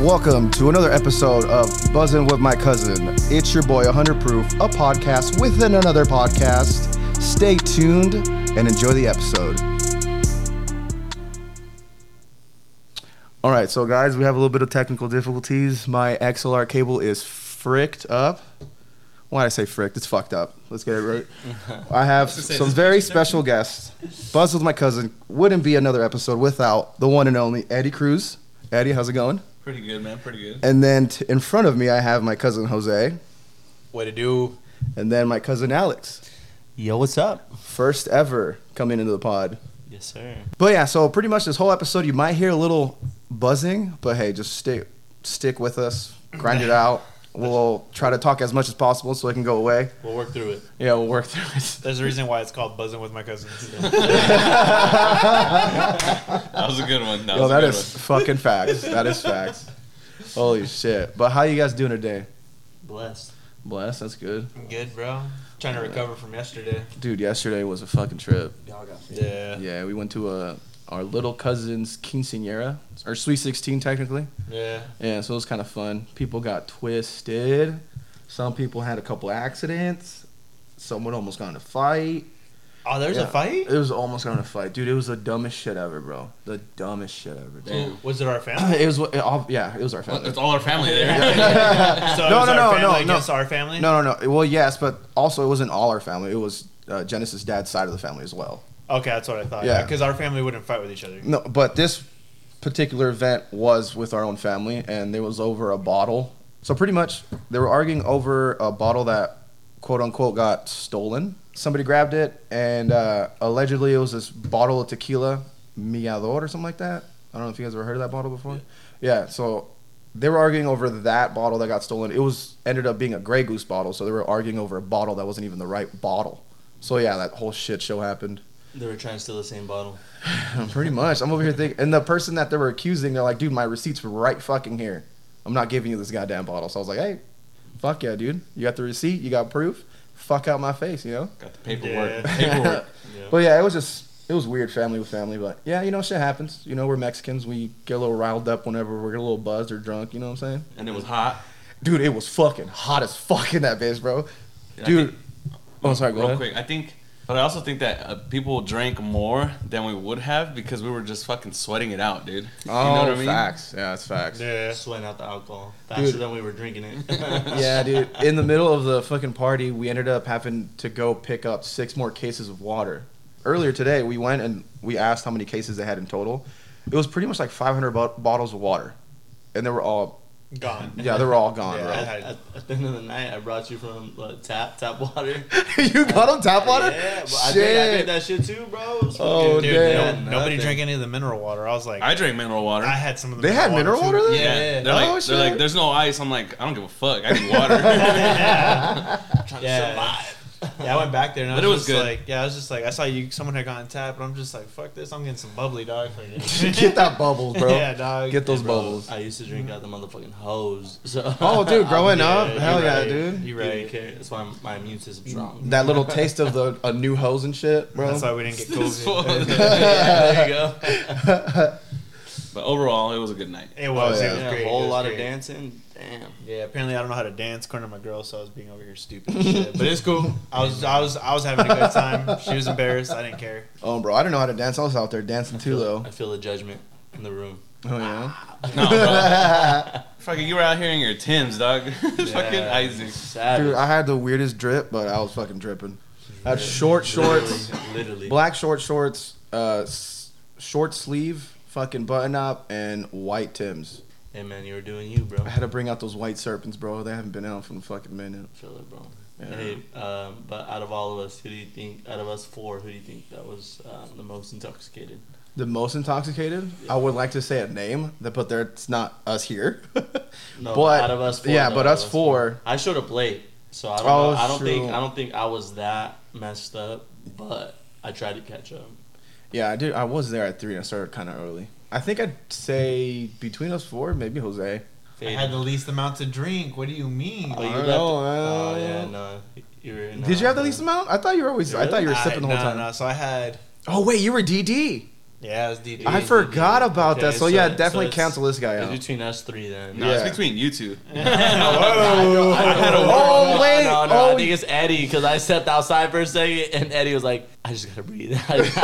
Welcome to another episode of Buzzing with My Cousin. It's your boy, 100 Proof, a podcast within another podcast. Stay tuned and enjoy the episode. All right, so guys, we have a little bit of technical difficulties. My XLR cable is fricked up. Why did I say fricked? It's fucked up. Let's get it right. I have some very special guests. Buzz with my cousin wouldn't be another episode without the one and only Eddie Cruz. Eddie, how's it going? Pretty good, man. Pretty good. And then t- in front of me, I have my cousin Jose, Way to do. and then my cousin Alex. Yo, what's up? First ever coming into the pod. Yes, sir. But yeah, so pretty much this whole episode, you might hear a little buzzing, but hey, just stick stick with us, grind it out. We'll try to talk as much as possible so I can go away. We'll work through it. Yeah, we'll work through it. There's a reason why it's called buzzing with my cousins. That was a good one. That Yo, was that a good is fucking facts. That is facts. Holy shit! But how you guys doing today? Blessed. Blessed. That's good, I'm good, bro. Trying to recover from yesterday. dude. Yesterday was a fucking trip. Y'all got Yeah. Yeah, we went to a our little cousin's quinceanera, or sweet sixteen technically. Yeah. Yeah, so it was kind of fun. People got twisted. Some people had a couple accidents. Someone almost got in a fight. Oh, there's Yeah. a fight? It was almost got in a fight, dude. It was the dumbest shit ever, bro. The dumbest shit ever. Dude. Ooh, Was it our family? it was it, all, yeah, it was our one. family. It's all our family there. so No, it was no, our no, family no, no. our family? No, no, no. Well, yes, but also it wasn't all our family. It was uh, Genesis' dad's side of the family as well. Okay, that's what I thought. Yeah. Yeah. Because our family wouldn't fight with each other. No, but this particular event was with our own family, and it was over a bottle. So pretty much, they were arguing over a bottle that quote unquote got stolen. Somebody grabbed it, and uh, allegedly it was this bottle of tequila, Miador or something like that. I don't know if you guys ever heard of that bottle before. Yeah. so they were arguing over that bottle that got stolen. It was ended up being a Grey Goose bottle, so they were arguing over a bottle that wasn't even the right bottle. So yeah, that whole shit show happened. They were trying to steal the same bottle. Pretty much. I'm over here thinking, and the person that they were accusing, they're like, dude, my receipt's right fucking here. I'm not giving you this goddamn bottle. So I was like, hey, fuck yeah, dude. You got the receipt, you got proof. Fuck out my face, you know. Got the paperwork. Yeah. Paperwork. Yeah. But yeah, it was just, it was weird, family with family. But yeah, you know, shit happens. You know, we're Mexicans. We get a little riled up whenever we're a little buzzed or drunk. You know what I'm saying? and it was hot. Dude, it was fucking hot as fuck in that bitch, bro. Dude. think- Oh, sorry. Go real ahead. quick, I think, but I also think that uh, people drank more than we would have because we were just fucking sweating it out, dude. Oh, you know what I mean? facts. Yeah, it's facts. Yeah. Sweating out the alcohol faster Dude. than we were drinking it. yeah, dude. In the middle of the fucking party, we ended up having to go pick up six more cases of water. Earlier today, we went and we asked how many cases they had in total. It was pretty much like 500 bo- bottles of water, and they were all Gone. yeah, they were all gone, Yeah. bro. At, at, at the end of the night, I brought you from uh, tap tap water. you got them tap water? Yeah, but I Shit. drank, I drank that shit too, bro. It Oh, fucking- Dude, damn. no- nobody drank any of the mineral water. I was like, I drank mineral water. I had some of the They had mineral water too. there? Yeah. They're Oh, like, they're like, there's no ice. I'm like, I don't give a fuck. I need water. yeah. Trying Yeah. to survive. Yeah, I went back there and I But was, it was just good. like, yeah, I was just like, I saw you, someone had gotten tapped, but I'm just like, fuck this, I'm getting some bubbly, dog. Get that bubbles, bro. Yeah, dog. Get those Bro, bubbles. I used to drink out the motherfucking hose. So Oh, dude, growing up, you're hell yeah, right. dude. You Didn't right. care. That's why my immune system's strong. That little taste of the a new hose and shit, bro. That's why we didn't get This COVID. fool. yeah, there you go. But overall, it was a good night. It was. Oh, It was Yeah, great. a whole was lot of dancing. Damn. Yeah, apparently I don't know how to dance according to my girl, so I was being over here stupid shit. But it's cool. I was I was I was having a good time. She was embarrassed. I didn't care. Oh, bro, I didn't know how to dance. I was out there dancing I too, feel, though. I feel the judgment in the room. Oh yeah. No, bro. Fucking, you were out here in your Tims, dog. fucking Isaac. Savage. Dude, I had the weirdest drip, but I was fucking dripping. I had short shorts, Literally. literally. black short shorts, uh, s- short sleeve, fucking button up, and white Tims. Hey man, you were doing you, bro. I had to bring out those white serpents, bro. They haven't been out for a fucking minute. Feel it, bro. Yeah. Hey, um, but out of all of us, who do you think? Out of us four, who do you think that was uh, the most intoxicated? The most intoxicated? I would like to say a name, that- but there, it's not us here. No, But- out of us four. yeah, but us of four- I showed up late, so I don't. Oh. I don't think. I don't think I was that messed up, but I tried to catch up. Yeah, I did. I was there at three, and I started kind of early. I think I'd say between us four, maybe Jose. I had the least amount to drink. What do you mean? Oh, you I left. know, Oh yeah, no. You were. No, Did you have the least amount? I thought you were always. I thought you were I- sipping the whole no, time. No, so I had Oh wait, you were DD. Yeah, it was I forgot about Okay, that. So, so- yeah, definitely it's- cancel this guy It's out. between us three then. No, Yeah. it's between you two. Whoa. Oh, wait. No, no, Oh, I think it's Eddie because I stepped outside for a second and Eddie was like, "I just gotta breathe. I just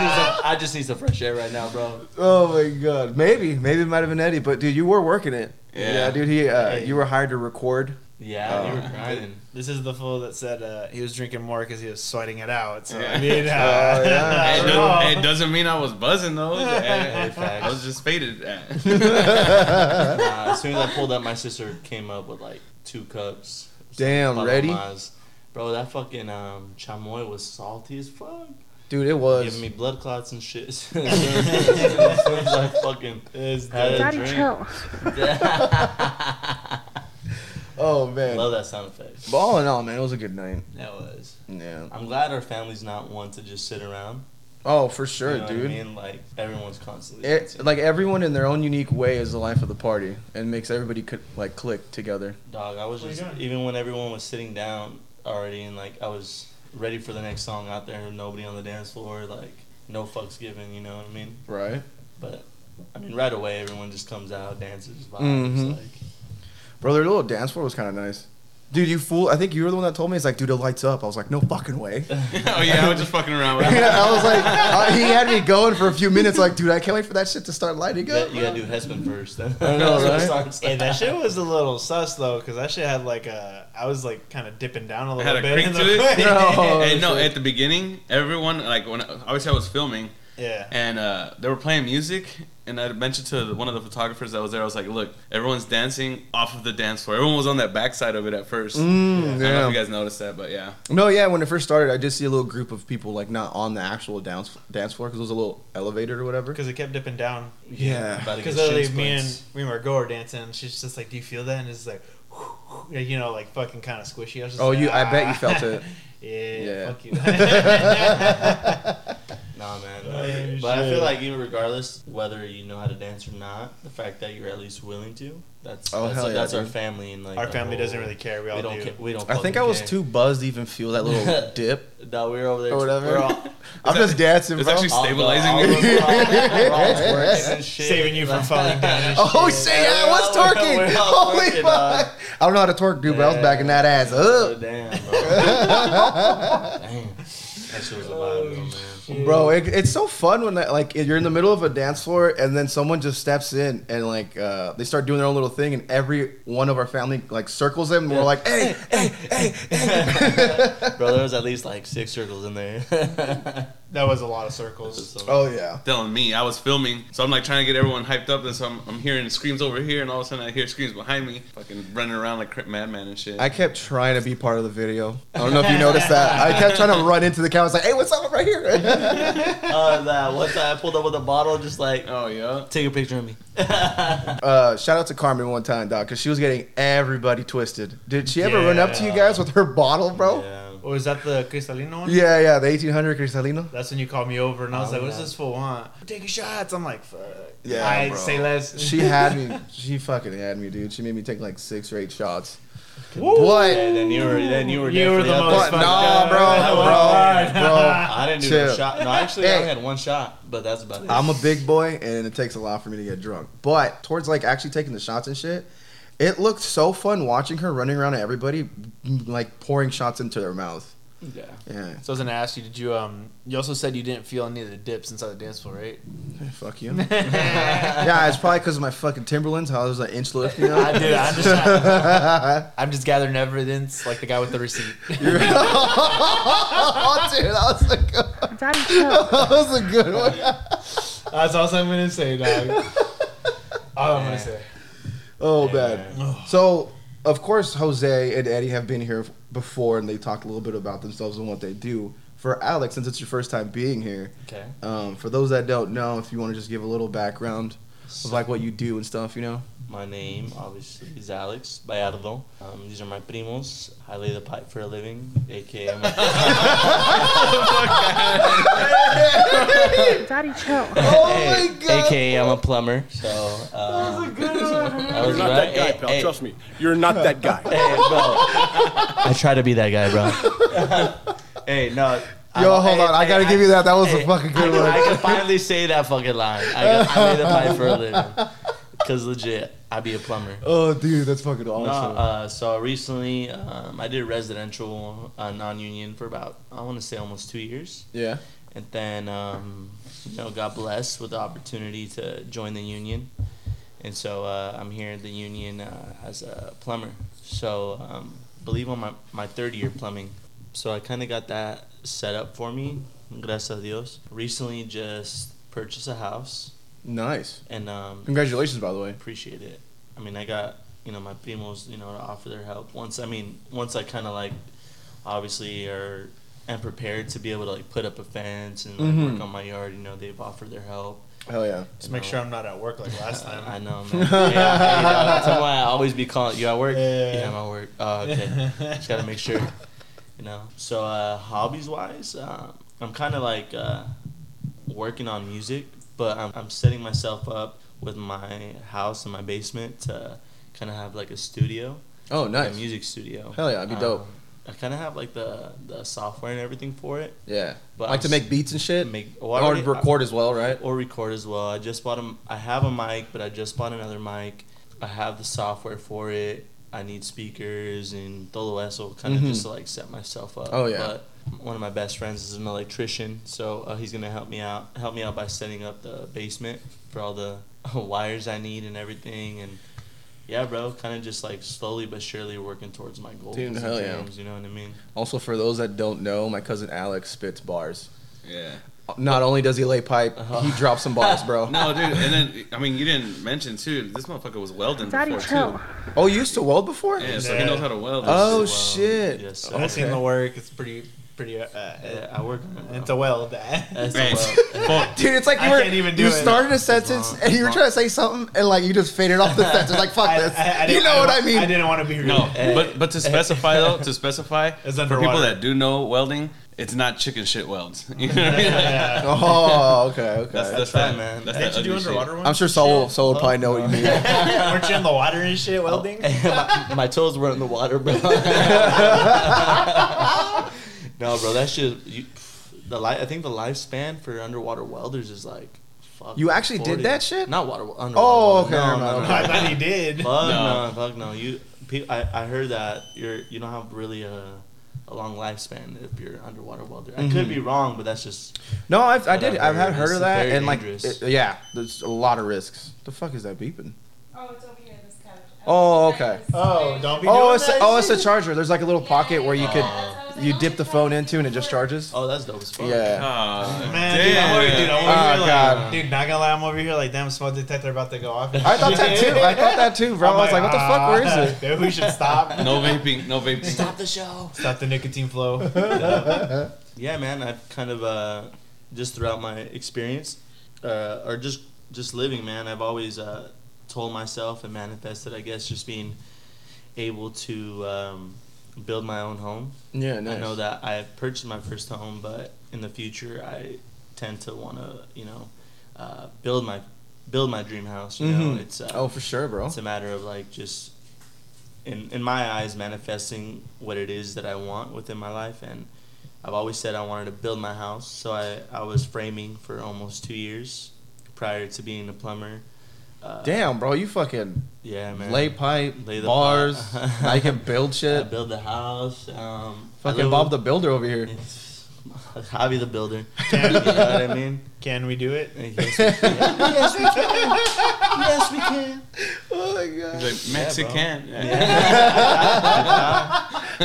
need some. I just need some fresh air right now, bro." Oh my god. Maybe. Maybe it might have been Eddie, but dude, you were working it. Yeah. dude. He uh, Hey. you were hired to record. Yeah, you Oh. were grinding. This is the fool that said uh, he was drinking more because he was sweating it out. So Yeah. I mean, uh, Oh, yeah. It, doesn't, it doesn't mean I was buzzing though. Hey, I facts. was just faded. At. Nah, as soon as I pulled up, my sister came up with like two cups. Damn, ready? palomas. Bro, that fucking um, chamoy was salty as fuck. Dude, it was. Giving me blood clots and shit. as soon as I fucking had a Daddy, drink. chill. Oh man. Love that sound effect. But all in all, man, it was a good night. that was. Yeah. I'm glad our family's not one to just sit around. Oh, for sure, you know dude. What I mean, like everyone's constantly. It, like everyone in their own unique way is the life of the party and makes everybody could like click together. Dog, I was just even when everyone was sitting down already, and like I was ready for the next song out there. Nobody on the dance floor, like no fucks given. You know what I mean? Right. But I mean, right away, everyone just comes out, dances, vibes. Mhm. Like, Bro, their little dance floor was kind of nice. Dude, you fool! I think you were the one that told me. It's like, dude, it lights up. I was like, no fucking way. oh yeah, I was just fucking around with it. Yeah, I was like, uh, he had me going for a few minutes. Like, dude, I can't wait for that shit to start lighting up. got, you gotta do Hespen first. Then. I know, right? starts. Hey, that shit was a little sus though, because that shit had like a. I was like kind of dipping down a little had a bit. creak in to the- it. No. Hey, no, at the beginning, everyone like when obviously I was filming yeah. and uh, they were playing music, and I mentioned to one of the photographers that was there, I was like, "Look, everyone's dancing off of the dance floor. Everyone was on that backside of it at first. Mm, I don't know if you guys noticed that, but yeah. No, yeah. When it first started, I did see a little group of people like not on the actual dance dance floor because it was a little elevated or whatever. Because it kept dipping down. Yeah. Because get literally, me and splints. me and Margot were dancing. And she's just like, "Do you feel that?" And it's like, you know, like fucking kind of squishy. I was just Oh, like, you- I bet you "Ah." felt it. yeah, Yeah. Fuck you. Nah, man. Oh, but I feel like even regardless whether you know how to dance or not, the fact that you're at least willing to, that's Oh, that's, hell yeah, that's our dude. family and like Our the family doesn't really care. We all We don't. do. Ca- we don't. I think I was care. too buzzed to even feel that little dip No, we were over there or whatever. All, I'm just dancing, It's bro. actually stabilizing all you. of us were all- all twerking and shit. Saving you from falling down. Oh shit. shit! Yeah, I was all- twerking. Holy twerking, fuck! dog. I don't know how to twerk, dude, but I was backing that ass Oh, up. damn, bro. damn. That shit was a vibe, though, man. Bro, it, it's so fun when that, like you're in the middle of a dance floor and then someone just steps in and like uh, they start doing their own little thing and every one of our family like circles them and we're like, hey, hey, hey, hey. Bro, there was at least like six circles in there. That was a lot of circles. So- Oh yeah. telling me I was filming, so I'm like trying to get everyone hyped up, and so I'm, I'm hearing screams over here, and all of a sudden I hear screams behind me, fucking running around like madman and shit. I kept trying to be part of the video. I don't know if you noticed that. I kept trying to run into the camera. I was like, hey, what's up right here? Uh, that one time I pulled up with a bottle, just like, oh yeah. take a picture of me. uh, shout out to Carmen one time, dog, because she was getting everybody twisted. Did she ever run up to you guys with her bottle, bro? Yeah. Oh, is that the Cristalino one? Yeah, yeah, the 1800 Cristalino. That's when you called me over and I was Oh, like, "What's yeah. this for? Want? Taking shots?" I'm like, "Fuck." Yeah, I bro. say less. She had me. She fucking had me, dude. She made me take like six or eight shots. Woo. But Yeah, then you were, then you were, You were the most. But fucked nah, up. bro, bro, bro. I didn't do no Chill. shot. No, actually, I Hey. only had one shot, but that's about it. I'm a big boy, and it takes a lot for me to get drunk. But towards like actually taking the shots and shit, it looked so fun watching her running around at everybody, like pouring shots into their mouth. yeah. Yeah, So I was gonna ask you, did you um? You also said you didn't feel any of the dips inside the dance floor, right? Hey, fuck you. yeah, it's probably because of my fucking Timberlands. How I was an inch lift, you know. I did. I'm just, I'm just gathering evidence, like the guy with the receipt. oh, dude, that was a good. Daddy, chill. That was a good one. That's all I'm gonna say, dog. All I'm gonna say. Oh, Yeah, bad. man. So, of course, Jose and Eddie have been here before, and they talked a little bit about themselves and what they do. For Alex, since it's your first time being here, Okay. um, for those that don't know, if you want to just give a little background of like what you do and stuff, you know. My name, obviously, is Alex Bayardo. Um, these are my primos. I lay the pipe for a living, aka. I'm Daddy, chill. Oh my god! AKA I'm a plumber. So um, that was a good one. I was You're not right. that guy, Hey, pal. hey, Trust me. You're not that guy. Hey, bro. I try to be that guy, bro. hey, no. Yo, I- hold hey, on. I hey, gotta I- give you that. That was hey, a fucking good I, one. I can finally say that fucking line. I, got, I made a pipe for a living. Cause legit, I'd be a plumber. oh, dude, that's fucking No, awesome. uh, so recently, um, I did residential uh, non-union for about I want to say almost two years, yeah. and then um, you know got blessed with the opportunity to join the union, and so uh, I'm here in the union uh, as a plumber. So um, believe on my my third year plumbing, so I kind of got that set up for me. Gracias a Dios. Recently, just purchased a house, Nice. and um, Congratulations, by the way. appreciate it. I mean, I got you know my primos, you know, to offer their help once. I mean, once I kind of like, obviously, are am prepared to be able to like put up a fence and like Mhm. work on my yard. You know, they've offered their help. Hell yeah. Just make sure I'm not at work like last time. I know, man. yeah, yeah, that's why I always be calling you at work. Yeah. Yeah, I'm at work. Oh, okay. Just gotta make sure. You know. So uh, hobbies wise, uh, I'm kind of like uh, working on music, but I'm, I'm setting myself up with my house in my basement to kind of have like a studio, Oh, like nice. a music studio. Hell yeah, that'd be dope. Um, I kind of have like the the software and everything for it. Yeah. But like I'm to make beats and shit. Make well, I or already- record as well, right? or record as well. I just bought a. I have a mic, but I just bought another mic. I have the software for it. I need speakers and todo eso, kind of Mhm. just to like set myself up. Oh, yeah. But one of my best friends is an electrician, so uh, he's gonna help me out. Help me out by setting up the basement for all the wires I need and everything. And yeah, bro, kind of just like slowly but surely working towards my goals Dude, and hell yeah. You know what I mean? Also, for those that don't know, my cousin Alex spits bars. Yeah. Not only does he lay pipe, Uh-huh. he drops some bars, bro. No, dude, and then I mean, you didn't mention too. This motherfucker was welding Daddy, before chill. too. Oh, you used to weld before? Yeah, so he knows how to weld. Oh, Well, shit. Yes, sir. I've seen the work. It's pretty, pretty. Uh, Yeah, I work on It's a weld. That's a Hey, well- Dude, it's like you were can't even do you it. started a sentence and you were trying to say something and like you just faded off the sentence. Like fuck I, this. I, I you didn't- know what I mean? I didn't want to be rude. No, but but to specify though, to specify for people that do know welding, it's not chicken shit welds. You know what I mean? Yeah. Oh, okay, okay. That's, that's right, that, man. That's Didn't that you do underwater shit. ones? I'm sure Saul, Shit. Saul would probably know what you mean. Weren't you in the water and shit oh, welding? my, my toes were in the water, bro. no, bro, that's just you, the li- I think the lifespan for underwater welders is like. Fuck, You actually did that shit? Not water. Underwater. Oh, welder. okay, No, never no, no, I thought he did. Fuck No. no, fuck no. You, I, I heard that you're you don't have really a, a long lifespan if you're underwater welder. I could Mhm. be wrong, but that's just No, I've, I did. I've I've heard heard of that, very and like, it- yeah, there's a lot of risks. The fuck is that beeping? Oh, it's over here, this couch. Oh, okay. Oh, don't be Oh, doing it's a, that oh, it's a charger. There's like a little pocket where you could. You dip the phone into and it just charges. oh, that's dope as fuck. Yeah. Oh, Man, dude, I'm over, dude, I'm over Oh, here like, God. dude, not gonna lie, I'm over here like, damn, smoke detector about to go off. I thought that too. I thought that too, bro. I was like, what the fuck? Where is it? Dude, we should stop. No vaping, no vaping. Stop the show. Stop the nicotine flow. Yeah, man. I've kind of uh, just throughout my experience, uh, or just just living, man. I've always uh, told myself and manifested, I guess, just being able to um, build my own home. Yeah, nice. I know that I purchased my first home, but in the future, I tend to want to, you know, uh, build my build my dream house. You know, Mhm. it's uh, Oh, for sure, bro. it's a matter of like just in in my eyes manifesting what it is that I want within my life and I've always said I wanted to build my house so I, I was framing for almost two years prior to being a plumber uh, Damn, bro, you fucking yeah man lay pipe, Lay the bars. I can build I shit. build the house um, I Fucking live Bob the Builder over here. Hobby the builder you know what I mean Can we do it? yes we can yes we can yes we can Oh my god. He's like Mexican. there's,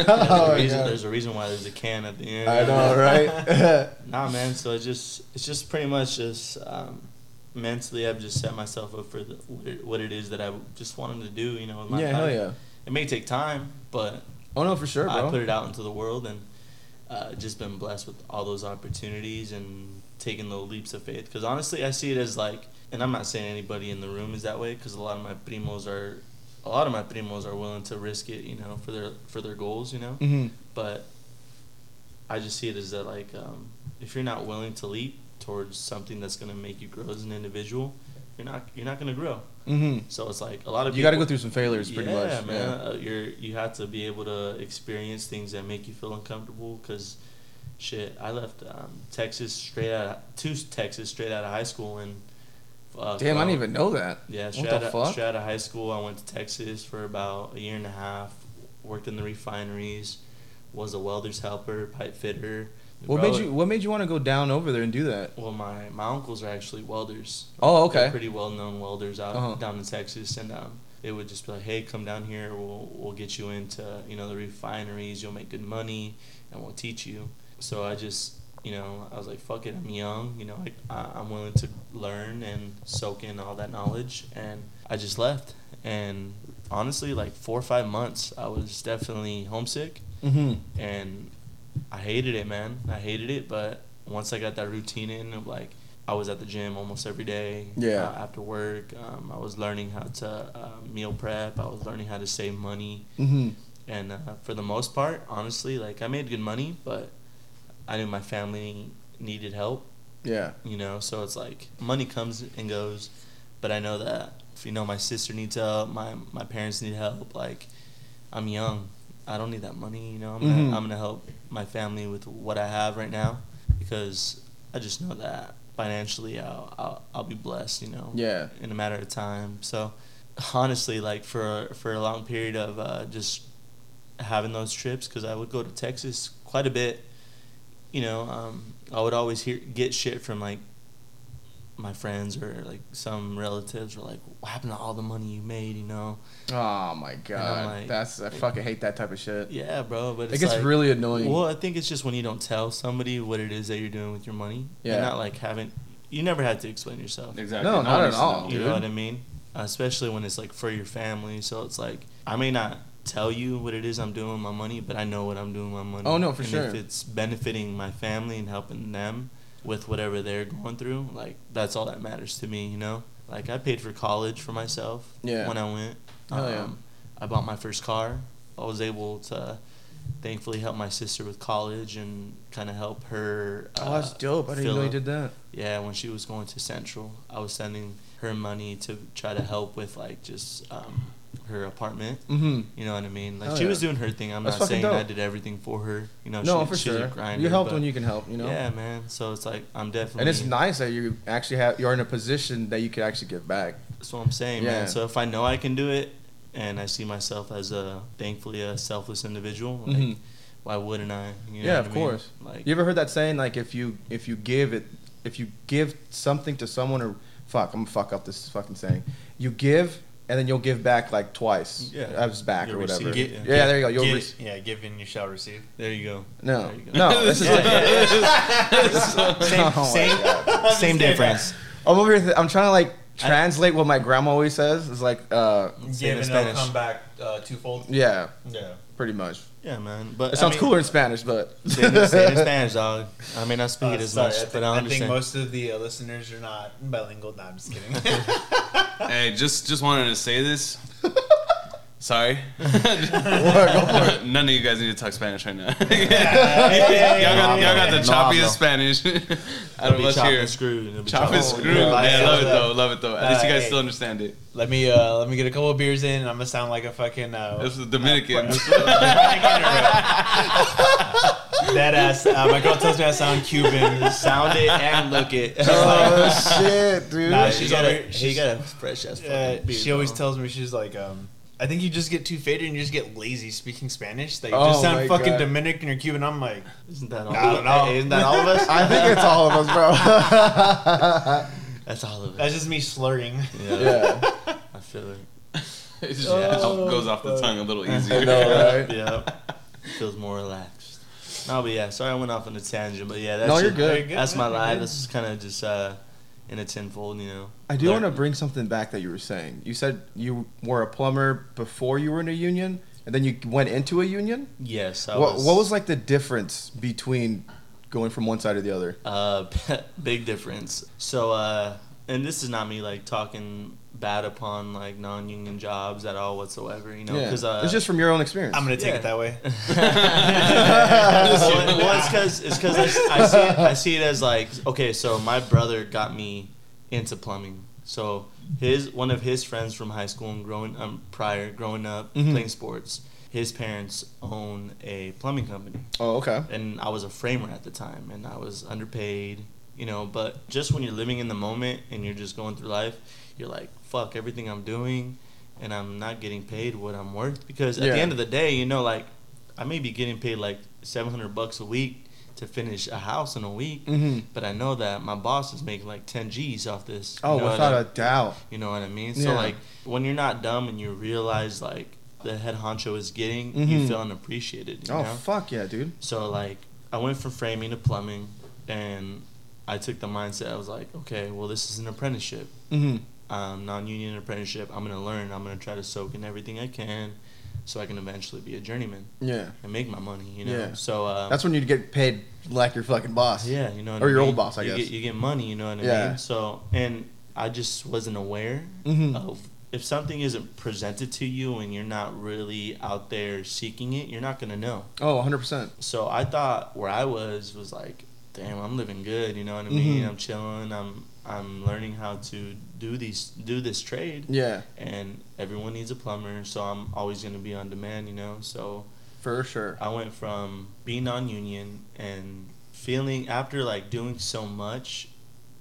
Oh a reason, God. there's a reason why there's a can at the end I know, right? Nah, man. So it's just it's just pretty much just um, mentally, I've just set myself up for the, what, it, what it is that I just wanted to do. You know, yeah, hell yeah. It may take time, but Oh no, for sure, bro. I put it out into the world and uh, just been blessed with all those opportunities and taking those leaps of faith. Because honestly, I see it as like, and I'm not saying anybody in the room is that way. Because a lot of my primos are, a lot of my primos are willing to risk it. You know, for their for their goals. You know hmm but I just see it as that like um, if you're not willing to leap towards something that's gonna make you grow as an individual, you're not you're not gonna grow. hmm So it's like a lot of You got to go through some failures, pretty yeah, much. man. Yeah. Uh, you're you have to be able to experience things that make you feel uncomfortable because shit, I left um, Texas straight out of, to Texas straight out of high school and. Uh, Damn, I didn't even know that. Yeah, What straight, the out fuck? straight out of high school, I went to Texas for about a year and a half. Worked in the refineries, was a welder's helper, pipe fitter. What Bro, made you What made you want to go down over there and do that? Well, my my uncles are actually welders. Oh, They're okay. pretty well known welders out Uh-huh. down in Texas, and um, they would just be like, "Hey, come down here. We'll we'll get you into you know the refineries. You'll make good money, and we'll teach you." So I just you know I was like, "Fuck it. I'm young. You know I, I I'm willing to learn and soak in all that knowledge." And I just left. And honestly, like four or five months, I was definitely homesick Mm-hmm. and I hated it, man. I hated it, but once I got that routine in of like I was at the gym almost every day. Yeah. Uh, after work, um, I was learning how to uh, meal prep. I was learning how to save money, Mm-hmm. and uh, for the most part, honestly, like I made good money, but I knew my family needed help. Yeah. You know, so it's like money comes and goes, but I know that if you know my sister needs help, my my parents need help. Like I'm young, I don't need that money. You know, I'm gonna, I'm gonna help my family with what I have right now because I just know that financially I'll I'll, I'll be blessed. You know, Yeah. in a matter of time. So honestly, like for for a long period of uh, just having those trips, because I would go to Texas quite a bit. You know, um, I would always hear get shit from like my friends or like some relatives were like, "What happened to all the money you made?" You know? Oh my god. like- That's I fucking hate that type of shit. Yeah, bro. But It it's gets like- really annoying. Well, I think it's just when you don't tell somebody what it is that you're doing with your money. Yeah. You're not like having. You never had to explain yourself. Exactly. No, not at all. You dude. know what I mean? Especially when it's like for your family. So it's like I may not tell you what it is I'm doing with my money, but I know what I'm doing with my money. Oh, no, for and sure. If it's benefiting my family and helping them with whatever they're going through, like that's all that matters to me. You know, like I paid for college for myself. Yeah. When I went, Hell yeah. Um, I bought my first car. I was able to. Thankfully, help my sister with college and kind of help her. oh, that's uh, dope. I didn't know you did that. yeah, when she was going to Central, I was sending her money to try to help with like just um, her apartment. Mm-hmm. You know what I mean? Like Hell she yeah. was doing her thing. I'm That's not saying I did everything for her. You know, No, she, for she's sure. a grinder. you help but- when you can help. You know. Yeah, man. So it's like I'm definitely. And it's nice that you actually have you're in a position that you could actually give back. That's what I'm saying, Yeah. man. So if I know I can do it, and I see myself as a thankfully a selfless individual, like Mhm. why wouldn't I? You know yeah, of I mean? course. Like You ever heard that saying like if you if you give it if you give something to someone or fuck I'm gonna fuck up this fucking saying you give and then you'll give back like twice Yeah. as back You'll or whatever. receive Yeah, it, there you go. You'll Gi- rec- yeah, give and you shall receive. there you go. no, There you go. no. This is Yeah, like, yeah, Same, Oh my same, Same difference. I'm over here. Th- I'm trying to like translate what my grandma always says. It's like uh Same Give in and they'll Spanish. come back uh, twofold. yeah, Yeah. pretty much. Yeah, man. But It I sounds mean- cooler in Spanish, but Say it, say it in Spanish, dog. I may not speak Uh, it as sorry, much, I think, but I I think most of the uh, listeners are not bilingual. No, I'm just kidding. Hey, just just wanted to say this. Sorry. None of you guys need to talk Spanish right now. y'all, got, y'all got the choppiest no. Spanish out It'll of be us here. and screwed. It'll Chop and and screw. yeah. Yeah, I love it though. Love it though. At least you guys hey. still understand it. let me uh, let me get a couple of beers in, and I'm gonna sound like a fucking. Uh, This is Dominican. that ass. Uh, my girl tells me I sound Cuban. Sound it and look it. oh shit, dude. Nah, She she's got over- a, she got a fresh ass fucking Uh, beard, she always bro. tells me she's like, um, I think you just get too faded and you just get lazy speaking Spanish. That you Oh just my sound fucking God. Dominican or Cuban. I'm like, Isn't that all? I don't know. Hey, isn't that all of us? I think it's all of us, bro. That's all of us. that's just me slurring. Yeah, yeah, I feel it. It just Oh, goes off the fuck. tongue a little I easier. know, right? Yeah, feels more relaxed. No, but yeah, sorry I went off on a tangent, but yeah, that's No, you're just- good. That's my life. good. This is kind of just uh, in a tenfold, you know. I do want to bring something back that you were saying. You said you were a plumber before you were in a union, and then you went into a union. Yes, I What, was. what was like the difference between going from one side to the other? Uh, big difference. So, uh, and this is not me like talking bad upon like non-union jobs at all whatsoever. You know, yeah, because uh, it's just from your own experience. I'm gonna take Yeah. it that way. well, well, it's because it's because I, I see it, I see it as like okay, so my brother got me into plumbing. So his one of his friends from high school and growing um prior growing up Mhm. playing sports, his parents own a plumbing company, Oh, okay. and I was a framer at the time, and I was underpaid, you know. But just when you're living in the moment and you're just going through life, you're like, fuck everything I'm doing, and I'm not getting paid what I'm worth because at Yeah. the end of the day, you know, like I may be getting paid like 700 bucks a week to finish a house in a week, Mm-hmm. but I know that my boss is making like 10 G's off this. you Oh, know without I- a doubt. you know what I mean? So like when you're not dumb and you realize like the head honcho is getting, Mhm. you feel unappreciated. You Oh, know? fuck yeah, dude. So like I went from framing to plumbing, and I took the mindset. I was like, okay, well this is an apprenticeship, Mm-hmm. um, non-union apprenticeship. I'm gonna learn. I'm gonna try to soak in everything I can, so I can eventually be a journeyman Yeah. and make my money. You know. Yeah. So uh, That's when you get paid like your fucking boss. yeah, you know. Or your mean? old boss, I you guess. Get, you get money. You know what I Yeah. mean? So and I just wasn't aware Mhm. of if something isn't presented to you and you're not really out there seeking it, you're not gonna know. Oh, 100%. So I thought where I was was like, damn, I'm living good. You know what I mean? Mhm. I'm chilling. I'm I'm learning how to do these do this trade, Yeah, and everyone needs a plumber. So I'm always gonna be on demand. You know, so for sure. I went from being non-union and feeling after like doing so much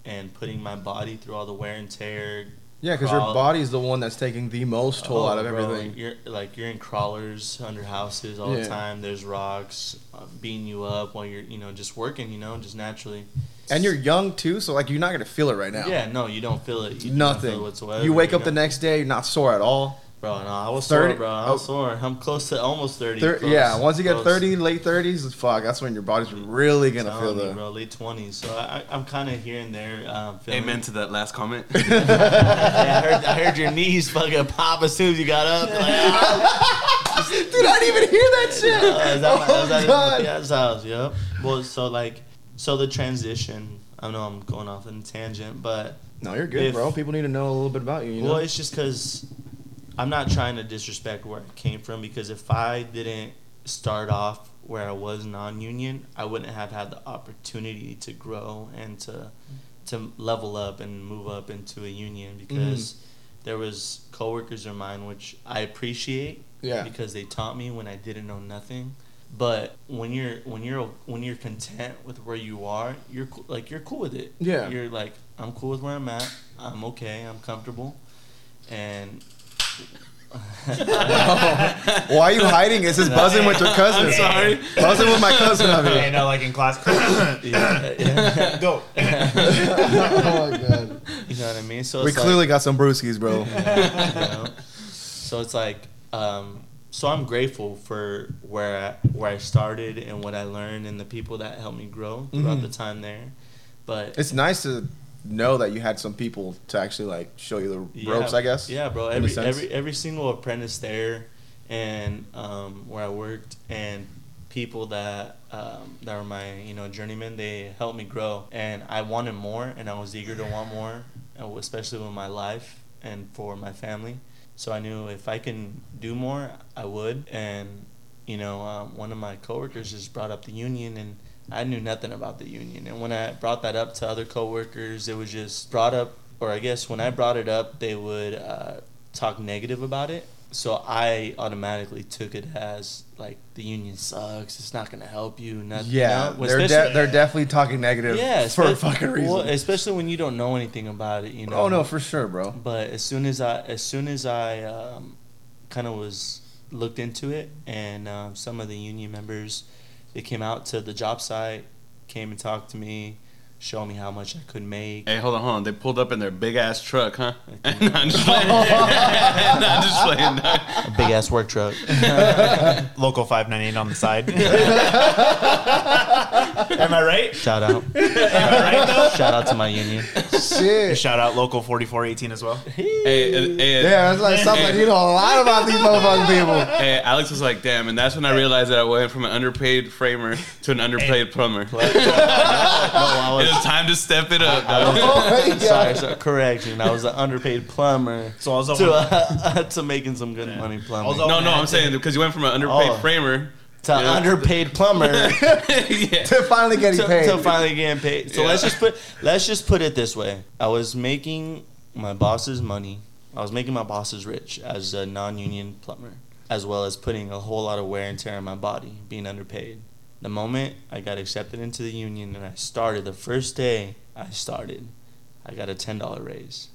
and putting my body through all the wear and tear. Yeah, because your body's the one that's taking the most toll Oh, out of bro, everything. You're like you're in crawlers under houses all Yeah. the time. There's rocks uh, beating you up while you're you know just working. You know, just naturally. And you're young too, so like you're not gonna feel it right now. Yeah, no, you don't feel it. You Nothing. feel it whatsoever. you wake up the next day, you're not sore at all. Bro, no, I was 30 sore, bro. I was oh. sore. I'm close to almost thirty. Thir- close, yeah, once you get close. 30, late 30s, fuck, that's when your body's really gonna Telling feel you, the. bro, late twenties. So I, I'm kind of here and there. Um, feeling Amen to that last comment. yeah, I heard, I heard your knees fucking pop as soon as you got up. Like, ah, Dude, I didn't even hear that shit. is that my- oh, is that God. Yeah, that's house. Yep. Well, so like, so the transition. I know I'm going off on a tangent, but No, you're good, If- bro. People need to know a little bit about you. you know? well, it's just because I'm not trying to disrespect where I came from. Because if I didn't start off where I was non-union, I wouldn't have had the opportunity to grow and to to level up and move up into a union mm-hmm. because there was coworkers of mine which I appreciate Yeah. because they taught me when I didn't know nothing. But when you're when you're when you're content with where you are, you're like you're cool with it. Yeah. You're like I'm cool with where I'm at. I'm okay. I'm comfortable. And Why are you hiding? It's just buzzing with your cousin. I'm sorry. Buzzing with my cousin up you here. know, like in class. yeah, yeah. Go. oh my god. you know what I mean. So We it's like- clearly got some brewskis, bro. you know? So it's like, um, so I'm grateful for where I, where I started and what I learned and the people that helped me grow throughout Mhm. the time there. But It's nice to know that you had some people to actually like show you the yeah, ropes, I guess. Yeah, bro. Every every every single apprentice there, and um, where I worked, and people that um, that were my you know journeymen, they helped me grow, and I wanted more, and I was eager to want more, especially with my life and for my family. So I knew if I can do more, I would. And you know, um, one of my coworkers just brought up the union, and I knew nothing about the union. And when I brought that up to other coworkers, it was just brought up, or I guess when I brought it up, they would uh, talk negative about it. So I automatically took it as like the union sucks. It's not gonna help you. Nothing. Yeah, you know? they're de- they're definitely talking negative yeah, for a fucking reason. Well, especially when you don't know anything about it. You know. oh no, for sure, bro. But as soon as I, as soon as I, um, kind of was looked into it, and um, some of the union members, they came out to the job site, came and talked to me, showed me how much I could make. Hey, hold on, hold on. They pulled up in their big ass truck, huh? no, I'm just playing. no, I'm just playing. A big ass work truck. Local 598 on the side. Am I right? Shout out. Am I right though? Shout out to my union. Shit. Shout out local 4418 as well. Hey, hey, Yeah, it's like sounds like you know a lot about these motherfucking people. Hey, Alex was like, "Damn!" And that's when I realized that I went from an underpaid framer to an underpaid plumber. no, I It was. was time to step it up. dog. Oh my Sorry, God. sorry, correction. I was an underpaid plumber So I was to uh, to making some good money plumbing. Also- No, no, I'm saying because you went from an underpaid Oh. framer. To yeah. underpaid plumber. yeah. To finally getting to, paid. to finally getting paid. So Yeah. let's just put let's just put it this way. I was making my boss's money. I was making my bosses rich as a non-union plumber. as well as putting a whole lot of wear and tear on my body, being underpaid. The moment I got accepted into the union and I started, the first day I started, I got a ten dollar raise.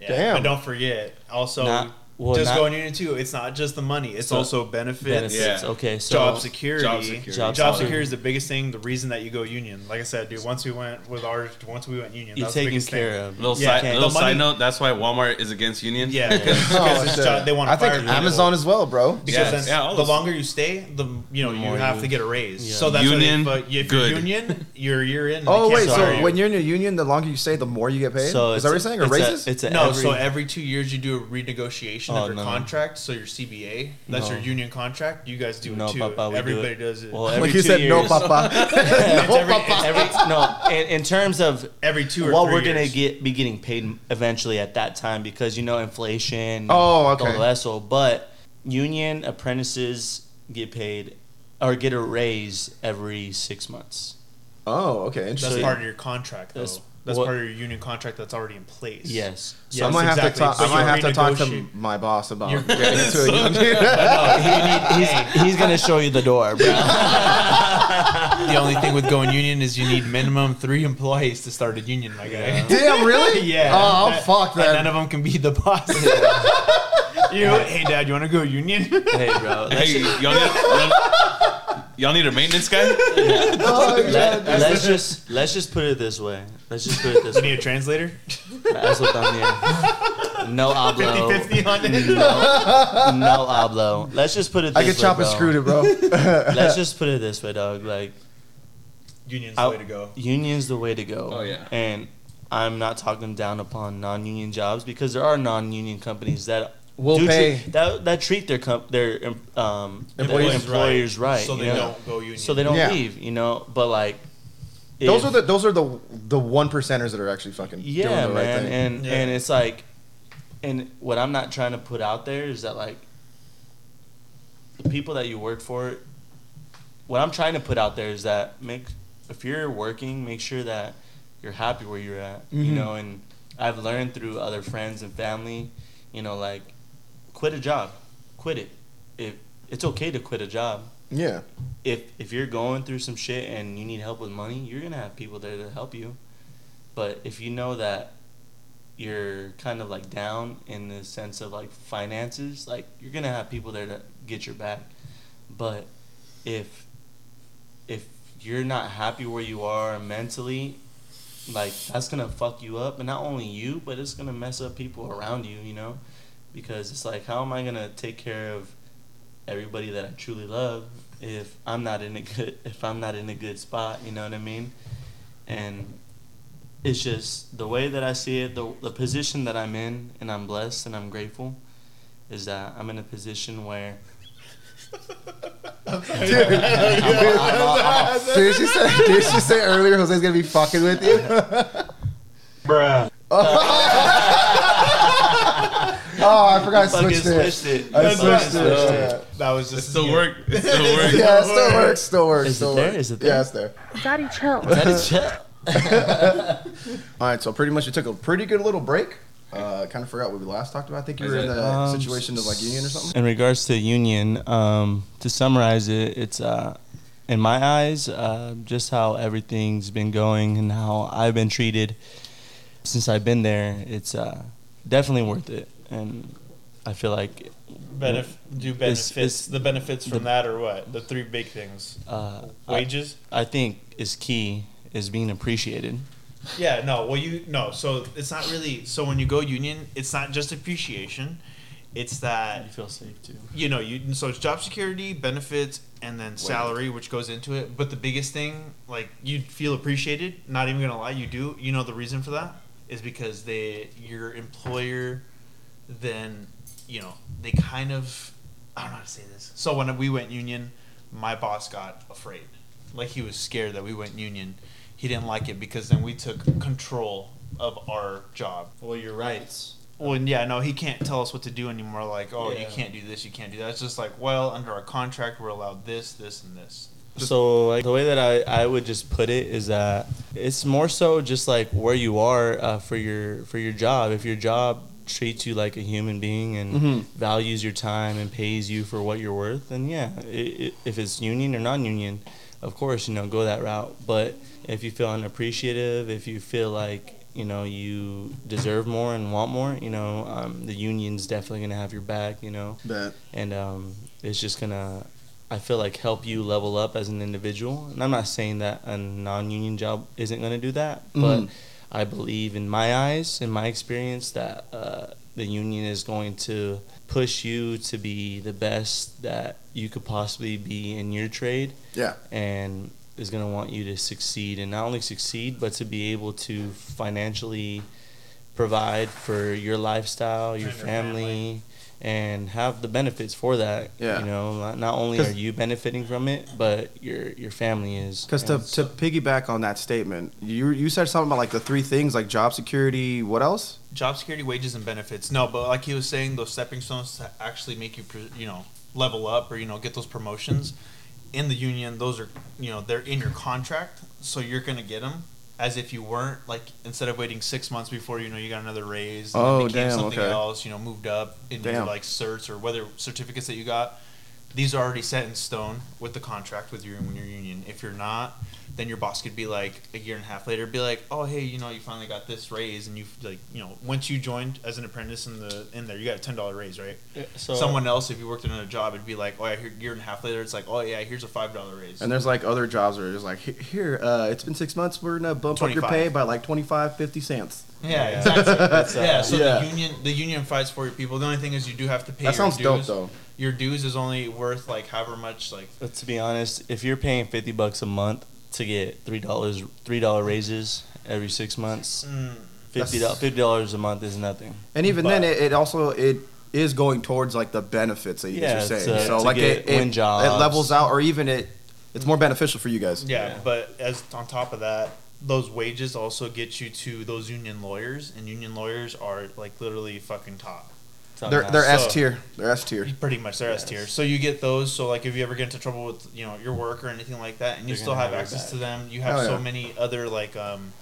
Yeah, Damn. But don't forget, also, Not- well, just not- going union too. It's not just the money. It's So- also benefits, Benefits. Yeah. Okay, so job security. Job security. Job Job security. security is the biggest thing. The reason that you go union, like I said, dude. Once we went with our, once we went union, you're that's the taken biggest care thing. of. Little, Yeah, side, okay. little money- side note. That's why Walmart is against union. Yeah, because Oh, job, they want I to fire think people. Amazon as well, bro. Because Yeah, then yeah, the longer you stay, the you know The you have you- to get a raise. Yeah. So that's Union, Why they, but if uh, good. you're union, you're you're in. Oh wait, so when you're in a union, the longer you stay, the more you get paid. So is that what you're saying? Or raises? it's no, so every two years you do a renegotiation Oh, of your no. contract. So your CBA, that's No. your union contract. You guys do No, it too. papa, we do Everybody it. does it. well, every like you two said, no, papa. No, every- papa. every no, in, in terms of every two or what three we're gonna get be getting paid eventually at that time because you know inflation. Oh, okay. todo eso. But union apprentices get paid or get a raise every six months. Oh, okay. That's Interesting. part of your contract, though. That's- That's, what- part of your union contract that's already in place. Yes. So I Yes, might have exactly. to talk. So I might have to talk to my boss about You're- getting into a union. he, he's, he's gonna show you the door, bro. The only thing with going union is you need minimum three employees to start a union, my guy. Damn, really? Yeah. Oh, That- fuck that. none of them can be the boss. you, hey, dad, you want to go union? hey, bro. Let's, Hey, y'all need, y'all, y'all need a maintenance guy? Oh, Let, let's just let's just put it this way. Let's just put it this you way. need a translator? That's what I'm here. No hablo. 50-50 on it? No hablo. Let's just put it. This way. I could way, chop bro. and screw it, bro. Let's just put it this way, dog. Like Union's I- the way to go. union's the way to go. Oh, yeah. And I'm not talking down upon non-union jobs because there are non-union companies that Will do pay. treat, that that treat their comp their um Employees employers, right. So they know? don't go union. So they don't Yeah. leave, you know. But like, those if- are the those are the the one percenters that are actually fucking yeah, doing the right man. thing. And Yeah. and it's like, and what I'm not trying to put out there is that like, the people that you work for. What I'm trying to put out there is that make if you're working, make sure that you're happy where you're at. You Mhm. know, and I've learned through other friends and family, you know, like, quit a job, quit it. If it's okay to quit a job. yeah, If if you're going through some shit and you need help with money, you're gonna have people there to help you. But if you know that you're kind of like down in the sense of like finances, like you're gonna have people there to get your back. But if if you're not happy where you are mentally, like that's gonna fuck you up, and not only you, but it's gonna mess up people around you, you know, because it's like, how am I gonna take care of everybody that I truly love if I'm not in a good if I'm not in a good spot, you know what I mean? And it's just the way that I see it, the the position that I'm in, and I'm blessed and I'm grateful, is that I'm in a position where dude. Did she say? Did she say earlier Jose's gonna be fucking with you? Bruh. Oh, I forgot I switched it. switched it. I Fucking switched switched it. That was It just still work. It still work. Yeah, it still works. Still works. Is it still there? works. Is it Yeah, there? it's there. Daddy, chill. That is chill. All right, so pretty much we took a pretty good little break. Uh, kind of forgot what we last talked about. I think you were in the Um, situation of like union or something. In regards to union, um, to summarize it, it's uh, in my eyes, uh, just how everything's been going and how I've been treated since I've been there. It's uh, definitely worth it, and I feel like Benef- do benefits it's- the benefits from the- that or what? The three big things. uh, I, Wages? I think is key is being appreciated. Yeah, no. Well, you no. So it's not really. So when you go union, it's not just appreciation. It's that you feel safe too. you know you. So it's job security, benefits, and then salary, which goes into it. But the biggest thing, like you feel appreciated. Not even gonna lie, you do. You know the reason for that is because they your employer, then you know they kind of. I don't know how to say this. So when we went union, my boss got afraid. Like he was scared that we went union. He didn't like it because then we took control of our job. Well, your rights. Well, yeah, no, he can't tell us what to do anymore. Like, oh, you can't do this, you can't do that. It's just like, well, under our contract, we're allowed this, this, and this. So like the way that I, I would just put it is that it's more so just like where you are uh, for your for your job. If your job treats you like a human being and Mhm. values your time and pays you for what you're worth, then yeah, i i if it's union or non-union, of course, you know, go that route. But if you feel unappreciative, if you feel like you know you deserve more and want more, you know, um, the union's definitely gonna have your back. You know, Bet. and um, it's just gonna I feel like help you level up as an individual. And I'm not saying that a non-union job isn't gonna do that, but Mhm. I believe in my eyes, in my experience, that uh, the union is going to push you to be the best that you could possibly be in your trade Yeah. and is going to want you to succeed and not only succeed but to be able to financially provide for your lifestyle your family, family. And have the benefits for that Yeah. you know not, not only 'Cause- are you benefiting from it but your your family is Because to, to piggyback on that statement, you you said something about like the three things like job security. What else? Job security, wages, and benefits. No, but like he was saying, those stepping stones to actually make you, you know, level up or you know get those promotions in the union. Those are you know they're in your contract, so you're gonna get them as if you weren't. Like instead of waiting six months before you know you got another raise, and Oh, became damn, something okay. else. You know, moved up in your like certs or whether certificates that you got. These are already set in stone with the contract with your when your union. If you're not, then your boss could be like a year and a half later, be like, "Oh, hey, you know, you finally got this raise, and you've like, you know, once you joined as an apprentice in the in there, you got a ten dollar raise, right? so Someone else, if you worked in another job, it'd be like, "Oh, yeah, here, year and a half later, it's like, oh yeah, here's a five dollar raise." And there's like other jobs where it's like, here, uh, it's been six months. We're gonna bump up your pay by like 25, 50 cents. yeah, Yeah. exactly. Uh, yeah, so yeah. the union the union fights for your people. The only thing is you do have to pay. That your sounds dope dues. though. Your dues is only worth like however much like But to be honest, if you're paying fifty bucks a month to get three dollars three dollar raises every six months, mm, fifty That's- fifty dollars a month is nothing. And even then, it, it also it is going towards like the benefits that you Yeah, guys are saying. to- so to like get it, it, win it levels out, or even it it's more beneficial for you guys. Yeah, Yeah. but as on top of that, those wages also get you to those union lawyers, and union lawyers are like literally fucking top. Top They're they're So- S tier. They're S tier. Pretty much, they're S tier. So you get those. So like, if you ever get into trouble with you know your work or anything like that, and you They're still have have access to them, you have Hell so yeah. many other like um,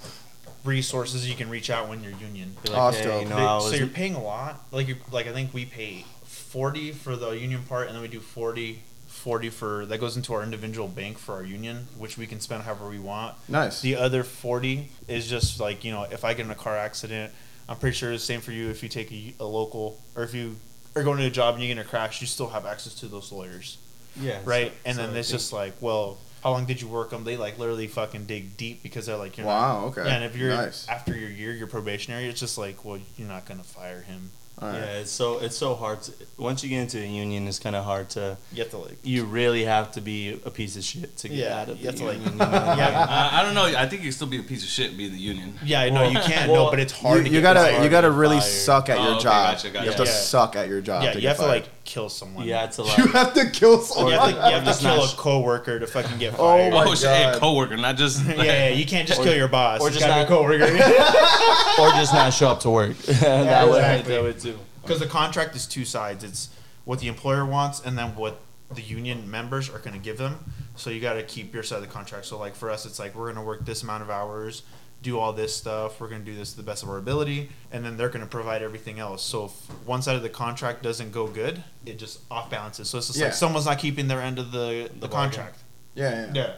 resources you can reach out when you're union. Be Oh, like, that's hey, you know, They- so you're paying a lot. Like you like I think we pay forty for the union part, and then we do 40, 40 for that goes into our individual bank for our union, which we can spend however we want. Nice. The other forty is just like you know, if I get in a car accident, I'm pretty sure it's the same for you. If you take a, a local or if you are going to a job and you get in a crash, you still have access to those lawyers, yeah, right? so- and so then I it's just like, well, how long did you work them? They like literally fucking dig deep because they're like, you're not, Wow. Okay. yeah, and if you're nice. after your year, you're probationary. It's just like, well, you're not gonna fire him. All right. yeah, it's so it's so hard. To, once you get into a union, it's kind of hard to. You have to like, You really have to be a piece of shit to get Yeah, out of you the have to, like- union. you know? yeah, I, I don't know. I think you still be a piece of shit and be the union. yeah, I know you can't, well, no, but it's You, hard. to you get gotta you gotta really fired. suck at Oh, your okay, job. gotcha, You have to. Yeah. suck at your job. Yeah, to you get have to like kill someone. You had to You have to kill You someone. have to, you have to kill a coworker to fucking get Oh fired. my oh shit, hey, God. coworker, not just. yeah, yeah, you can't just Or- kill your boss. or just gotta a not- coworker. or just not show up to work. that would exactly. that would too. Because the contract is two sides. It's what the employer wants and then what the union members are going to give them. So you got to keep your side of the contract. So like for us, it's like we're going to work this amount of hours, do all this stuff. We're going to do this to the best of our ability, and then they're going to provide everything else. So if one side of the contract doesn't go good, it just off balances. So it's just Yeah. like someone's not keeping their end of the the, The contract. Yeah, yeah. Yeah.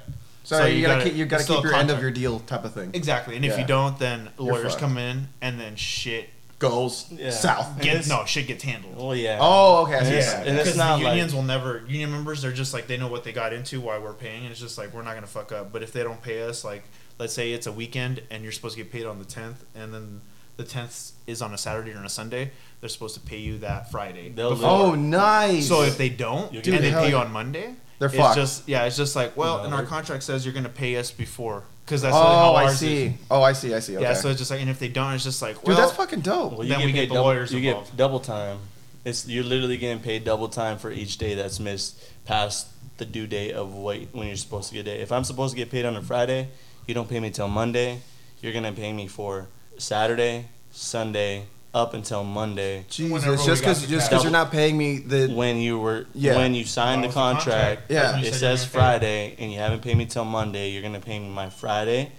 So, So you, you gotta, gotta- keep, you gotta keep a your end of your deal type of thing. Exactly. And if you don't, then You're lawyers fucked. come in and then shit Goes Yeah. south. And get it's- no shit gets handled. Well, yeah. Oh, okay. I see And what it's- you're saying. and it's because not the like- unions will never union members they're just like they know what they got into why we're paying and it's just like we're not gonna fuck up but if they don't pay us like let's say it's a weekend and you're supposed to get paid on the 10th and then the 10th is on a saturday or on a sunday they're supposed to pay you that friday They'll before. Oh, nice. so if they don't Dude, and they hell pay you on monday They're it's fucked. just yeah it's just like well No, in our they're- contract says you're gonna pay us before because that's literally how oh, I ours see. is. Oh, I see. I see. Okay. yeah so it's just like and if they don't it's just like Dude, that's fucking dope. Well, you Then get we get the double, lawyers You involved. get double time. It's you're literally getting paid double time for each day that's missed past the due date of what when you're supposed to get paid. If I'm supposed to get paid on a Friday, you don't pay me till Monday. You're gonna pay me for Saturday, Sunday, up until Monday Jesus, just because just because you're not paying me the when you were Yeah. when you signed the That was the contract. contract. Yeah. That's when you It said you were says gonna pay. Friday, and you haven't paid me till Monday. You're gonna pay me my Friday,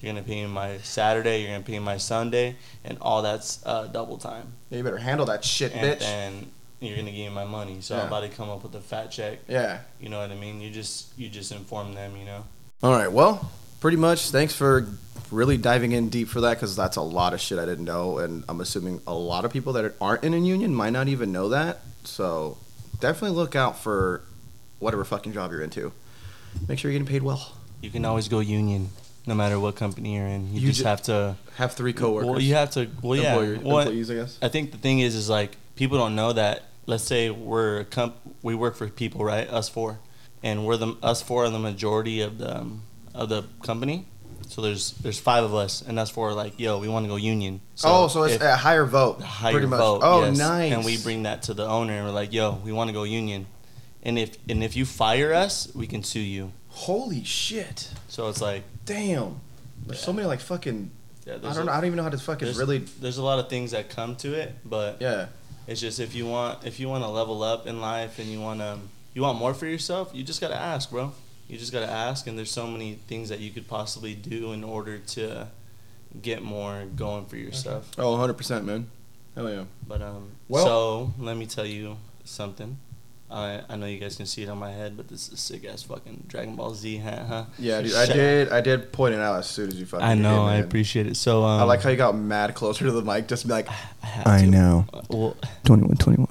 You're gonna pay me my Saturday. You're gonna pay me my Sunday, and all that's uh, double time. Yeah, you better handle that shit, And bitch. And you're gonna give me my money. So Yeah. I'm about to come up with a fat check. yeah. You know what I mean? You just you just inform them. You know. All right. Well, pretty much. Thanks for really diving in deep for that because that's a lot of shit I didn't know, and I'm assuming a lot of people that aren't in a union might not even know that. So definitely look out for whatever fucking job you're into. Make sure you're getting paid well. You can always go union, no matter what company you're in. You, You just ju- have to. Have three coworkers. Well, you have to. Well, yeah. Employer- Well, employees, I guess. I think the thing is, is like people don't know that. Let's say we're a comp- we work for people, right? Us four, and we're the us four are the majority of the um, of the company. So there's there's five of us, and four are like, yo, we want to go union. oh, so it's a higher vote. higher pretty much. vote. Oh, yes. nice. And we bring that to the owner, and we're like, yo, we want to go union. And if and if you fire us, we can sue you. Holy shit! So it's like, Damn. There's so many like fucking. yeah, I don't. a- know. I don't even know how to fucking there's, really. there's a lot of things that come to it, but Yeah. It's just if you want if you want to level up in life and you want to you want more for yourself, you just gotta ask, bro. You just gotta ask, and there's so many things that you could possibly do in order to get more going for yourself. Oh, 100 percent, man. Hell yeah. But um, Well- so let me tell you something. I I know you guys can see it on my head, but this is a sick ass fucking Dragon Ball Z hat, huh? Yeah, dude. I did. I did point it out as soon as you fucking. I know. came I in. appreciate it. So um, I like how you got mad closer to the mic, just be like, I, have I to. know. Well, 21, 21.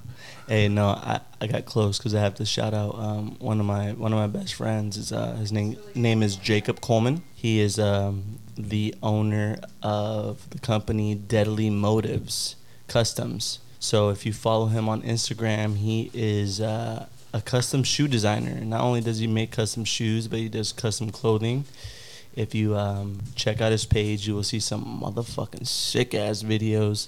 Hey, no, I, I got close because I have to shout out um, one of my one of my best friends. Is uh, his name name is Jacob Coleman. He is um, the owner of the company Deadly Motives Customs. So if you follow him on Instagram, he is uh, a custom shoe designer. Not only does he make custom shoes, but he does custom clothing. If you um, check out his page, you will see some motherfucking sick ass videos.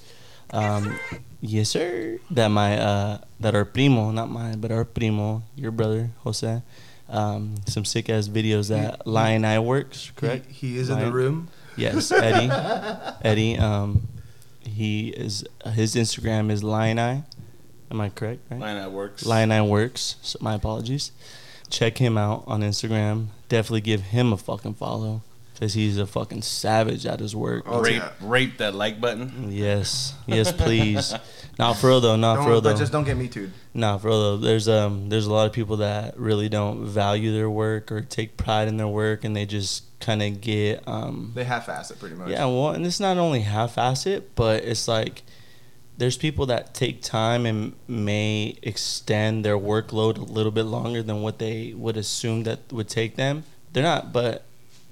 Um, yes, sir. That my uh, that our primo, not mine, but our primo, your brother Jose. Um, some sick ass videos that Lion Eye works. Correct. He, he is in the room. Yes, Eddie. Eddie. Um, he is his Instagram is Lion Eye. Am I correct? Right? Line that works. Lion Eye Works. So my apologies. Check him out on Instagram. Definitely give him a fucking follow because he's a fucking savage at his work. Oh, rape, yeah. rape that like button. Yes, yes, please. not for real though. Not for real though. just don't get me too. Nah, for real though. There's um there's a lot of people that really don't value their work or take pride in their work, and they just kind of get um They half-ass it pretty much. yeah. Well, and it's not only half-ass it, but it's like there's people that take time and may extend their workload a little bit longer than what they would assume that would take them. They're not, but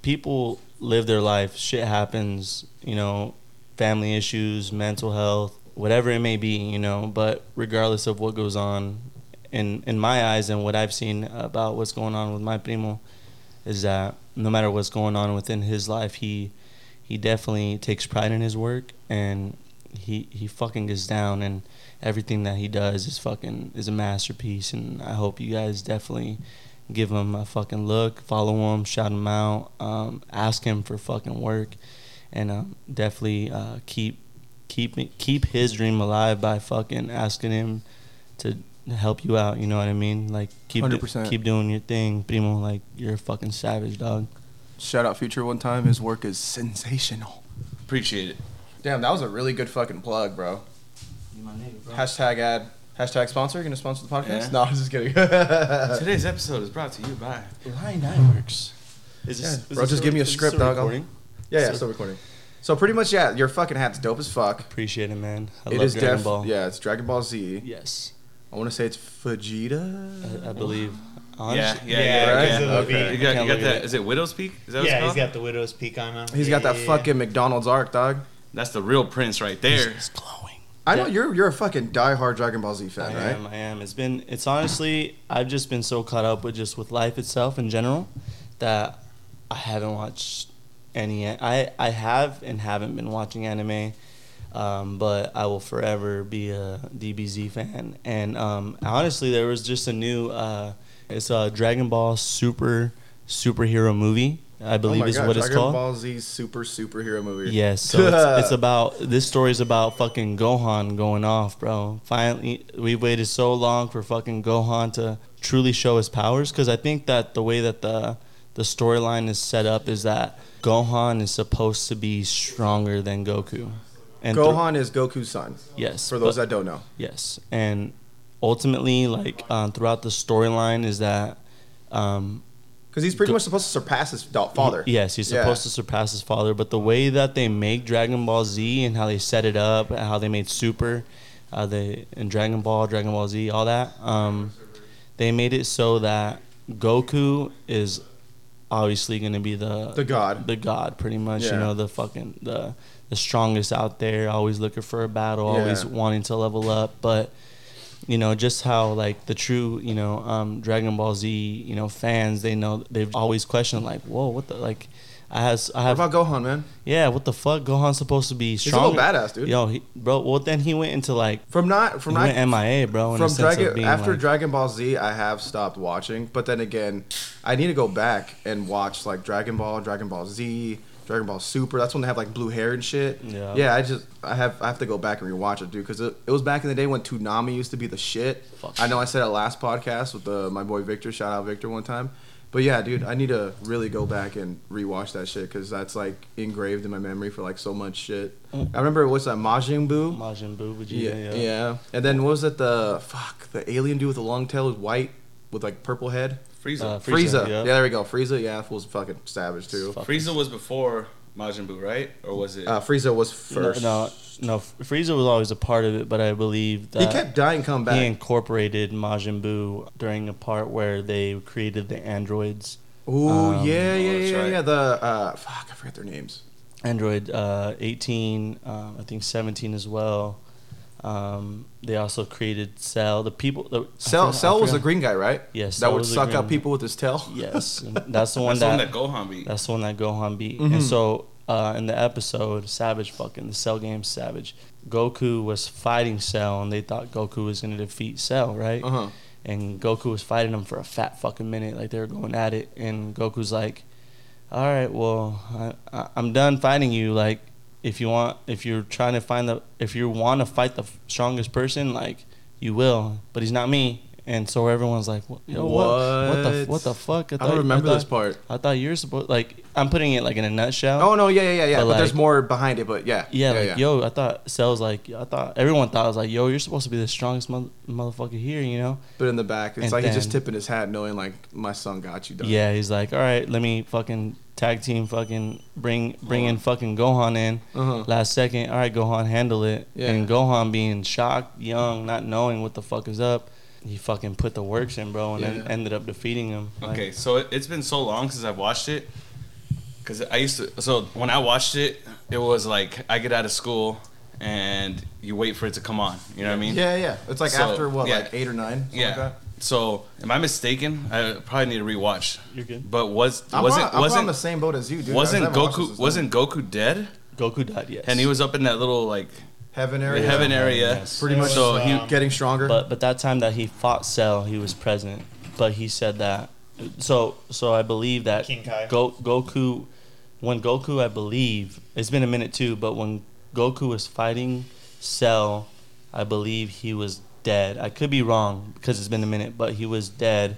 people live their life. Shit happens, you know, family issues, mental health, whatever it may be, you know. But regardless of what goes on, in in my eyes and what I've seen about what's going on with my primo, is that no matter what's going on within his life, he he definitely takes pride in his work and he he fucking gets down and everything that he does is fucking is a masterpiece and I hope you guys definitely give him a fucking look, follow him, shout him out, um, ask him for fucking work, and um, definitely uh, keep keep keep his dream alive by fucking asking him to help you out. You know what I mean? Like keep do- 100%. keep doing your thing, primo. Like you're a fucking savage, dog. Shout out Future one time. His work is sensational. Appreciate it. Damn, that was a really good fucking plug, bro. Hashtag ad. Hashtag sponsor. You gonna sponsor the podcast? Yeah. No, I'm just kidding. Today's episode is brought to you by. Line Eye works. Is Yeah, is bro, this just give me a script, dog. I'll- recording? yeah, yeah, So- still recording. So pretty much, yeah, your fucking hat's dope as fuck. Appreciate it, man. I It love is Dragon def- Ball. Yeah, it's Dragon Ball Z. Yes, I want to say it's Vegeta. I, I believe. Yeah, Honestly, yeah, Yeah, yeah. right? yeah. it'll You got, Can't you got that. it. Is it Widow's Peak? Is that what Yeah, it's he's called? got the widow's peak on him. He's got that Yeah, yeah, fucking McDonald's arc, dog. That's the real prince right there. It's glowing. I know Yeah. you're you're a fucking diehard Dragon Ball Z fan, am. right? I am. It's been. It's honestly. I've just been so caught up with just with life itself in general that I haven't watched any. I I have and haven't been watching anime. Um, but I will forever be a DBZ fan. And um, honestly, there was just a new. Uh, it's a Dragon Ball Super superhero movie. I Oh believe my is God, what it's Dragon called. Ball Z super superhero movie. Yes, so it's, it's about this story is about fucking Gohan going off, bro. Finally, we waited so long for fucking Gohan to truly show his powers because I think that the way that the the storyline is set up is that Gohan is supposed to be stronger than Goku. And Gohan is Goku's son. yes. For those but- that don't know. Yes, and ultimately, like um, throughout the storyline, is that um, Because he's pretty much supposed to surpass his da- father. he- yes, he's Yeah. supposed to surpass his father. But the way that they make Dragon Ball Z and how they set it up, and how they made Super, uh, they and Dragon Ball, Dragon Ball Z, all that, um, they made it so that Goku is obviously going to be the The god. the god, pretty much. You Yeah. know, the fucking the the strongest out there, always looking for a battle, always Yeah. wanting to level up. But you know, just how like the true, you know, um, Dragon Ball Z, you know, fans, they know they've always questioned like, whoa, what the like. I has I What have about Gohan, man? yeah. What the fuck? Gohan's supposed to be strong He's a little badass, dude. Yo, he, bro. Well, then he went into like From not from not MIA, bro. From the sense of Dragon after like, Dragon Ball Z, I have stopped watching. But then again, I need to go back and watch like Dragon Ball, Dragon Ball Z, Dragon Ball Super. That's when they have like blue hair and shit. Yeah. Yeah, I just I have I have to go back and rewatch it, dude, because it, it was back in the day when Toonami used to be the shit. Fuck. I know I said it last podcast with the, my boy Victor. Shout out Victor one time. But yeah, dude, I need to really go back and rewatch that shit because that's like engraved in my memory for like so much shit. Mm. I remember what's that Majin Buu? Majin Buu, Vegeta, Yeah, yeah, yeah, And then what was it? The fuck the alien dude with the long tail was white with like purple head. Frieza. Uh, Frieza. Frieza, Yeah. yeah. there we go. Frieza. Yeah, that was fucking savage too. Fuck. Frieza was before Majin Buu, right? Or was it? Uh, Frieza was first. No, no, no, Frieza was always a part of it, but I believe that he kept dying, come back. he incorporated Majin Buu during a part where they created the androids. Ooh, Um, yeah, yeah, Oh, yeah, right. yeah. The uh, fuck, I forget their names. Android uh, 18, um, I think 17 as well. Um, they also created Cell. The people. The, Cell, forgot- Cell was the green guy, right? Yes, that Cell would suck up people with his tail. Yes, and that's the one That's the one that that Gohan beat. That's the one that Gohan beat. Mhm. And so uh, in the episode, Savage fucking the Cell game Savage, Goku was fighting Cell, and they thought Goku was gonna defeat Cell, right? Uh huh. And Goku was fighting him for a fat fucking minute, like they were going at it. And Goku's like, "All right, well, I, I, I'm done fighting you. Like, if you want, if you're trying to find the, if you want to fight the strongest person, like, you will. But he's not me." And so everyone's like, "What? Yo, what? What the? What? The fuck?" I thought- don't remember thought- this part. I thought you were supposed like I'm putting it like in a nutshell. Oh no, yeah, yeah, yeah, yeah. But, But, there's more behind it. But yeah, yeah, like yo, I thought Cell's like I thought everyone thought I was like yo, you're supposed to be the strongest mother- motherfucker here, you know? But in the back, it's And like he's just tipping his hat, knowing like my son got you done. Yeah, he's like, all right, let me fucking tag team, fucking bring bring in fucking Gohan in Uh huh. last second. All right, Gohan, handle it. Yeah. And Gohan being shocked, young, not knowing what the fuck is up, he fucking put the works in, bro, and Yeah. then ended up defeating him. Like, Okay, so it, it's been so long since I've watched it. Cause I used to. So when I watched it, it was like I get out of school and you wait for it to come on. You know what I mean? Yeah, yeah. It's like So, after what, yeah. like eight or nine. something Yeah. Like that? So am I mistaken? I probably need to rewatch. You're good. But was I'm, wasn't on, I'm on wasn't the same boat as you, dude. Wasn't haven't watched this Goku wasn't. Goku dead? Goku died, yes. And he was up in that little like heaven area? heaven area. Yes. Pretty much. So he um, Getting stronger. But but that time that he fought Cell, he was present. But he said that. So so I believe that King Kai. Go, Goku, when Goku, I believe it's been a minute too. But when Goku was fighting Cell, I believe he was dead. I could be wrong because it's been a minute, but he was dead.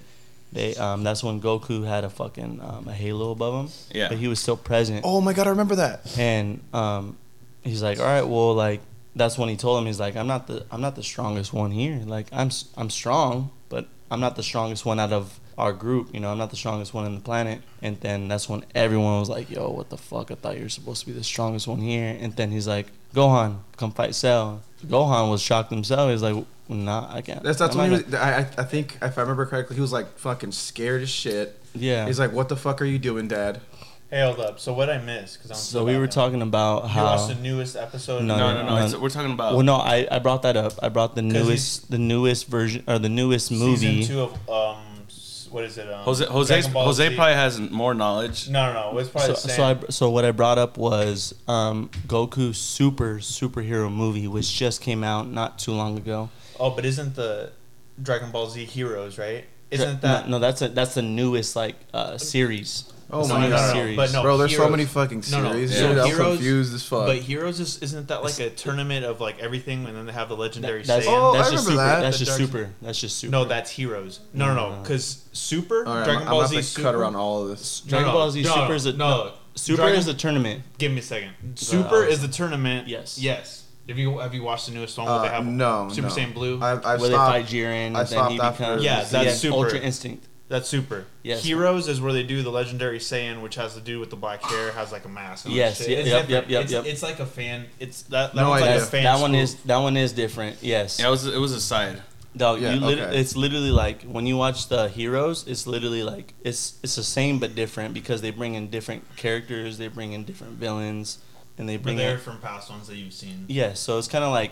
They um that's when Goku had a fucking um, a halo above him. Yeah. But he was still present. oh my god, I remember that. And um, he's like, all right, well, like that's when he told him he's like, I'm not the I'm not the strongest one here. Like I'm s- I'm strong, but I'm not the strongest one out of our group. You know, I'm not the strongest one on the planet. And then that's when everyone was like, yo, what the fuck? I thought you were supposed to be the strongest one here. And then he's like, Gohan, come fight Cell. Gohan was shocked himself. He's like, nah, I can't. That's that's I'm when he not was. I I I think if I remember correctly, he was like fucking scared as shit. Yeah. He's like, "What the fuck are you doing, Dad?" Hey, hold up. So what I missed? Because I'm so we were now. talking about You how. watched the newest episode? No, no no, no no. no. We're talking about Well, no, I, I brought that up. I brought the newest the newest version or the newest movie. Season two of um, what is it? Um, Jose Jose Jose Z. probably has more knowledge. No, no, no. It's probably so, the so same. I so what I brought up was um, Goku's super superhero movie, which just came out not too long ago. Oh, but isn't the Dragon Ball Z Heroes right? Isn't that no? That's a, that's the newest like uh, series. Oh It's my only a God. series. But no, Bro, there's so many fucking series. No, no. series. So dude, I'm Heroes- confused as fuck. But Heroes is isn't that like a tournament of like everything, and then they have the legendary That- that's, Saiyan? Oh, that's I just remember super. that. That's The just Dark- super. That's just super. No, that's Heroes. No, no, no. No. Because Super, All right, Dragon I'm, Ball I'm Z about to Super. cut around all of this. Dragon No, no, Ball Z no, Super is a no. Super Dragon- is a tournament. Give me a second. Super uh, is the tournament. yes. Yes. Have you have you watched the newest one where they Uh, have no, Super no. Saiyan Blue? I, I've where they stopped. fight Jiren, I and then he stopped after becomes Yeah, that's has Super. Ultra Instinct. That's Super. Yes. Heroes is where they do the legendary Saiyan, which has to do with the black hair, has like a mask. and all Yes, shit. yeah, It's yep, yep, yep, it's, yep. It's like a fan. It's that. that No one's like idea. a fan. that one is that one is different. Yes. Yeah, it was it was a side. Dog, Yeah, you lit- okay. it's literally like when you watch the heroes, it's literally like it's it's the same but different because they bring in different characters, they bring in different villains, and they But bring they're in from past ones that you've seen. yeah. So it's kind of like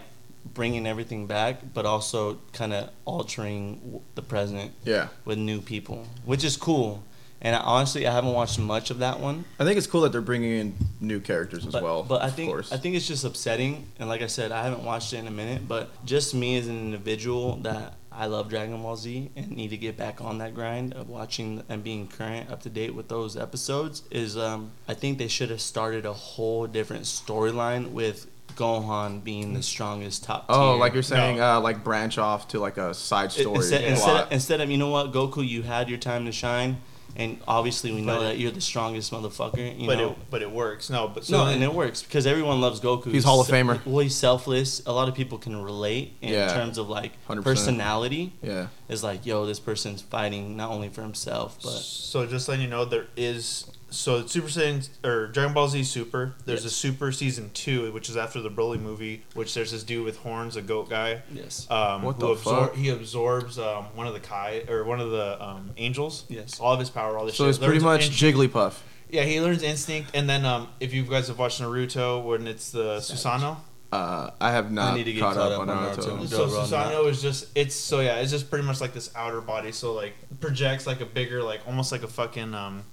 bringing everything back, but also kind of altering the present Yeah, with new people, which is cool. And I, honestly, I haven't watched much of that one. I think it's cool that they're bringing in new characters as but, well. But I of think course. I think it's just upsetting. And like I said, I haven't watched it in a minute. But just me as an individual, that I love Dragon Ball Z and need to get back on that grind of watching and being current, up to date with those episodes. Is um, I think they should have started a whole different storyline with Gohan being the strongest top. oh, tier. like you're saying, No. uh, like branch off to like a side story. Instead, Yeah. instead, of, instead of you know what Goku, you had your time to shine, and obviously we know But- that you're the strongest motherfucker. You but know, it but it works. No, but so no, then- and it works because everyone loves Goku. He's Hall of se- Famer. Well, he's selfless. A lot of people can relate in Yeah. terms of like 100%. personality. yeah, Is like, yo, this person's fighting not only for himself, but So just letting you know, there is so Super Saiyan or Dragon Ball Z Super. There's a Super season two, which is after the Broly movie. Which there's this dude with horns, a goat guy. yes, Um, What who the absor- fuck? He absorbs um, one of the Kai or one of the um, angels. yes. All of his power, all this so shit. it's pretty much in- Jigglypuff. yeah, he learns instinct, and then um, if you guys have watched Naruto, when it's the Susanoo, Uh, I have not I need to get caught, caught up, up on on Naruto. Naruto. so Go run Susanoo is just it's so yeah, it's just pretty much like this outer body. So like projects like a bigger like almost like a fucking um.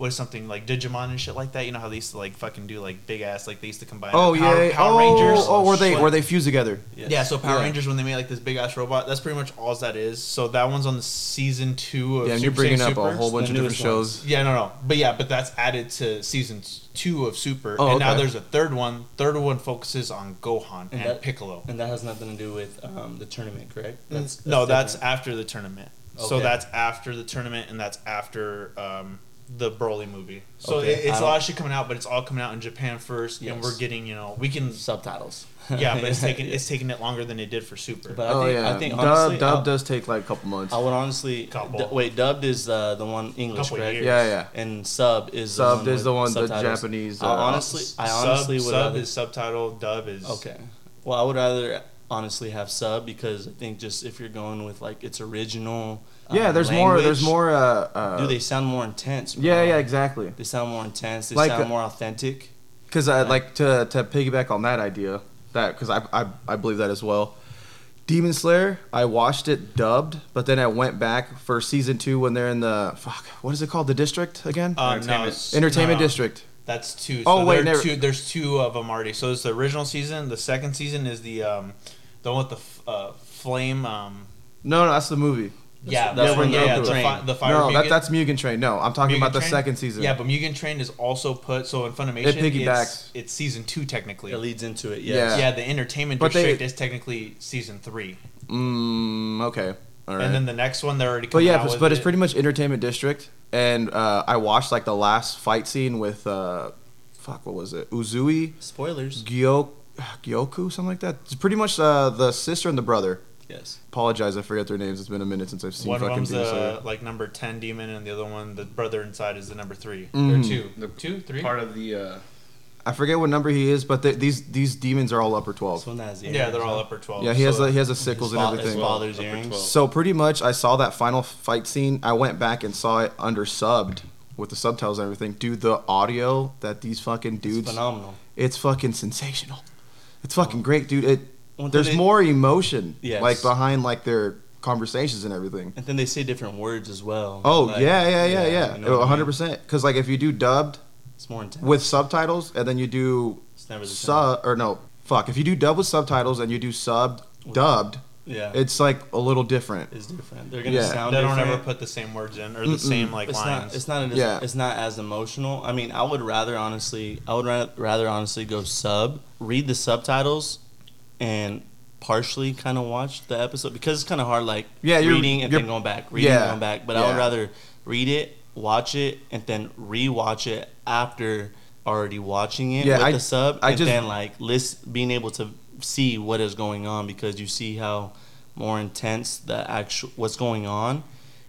What is something like Digimon and shit like that? You know how they used to like fucking do like big ass like they used to combine. Oh Power, yeah, Power oh, Rangers. oh, where they were they fuse together. yes. Yeah, so Power Yeah. Rangers when they made like this big ass robot, that's pretty much all that is. So that one's on the season two of Super. Yeah, and Super you're bringing Saiyan up a whole bunch of different newest shows. Yeah, no, no, but yeah, but that's added to season two of Super, Oh, and now there's a third one. Third one focuses on Gohan and, And that- Piccolo. and that has nothing to do with um, the tournament, correct? no, that's different. after the tournament. So that's after the tournament, and that's after um, the Broly movie. So Okay, it, it's I a lot of shit coming out, but it's all coming out in Japan first, and we're getting you know we can subtitles. yeah, but it's taking it's taking it longer than it did for Super. But I oh think, yeah, I think dub honestly, dub I'll- does take like a couple months. I would honestly d- wait. Dubbed is uh, the one English, Couple correct? years. yeah, yeah. And sub is Subbed the one is the with one the subtitles. Japanese. I Uh, honestly, I sub, honestly would sub rather, is subtitle, dub is okay. Well, I would rather honestly have sub because I think just if you're going with like its original. Yeah, um, there's more. There's more. Uh, uh, Do they sound more intense? bro. Yeah, yeah, exactly. They sound more intense. They Like, sound uh, more authentic. Because I like to to piggyback on that idea that because I, I I believe that as well. Demon Slayer, I watched it dubbed, but then I went back for season two when they're in the fuck. What is it called? The district again? Uh, no, Entertainment. it's- Entertainment no, no. District. That's two. Oh, so wait, never- two. There's two of them already. So it's the original season. The second season is the um, the one with the f- uh, flame. Um, No, no, that's the movie. Yeah, that's yeah, when yeah, yeah, the, Train. fi- the fire. no, that, that's Mugen Train. No, I'm talking Mugen about the Train? second season. Yeah, but Mugen Train is also put so in Funimation. It piggybacks. It's, it's season two technically. It leads into it. Yeah. Yes. Yeah, the Entertainment But they- District is technically season three, Mm, okay. All right. and then the next one they're already. but Coming yeah, out but, with but it's pretty much Entertainment District, and uh, I watched like the last fight scene with uh, fuck, what was it? Uzui, Spoilers. Gyo, Gyoku, something like that. It's pretty much uh, the sister and the brother. Yes. Apologize, I forget their names. It's been a minute since I've seen One of fucking them's Demon Slayer. the like number ten demon, and the other one, the brother inside, is the number three. Mhm. Or two, The two, three. Part of the uh, I forget what number he is, but th- these these demons are all upper twelve. This one has the Yeah, they're all upper twelve. Yeah, he has so- a, he has a sickles and fa- his everything. father's Upper earrings. So pretty much, I saw that final fight scene. I went back and saw it under subbed with the subtitles and everything. Dude, the audio that these fucking It's dudes, phenomenal. it's fucking sensational. It's fucking great, dude. It Well, there's they- more emotion, Yes. like behind like their conversations and everything. And then they say different words as well. Oh Like, yeah, yeah, yeah, yeah, you know hundred percent. Because oh, like if you do dubbed It's more intense. with subtitles and then you do it's never the same. sub or no, fuck. If you do dub with subtitles and you do subbed With- dubbed, Yeah. it's like a little different. It's different. They're gonna Yeah. sound They don't different. ever put the same words in or the Mm-mm. same like it's lines. not. It's not. As, Yeah. It's not as emotional. I mean, I would rather honestly. I would ra- rather honestly go sub, read the subtitles, and partially kind of watch the episode because it's kind of hard. Like Yeah, you're- reading and you're- then going back, reading Yeah. and going back. But I would rather read it, watch it, and then rewatch it after already watching it Yeah, with I- the sub, I and just- then like list being able to see what is going on because you see how more intense the actual what's going on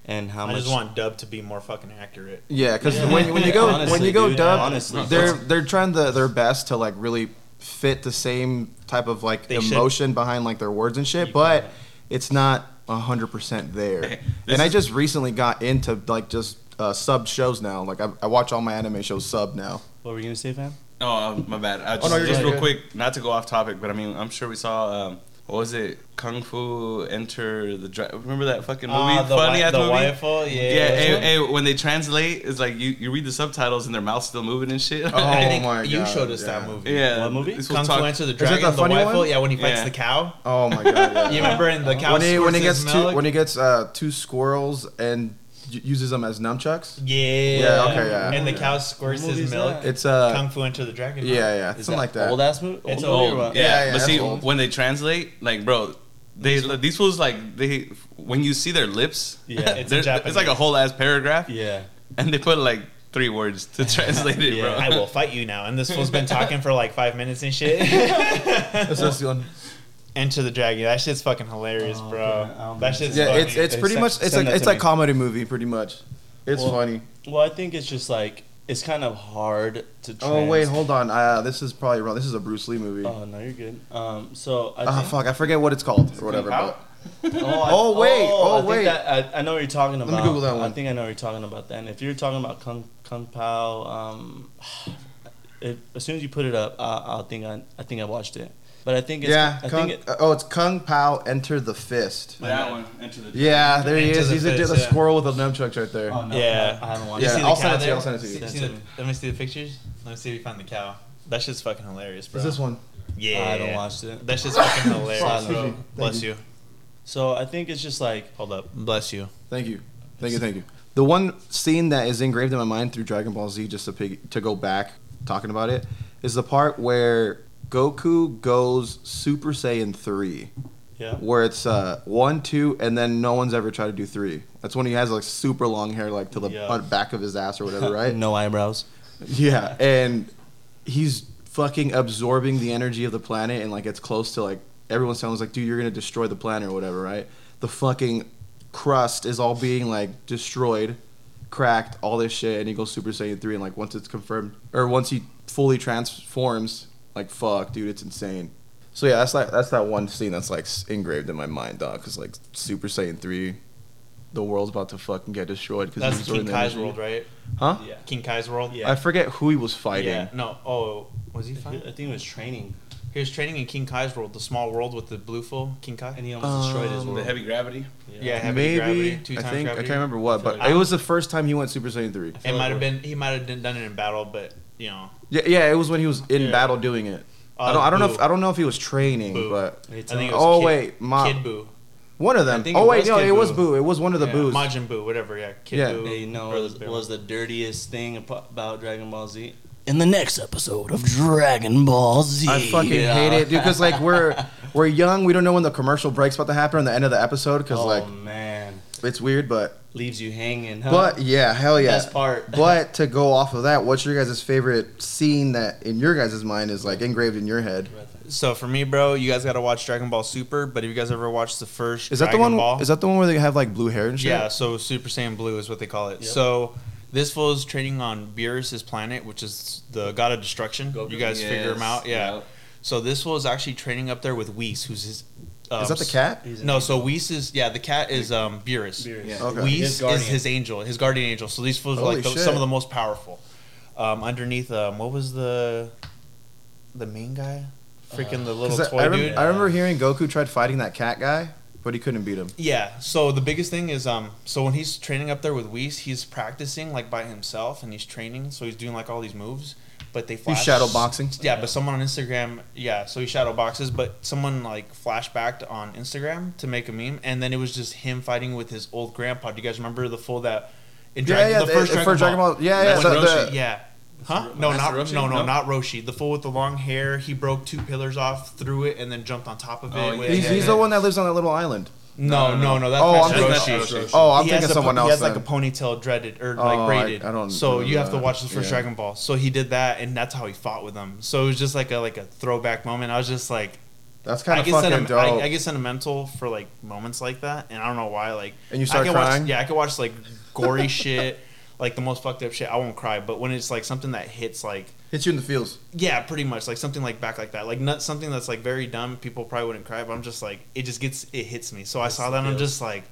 and how I much just want dub to be more fucking accurate. Yeah, because Yeah. when, when you go when you go dude, dub, honestly. they're they're trying the, their best to like really fit the same type of like They should. emotion behind like their words and shit, but it's not hundred percent there. This and I is- just recently got into like just uh, sub shows now. Like I, I watch all my anime shows sub now. What were you gonna say, fam? Oh, um, my bad. I just, Oh, no, just good, real quick, not to go off topic, but I mean, I'm sure we saw. Um, what was it? Kung Fu Enter the Dragon. Remember that fucking movie? Ah, the Funny wi- ass the movie. wifeful, yeah. Yeah, Which hey, hey, when they translate, it's like you, you read the subtitles and their mouth's still moving and shit. Oh I think my you showed us yeah. that movie. yeah. What movie? this Kung was Fu Enter the it Dragon. the The, funny wifeful, one? yeah, when he fights Yeah. the cow. Oh my god! Yeah. You remember in the cow when he when he gets two, when he gets uh, two squirrels and y- uses them as nunchucks. yeah. Yeah, okay, yeah. And the cow squirts his milk. that? It's uh Kung Fu into the Dragon. yeah yeah Is something like that. Old ass movie. It's Old old. movie or what? Yeah, Yeah, yeah, but see, old. when they translate, like, bro, they these fools like they when you see their lips, Yeah. It's they're- in Japanese. it's like a whole ass paragraph, Yeah. and they put like three words to translate it, Yeah. bro. I will fight you now. And this fool's been talking for like five minutes and shit. That's the one. Enter the Dragon. That shit's fucking hilarious, Oh, bro. okay. That shit's Yeah, funny. it's it's pretty send- much it's like it's to a me. comedy movie, pretty much. It's Well, funny. Well, I think it's just like it's kind of hard to. Trans- Oh wait, hold on. Uh, this is probably wrong. This is a Bruce Lee movie. Oh no, you're good. Um, so I Ah, think, fuck, I forget what it's called or whatever. Kung But Oh, I- Oh, wait, oh, I think wait. that- I, I know what you're talking about. Let me about. Google that one. I think I know what you're talking about. Then, if you're talking about Kung Kung Pow, um, if, as soon as you put it up, I, I'll think I I think I watched it. But I think it's, yeah, I Kung, think it, oh, it's Kung Pow Enter the Fist. that one, Enter the Yeah, there he Into is. the He's a, Fist, the yeah. squirrel with a nunchucks right there. oh, no, Yeah. I, I haven't watched Yeah, it. I'll cow send it to you, there? I'll send it to you. See- Send see it to the- Let me see the pictures. Let me see if you find the cow. That shit's fucking hilarious, bro. Is this one? Yeah. I haven't watched it. That shit's fucking hilarious, bro. Bless you. you. So I think it's just like Hold up. Bless you. Thank you, thank you, thank you. The one scene that is engraved in my mind through Dragon Ball Z, just to pig, to go back talking about it, is the part where Goku goes Super Saiyan three. yeah. where it's uh, one, two, and then no one's ever tried to do three. That's when he has like super long hair, like to the Yeah. back of his ass or whatever, right? no eyebrows. Yeah, and he's fucking absorbing the energy of the planet, and like it's close to like everyone's telling us like, dude, you're gonna destroy the planet or whatever, right? The fucking crust is all being like destroyed, cracked, all this shit, and he goes Super Saiyan three, and like once it's confirmed or once he fully transforms, like fuck, dude, it's insane. So yeah, that's like that's that one scene that's like engraved in my mind, dog. Cause like Super Saiyan three, the world's about to fucking get destroyed. Cause That's he's King the Kai's world, right? huh? Yeah. King Kai's world. Yeah. I forget who he was fighting. Yeah. No. Oh, was he fighting? I think it was training, He was training in King Kai's world, the small world with the blue fool. King Kai. and he almost destroyed his Um, world. the heavy gravity. Yeah, heavy Maybe gravity, two I times think gravity. I can't remember what, but like- it was the first time he went Super Saiyan three. It might have been. He might have done it in battle, but you know. Yeah, yeah, it was when he was in Yeah. battle doing it. I Uh, don't, I don't know if I don't know if he was training, Boo. but They I think it was oh Kid- wait, Ma, Kid Buu. one of them. I think it Oh wait, was no, Kid it was Buu. Boo. It was one of the yeah, Buus. Majin Buu, whatever. Yeah, Kid Yeah. Buu. Hey, you know or was, the- was the dirtiest thing abo- about Dragon Ball Z? In the next episode of Dragon Ball Z. I fucking hate it, dude. Because like we're we're young, we don't know when the commercial break's about to happen on the end of the episode. Because oh like man, it's weird, but leaves you hanging. Huh? but yeah, hell yeah. Best part. But to go off of that, what's your guys' favorite scene that in your guys' mind is like engraved in your head? So for me, bro, you guys got to watch Dragon Ball Super. But if you guys ever watched the first? Is that Dragon the one? Ball? Is that the one where they have like blue hair and shit? Yeah, so Super Saiyan Blue is what they call it. Yep. So this fool is training on Beerus' planet, which is the god of destruction. Goku? You guys figure him out, yeah. yep. So this fool is actually training up there with Whis, who's his. Um, Is that the cat? He's No, angel. so Whis is yeah. The cat is um Beerus. Beerus. Yeah. Okay. Whis His is guardian. his angel, his guardian angel. So these fools are like the, shit. some of the most powerful. Um, underneath, um, what was the the main guy? Freaking the little 'Cause toy I, I, rem- dude. I remember hearing Goku tried fighting that cat guy, but he couldn't beat him. Yeah. So the biggest thing is um so when he's training up there with Whis, he's practicing like by himself and he's training, so he's doing like all these moves. But they He's flash shadow boxing. Yeah, but someone on Instagram, yeah, so he shadow boxes, but someone like flashbacked on Instagram to make a meme, and then it was just him fighting with his old grandpa. Do you guys remember the full that? In Yeah, Dragon- yeah. the the- first the Dragon, Dragon Ball. Ball. Yeah, yeah. That's the- Roshi. the- Yeah. Huh? No, Master not Roshi? no, no, No? not Roshi. The fool with the long hair. He broke two pillars off, threw it, and then jumped on top of it. Oh, with- He's, he's the one that lives on that little island. No, no, no. That's Oh, I'm Master thinking- Roshi. Oh, I'm He thinking has a someone po- else. He has like a then. ponytail dreaded or Oh, like braided. I don't So you have to remember watch that. the first Yeah. Dragon Ball. So he did that, and that's how he fought with them. So it was just like a like a throwback moment. I was just like, That's kind I of get, fucking senti- dope. I, I get sentimental for like moments like that, and I don't know why. Like, And you start I can crying? Watch, yeah, I can watch like gory shit, like the most fucked up shit. I won't cry, but when it's like something that hits like Hits you in the feels. yeah, pretty much like something like back like that, like not something that's like very dumb. People probably wouldn't cry, but I'm just like it just gets it hits me. So I Hits saw the that and I'm feels. just like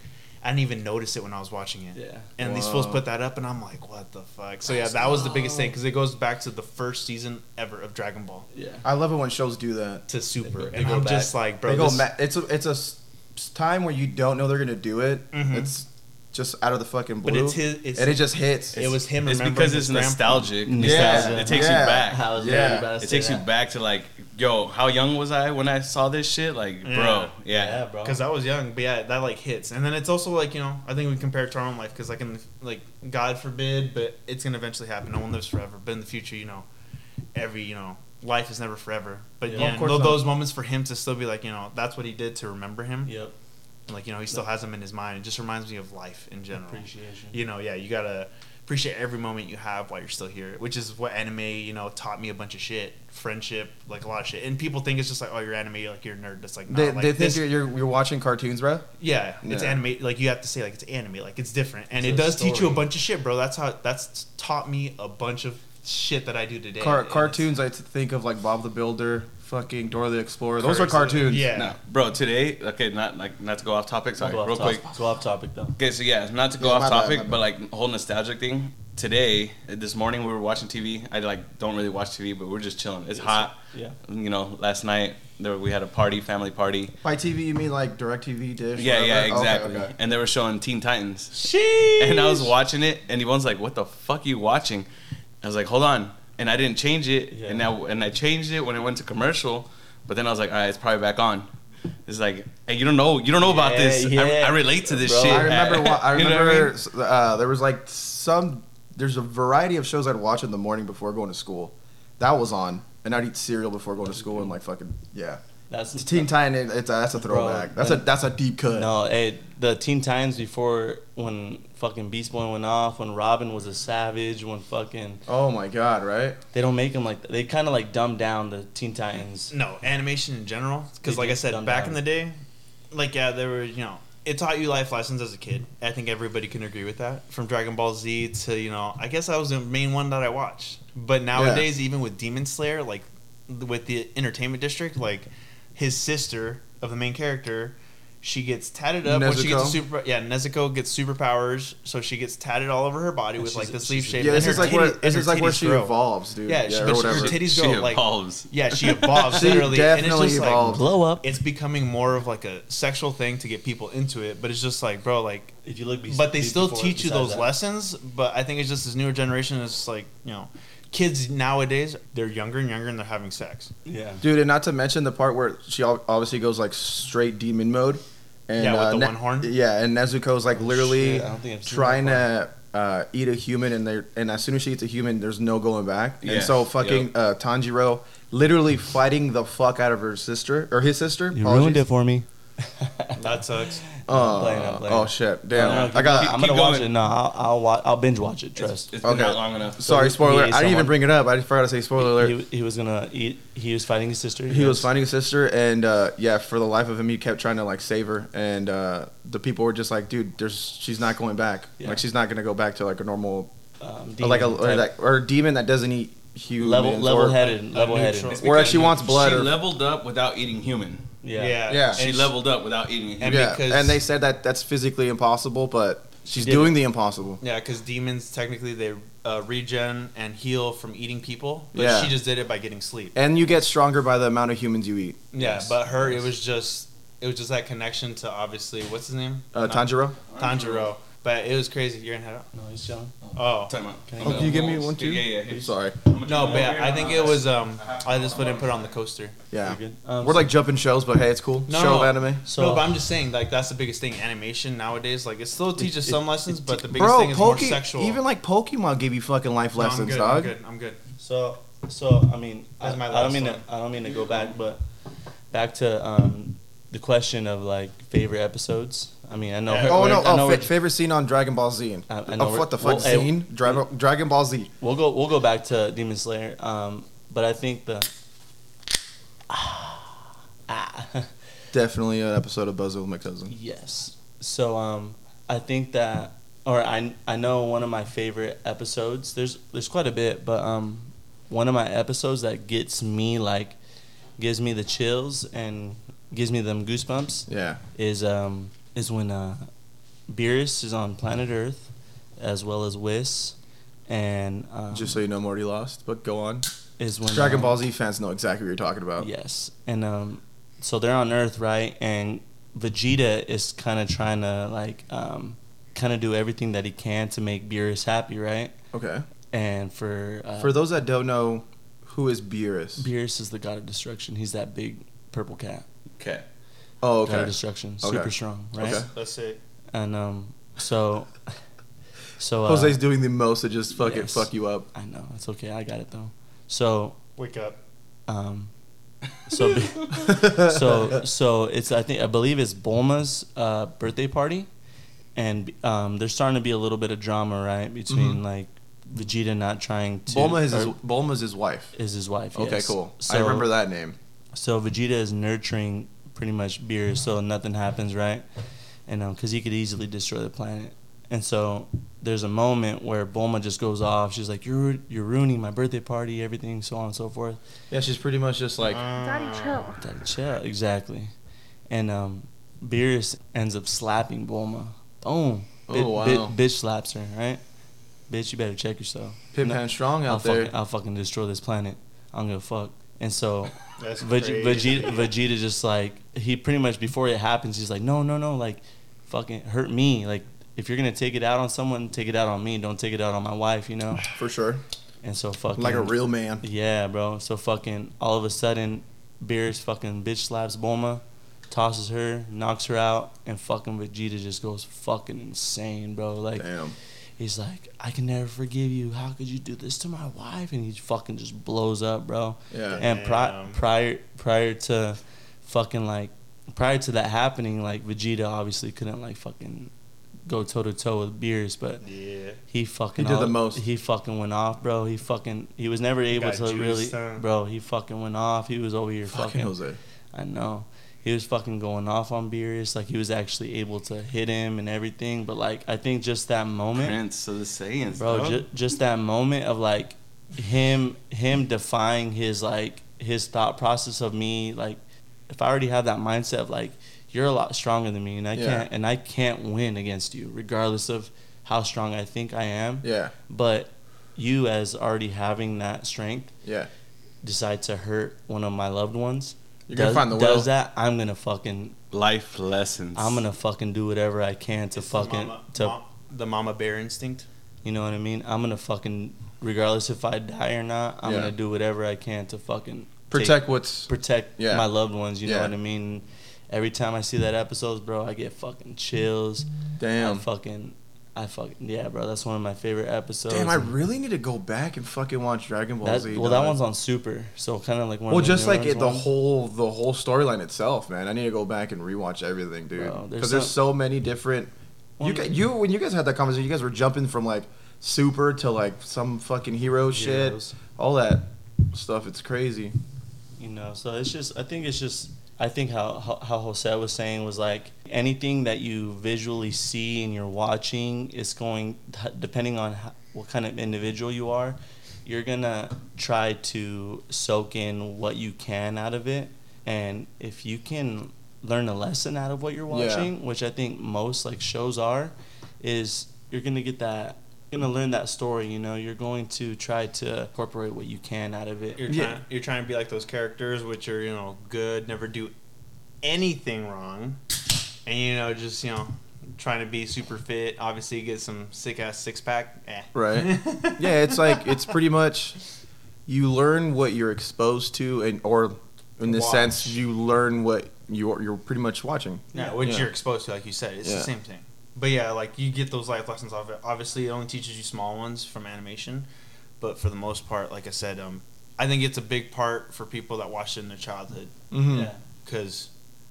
I didn't even notice it when I was watching it. Yeah. And these Wow. fools put that up, and I'm like, what the fuck? So yeah, that was the biggest thing because it goes back to the first season ever of Dragon Ball Yeah. I love it when shows do that. to Super, They go- they and go I'm back. just like, bro, they go. this- Ma- it's a it's a s- time where you don't know they're gonna do it. Mhm. It's just out of the fucking blue. but it's his. It's, and it just hits. it was him. It's because his it's grandpa. nostalgic. Yeah. It takes Yeah. you back. I was Yeah. yeah. about to It say takes you back to like, yo, how young was I when I saw this shit? Like, Yeah. bro, Yeah, yeah. bro. because I was young, but yeah, that like hits, and then it's also like you know, I think we compare it to our own life because like in like God forbid, but it's gonna eventually happen. No one lives forever, but in the future, you know, every you know, life is never forever. But Yeah. yeah, Of course tho- not. those moments for him to still be like, you know, that's what he did to remember him. Yep. And, like you know, he still has them in his mind. It just reminds me of life in general. Appreciation. You know, yeah, you gotta appreciate every moment you have while you're still here, which is what anime, you know, taught me a bunch of shit, friendship, like a lot of shit. And people think it's just like, oh, you're anime, like you're a nerd. That's like, nah, they, like, they think this- you're, you're you're watching cartoons, bro. yeah, it's anime. Like you have to say like it's anime, like it's different, and It's it a does teach you a bunch of shit, bro. That's how that's taught me a bunch of shit that I do today. Car- cartoons, I think of like Bob the Builder, fucking Dora the Explorer. Those are cartoons. Yeah. No, bro. Today, okay, not like not to go off topic. Sorry, Go off real topic- quick. Go off topic though. Okay, so yeah, not to go Yeah, off my bad, my topic, bad. but like whole nostalgic thing. Today, this morning, we were watching TV. I like don't really watch TV, but we're just chilling. It's hot. Yeah. You know, last night there we had a party, family party. By TV, you mean like Directv dish? Yeah, yeah, whatever? Okay, exactly. okay. And they were showing Teen Titans. Sheesh. And I was watching it, and Yvonne's like, "What the fuck are you watching?" I was like, "Hold on," and I didn't change it, Yeah. and now and I changed it when it went to commercial, but then I was like, "All right, it's probably back on." It's like, hey, you don't know, you don't know about Yeah, this. yeah. I, I relate to this Bro, shit. I remember. wa- I You know what remember. mean? uh, there was like some. There's a variety of shows I'd watch in the morning before going to school. That was on, and I'd eat cereal before going to school and like fucking yeah. That's Teen Titan, it's a, that's a throwback. that's a that's a deep cut. No, hey, the Teen Titans before when fucking Beast Boy went off, when Robin was a savage, when fucking Oh my god, right? they don't make them like they kind of like dumb down the Teen Titans. No, animation in general. Because, like I said, back down. in the day, like, yeah, there were, you know, it taught you life lessons as a kid. I think everybody can agree with that. From Dragon Ball Z to, you know, I guess that was the main one that I watched. But nowadays, even with Demon Slayer, like, with the Entertainment District, like, his sister of the main character. She gets tatted up when she gets super. Yeah, Nezuko gets superpowers, so she gets tatted all over her body And with like she's- the sleeve shape. Yeah, and this is her like where this is like where she grow. evolves, dude. Yeah, she- or but whatever. her titties She go like evolves. yeah, she evolves She literally. definitely and it's just evolves. Like, Blow up. it's becoming more of like a sexual thing to get people into it, but it's just like, bro, like, If you look, be- but they still teach you those that. lessons. But I think it's just this newer generation is like, you know, kids nowadays they're younger and younger and they're having sex. Yeah. Dude, and not to mention the part where she obviously goes like straight demon mode. And, Yeah, with uh, the Ne- one horn? Yeah, and Nezuko's like literally shit, I don't think I've seen trying to uh, eat a human, and they and as soon as she eats a human, there's no going back. Yeah, And so fucking yep. uh, Tanjiro literally fighting the fuck out of her sister or his sister. You ruined it for me. That sucks. Oh, I'm playing, I'm playing. oh shit! Damn, No, no, I got. I'm gonna watch going. it. No, I'll I'll, watch, I'll binge watch it. Trust. It's, it's been Okay. not long enough. Sorry, spoiler. alert. I didn't even bring it up. I forgot to say spoiler alert. He, he was gonna eat. He was fighting his sister. He was fighting his sister, and uh, yeah, for the life of him, he kept trying to like save her, and uh, the people were just like, "Dude, there's she's not going back. Yeah. Like she's not gonna go back to like a normal, Um, or like a demon or, like, or a demon that doesn't eat humans. level or- level headed. Level headed. neutral. Or because she wants blood She or- leveled up without eating human. Yeah. Yeah, Yeah. She leveled up without eating human. And yeah, because- and they said that that's physically impossible, but she's did doing the impossible. Yeah, because demons technically they uh, regen and heal from eating people, but Yeah. she just did it by getting sleep. And you get stronger by the amount of humans you eat. Yeah, Yes. but her, it was just it was just that connection to obviously what's his name? Uh, Not- Tanjiro. Tanjiro. But it was crazy. You're gonna head out. No, he's chilling. Oh. Time out. Can Oh, can you give me one too? Yeah, yeah. yeah. Sorry. No, but yeah, I think it was. Um, I just wouldn't put it on the coaster. Yeah. Um, We're like jumping shows, but hey, it's cool. No, Show no. of anime. so no, but I'm just saying, like that's the biggest thing. Animation nowadays, like it still teaches some lessons, but the biggest Bro, thing is more sexual. even like Pokemon gave you fucking life No, I'm lessons, good, dog. I'm good. I'm good. So, so I mean, I, That's my I don't mean one. to, I don't mean to go back, but back to um, the question of like favorite episodes. I mean, I know. Yeah. Oh no! I know Oh, fa- favorite scene on Dragon Ball Z. I- I know oh, what the fuck well, hey, scene? Dragon, Dragon Ball Z. We'll go. We'll go back to Demon Slayer. Um, but I think the. Ah, Definitely an episode of Buzz with my cousin. yes. So um, I think that, or I I know one of my favorite episodes. There's there's quite a bit, but um, one of my episodes that gets me like, gives me the chills and gives me them goosebumps. Yeah. is um is when uh Beerus is on planet Earth, as well as Whis, and um, Just so you know, I'm already lost. But go on. is when Dragon um, Ball Z fans know exactly what you're talking about. Yes, and um, so they're on Earth, right? And Vegeta is kind of trying to like um, kind of do everything that he can to make Beerus happy, right? Okay. And for uh, For those that don't know, who is Beerus? Beerus is the god of destruction. He's that big purple cat. Okay. oh, God of okay. destruction, Okay. super strong, right? Okay. That's it. And um, so so uh, Jose's doing the most to just fucking yes. fuck you up. I know it's okay. I got it though. So Wake up. um, so so so it's I think I believe it's Bulma's uh, birthday party, and um, there's starting to be a little bit of drama right between Mhm. like Vegeta not trying to Bulma is his, or Bulma's his wife. is his wife. Okay, yes. cool. So, I remember that name. So Vegeta is nurturing pretty much Beerus, so nothing happens, right? And um, because he could easily destroy the planet, and so there's a moment where Bulma just goes off. She's like, "You're you're ruining my birthday party, everything, so on and so forth." Yeah, she's pretty much just like Daddy, chill. Daddy, chill. Exactly. And um, Beerus ends up slapping Bulma. Boom. Oh, Bi- wow. bi- bitch slaps her, right? Bitch, you better check yourself. Pimp No, Hand Strong I'll out there. fucking, I'll fucking destroy this planet. I don't give a fuck. And so That's crazy. Vegeta, Vegeta just like he pretty much before it happens, he's like, no, no, no, like, fucking hurt me. Like, if you're gonna take it out on someone, take it out on me. Don't take it out on my wife, you know. For sure. And so fucking Like a real man. yeah, bro. So fucking all of a sudden, Beerus fucking bitch slaps Bulma, tosses her, knocks her out, and fucking Vegeta just goes fucking insane, bro. Like Damn. He's like, I can never forgive you. How could you do this to my wife? And he fucking just blows up, bro. Yeah. And pri- prior prior to fucking like prior to that happening, like Vegeta obviously couldn't like fucking go toe to toe with Beerus, but Yeah. he fucking He did the most. He fucking went off, bro. He fucking he was never able to really, huh? bro. He fucking went off. He was over here Fucking fucking. Jose. I know. He was fucking going off on Beerus. Like he was actually able to hit him and everything. But like I think just that moment, Prince of the Saiyans, bro. dog. Ju- just that moment of like him him defying his like his thought process of me. Like if I already have that mindset of like you're a lot stronger than me and I Yeah. can't and I can't win against you regardless of how strong I think I am Yeah. but you as already having that strength Yeah. decide to hurt one of my loved ones You're gonna does, find the does will. that i'm gonna fucking Life lessons. i'm gonna fucking do whatever i can to It's the fucking mama- to mom- the mama bear instinct. you know what i mean i'm gonna fucking regardless if i die or not i'm Yeah. gonna do whatever i can to fucking take- Protect what's protect Yeah. my loved ones you know what i mean every time i see that episodes bro i get fucking chills I damn. fucking i fucking yeah bro that's one of my favorite episodes Damn, I really need to go back and fucking watch Dragon Ball That, Z. well, that one's on Super, so kind of like one. Well, of the just like it, the whole the whole storyline itself, man. I need to go back and rewatch everything, dude. Bro, there's Because there's so many different. You guys, you when you guys had that conversation, you guys were jumping from like super to like some fucking hero shit, all that stuff. It's crazy. You know, so it's just. I think it's just. I think how how, how Jose was saying was like anything that you visually see and you're watching is going depending on how, what kind of individual you are. You're gonna try to soak in what you can out of it, and if you can learn a lesson out of what you're Yeah. watching, which I think most like shows are, is you're gonna get that. You're gonna learn that story. You know, you're going to try to incorporate what you can out of it. You're Yeah. trying. You're trying to be like those characters, which are you know good, never do anything wrong, and you know just you know trying to be super fit. Obviously, get some sick ass six pack. Eh. Right. yeah, it's like it's pretty much you learn what you're exposed to, and or in this Watch. sense, you learn what you're you're pretty much watching. Yeah, which Yeah. you're exposed to, like you said. It's Yeah. the same thing. But yeah, like you get those life lessons off it. Obviously, it only teaches you small ones from animation, but for the most part, like I said, um, I think it's a big part for people that watched it in their childhood Mm-hmm. Yeah. because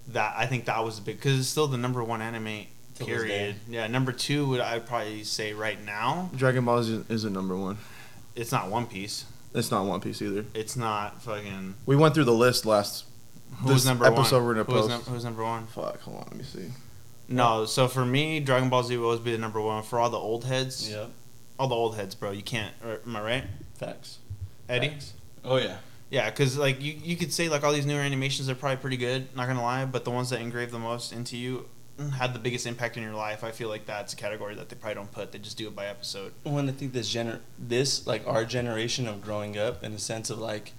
that I think that was a big because it's still the number one anime. Till Period. Yeah, number two would I'd probably say right now. Dragon Ball Z isn't number one. It's not One Piece. It's not One Piece either. It's not fucking. We went through the list last. Who's This number episode one? we're gonna who's, post. num- who's number one? Fuck. Hold on. Let me see. No, so for me, Dragon Ball Z will always be the number one for all the old heads. Yep. All the old heads, bro. You can't. Or, am I right, Facts. Eddie? Facts. Oh yeah. Yeah, because like you, you could say like all these newer animations are probably pretty good. Not gonna lie, but the ones that engrave the most into you mm, had the biggest impact in your life. I feel like that's a category that they probably don't put. They just do it by episode. When I think this gener this like our generation of growing up in a sense of like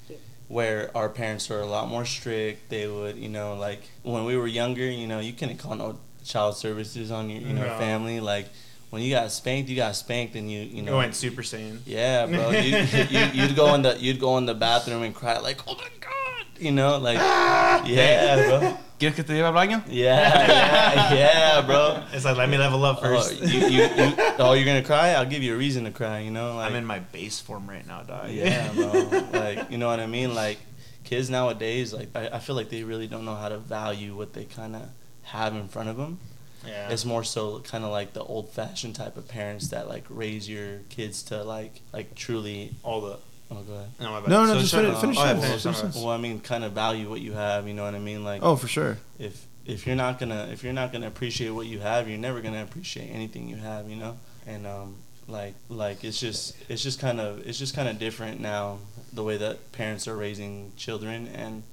where our parents were a lot more strict. They would, you know, like when we were younger, you know, you couldn't call no child services on your, you know, No. family. Like when you got spanked, you got spanked, and you, you You know, went Super Saiyan. yeah, bro. You, you, you'd go in the you'd go in the bathroom and cry like, oh my god, you know, like, yeah, bro. ¿Quieres que te lleve al baño? Yeah, yeah, yeah, bro. It's like let me level up Oh, first. you, you, you, oh, you're gonna cry? I'll give you a reason to cry. You know, like I'm in my base form right now, dog. yeah, bro. Like you know what I mean? Like kids nowadays, like I, I feel like they really don't know how to value what they kind of have in front of them. yeah. It's more so kind of like the old-fashioned type of parents that like raise your kids to like like truly. all the. Oh, go ahead. No, my bad. No, no, So just finish- up. finish Oh, yeah, finish, finish Well, I mean, kind of value what you have. You know what I mean? Like Oh, for sure. if if you're not gonna if you're not gonna appreciate what you have, you're never gonna appreciate anything you have, you know. And um, like like it's just it's just kind of it's just kind of different now the way that parents are raising children, and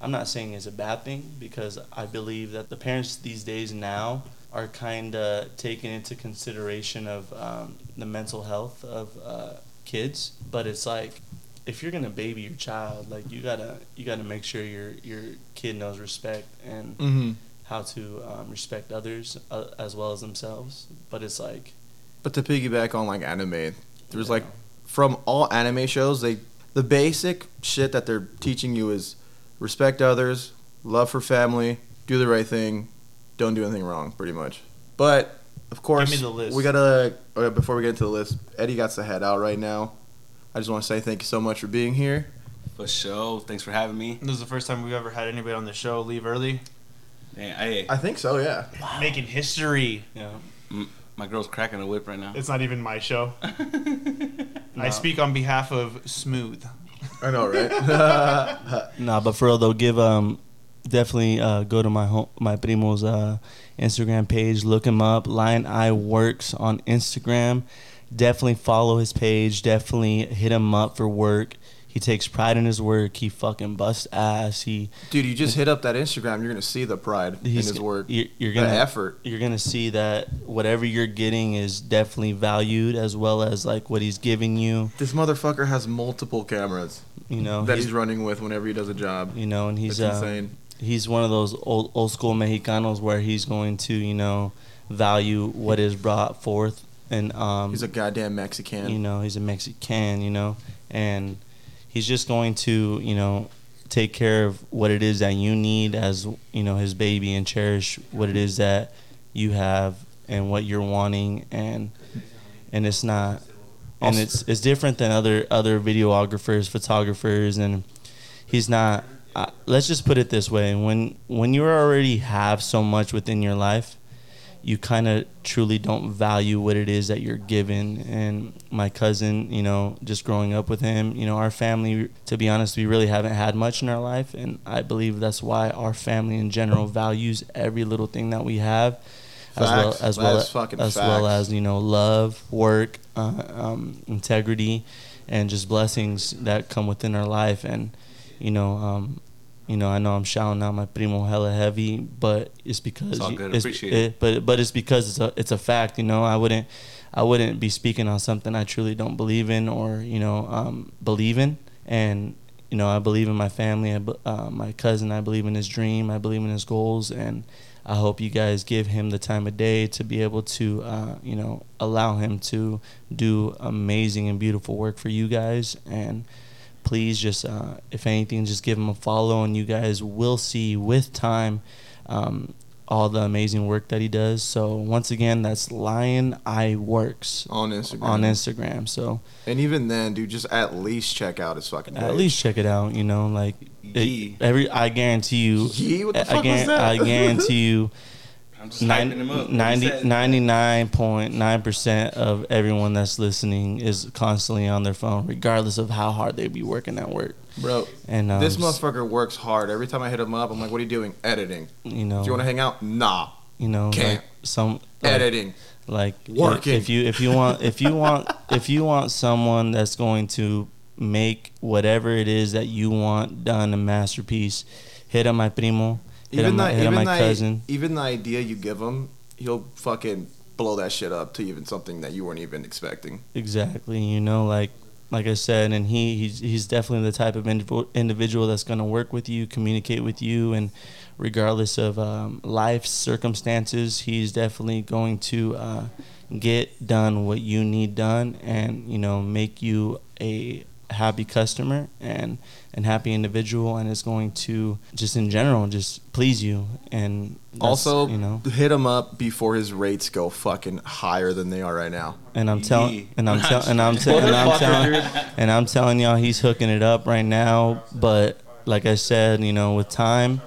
I'm not saying it's a bad thing because I believe that the parents these days now are kind of taking into consideration of um, the mental health of uh, kids, but it's like if you're gonna baby your child, like you gotta you gotta make sure your your kid knows respect and Mm-hmm. how to um, respect others uh, as well as themselves. But it's like But to piggyback on like anime, there's like from all anime shows, they the basic shit that they're teaching you is respect others, love for family, do the right thing, don't do anything wrong, pretty much. But of course, me the list. we gotta uh, before we get into the list. Eddie got to head out right now. I just want to say thank you so much for being here. For sure. Thanks for having me. This is the first time we've ever had anybody on the show leave early, Man, hey, I think so, yeah. making history. you know, m- my girl's cracking a whip right now. It's not even my show. I speak on behalf of Smooth. I know, right? Nah, but for real though, give um definitely uh, go to my home, my primo's uh, Instagram page, look him up, Lion Eye Works on Instagram. Definitely follow his page. Definitely hit him up for work. He takes pride in his work. He fucking busts ass. He Dude, you just hit up that Instagram, you're gonna see the pride in his work, You're, you're the gonna effort. You're gonna see that whatever you're getting is definitely valued as well as like what he's giving you. This motherfucker has multiple cameras You know that he's running with whenever he does a job. you know, and he's uh, insane. he's one of those old old school Mexicanos where he's going to you know value what is brought forth and um He's a goddamn Mexican. you know he's a Mexican you know and he's just going to you know take care of what it is that you need as you know his baby and cherish what it is that you have and what you're wanting. And and it's not and it's it's different than other other videographers photographers. And he's not uh, let's just put it this way. When when you already have so much within your life you kind of truly don't value what it is that you're given. And my cousin you know just growing up with him you know our family to be honest we really haven't had much in our life. And i believe that's why our family in general values every little thing that we have as well Facts. as well fucking as well as you know love work uh, um, integrity and just blessings that come within our life. And you know um, you know, I know I'm shouting out my primo hella heavy, but it's because It's all good. it's- Appreciate it. But but it's because it's a it's a fact. You know, I wouldn't I wouldn't be speaking on something I truly don't believe in or you know um, believe in, and you know, I believe in my family. I, uh, my cousin, I believe in his dream. I believe in his goals, and I hope you guys give him the time of day to be able to, uh, you know, allow him to do amazing and beautiful work for you guys. And please, just uh, if anything, just give him a follow, and you guys will see with time. Um, all the amazing work that he does. So once again, that's Lion Eye Works on Instagram. on Instagram. So And even then, dude, just at least check out his fucking. at least check it out. You know, like it- every I guarantee you. Yee? What the I, fuck was that? I guarantee you. I'm just hyping him up. What he said. 99.9% of everyone that's listening is constantly on their phone, regardless of how hard they be working at work. bro. And um, this motherfucker works hard. Every time I hit him up, I'm like, "What are you doing? Editing. you know, Do you want to hang out? Nah. you know, Can't. like some like, Editing. like Working. if you if you want if you want if you want someone that's going to make whatever it is that you want done a masterpiece hit up my primo Even my, the hit even my the cousin even the idea you give him, he'll fucking blow that shit up to even something that you weren't even expecting. exactly you know like like i said and he he's, he's definitely the type of indiv- individual that's going to work with you communicate with you and regardless of um, life circumstances he's definitely going to uh, get done what you need done and you know make you a happy customer and and happy individual and is going to just in general just please you. And also, you know. hit him up before his rates go fucking higher than they are right now. and I'm telling and I'm telling and I'm telling and I'm telling and I'm telling y'all he's hooking it up right now. But like I said, you know, with time,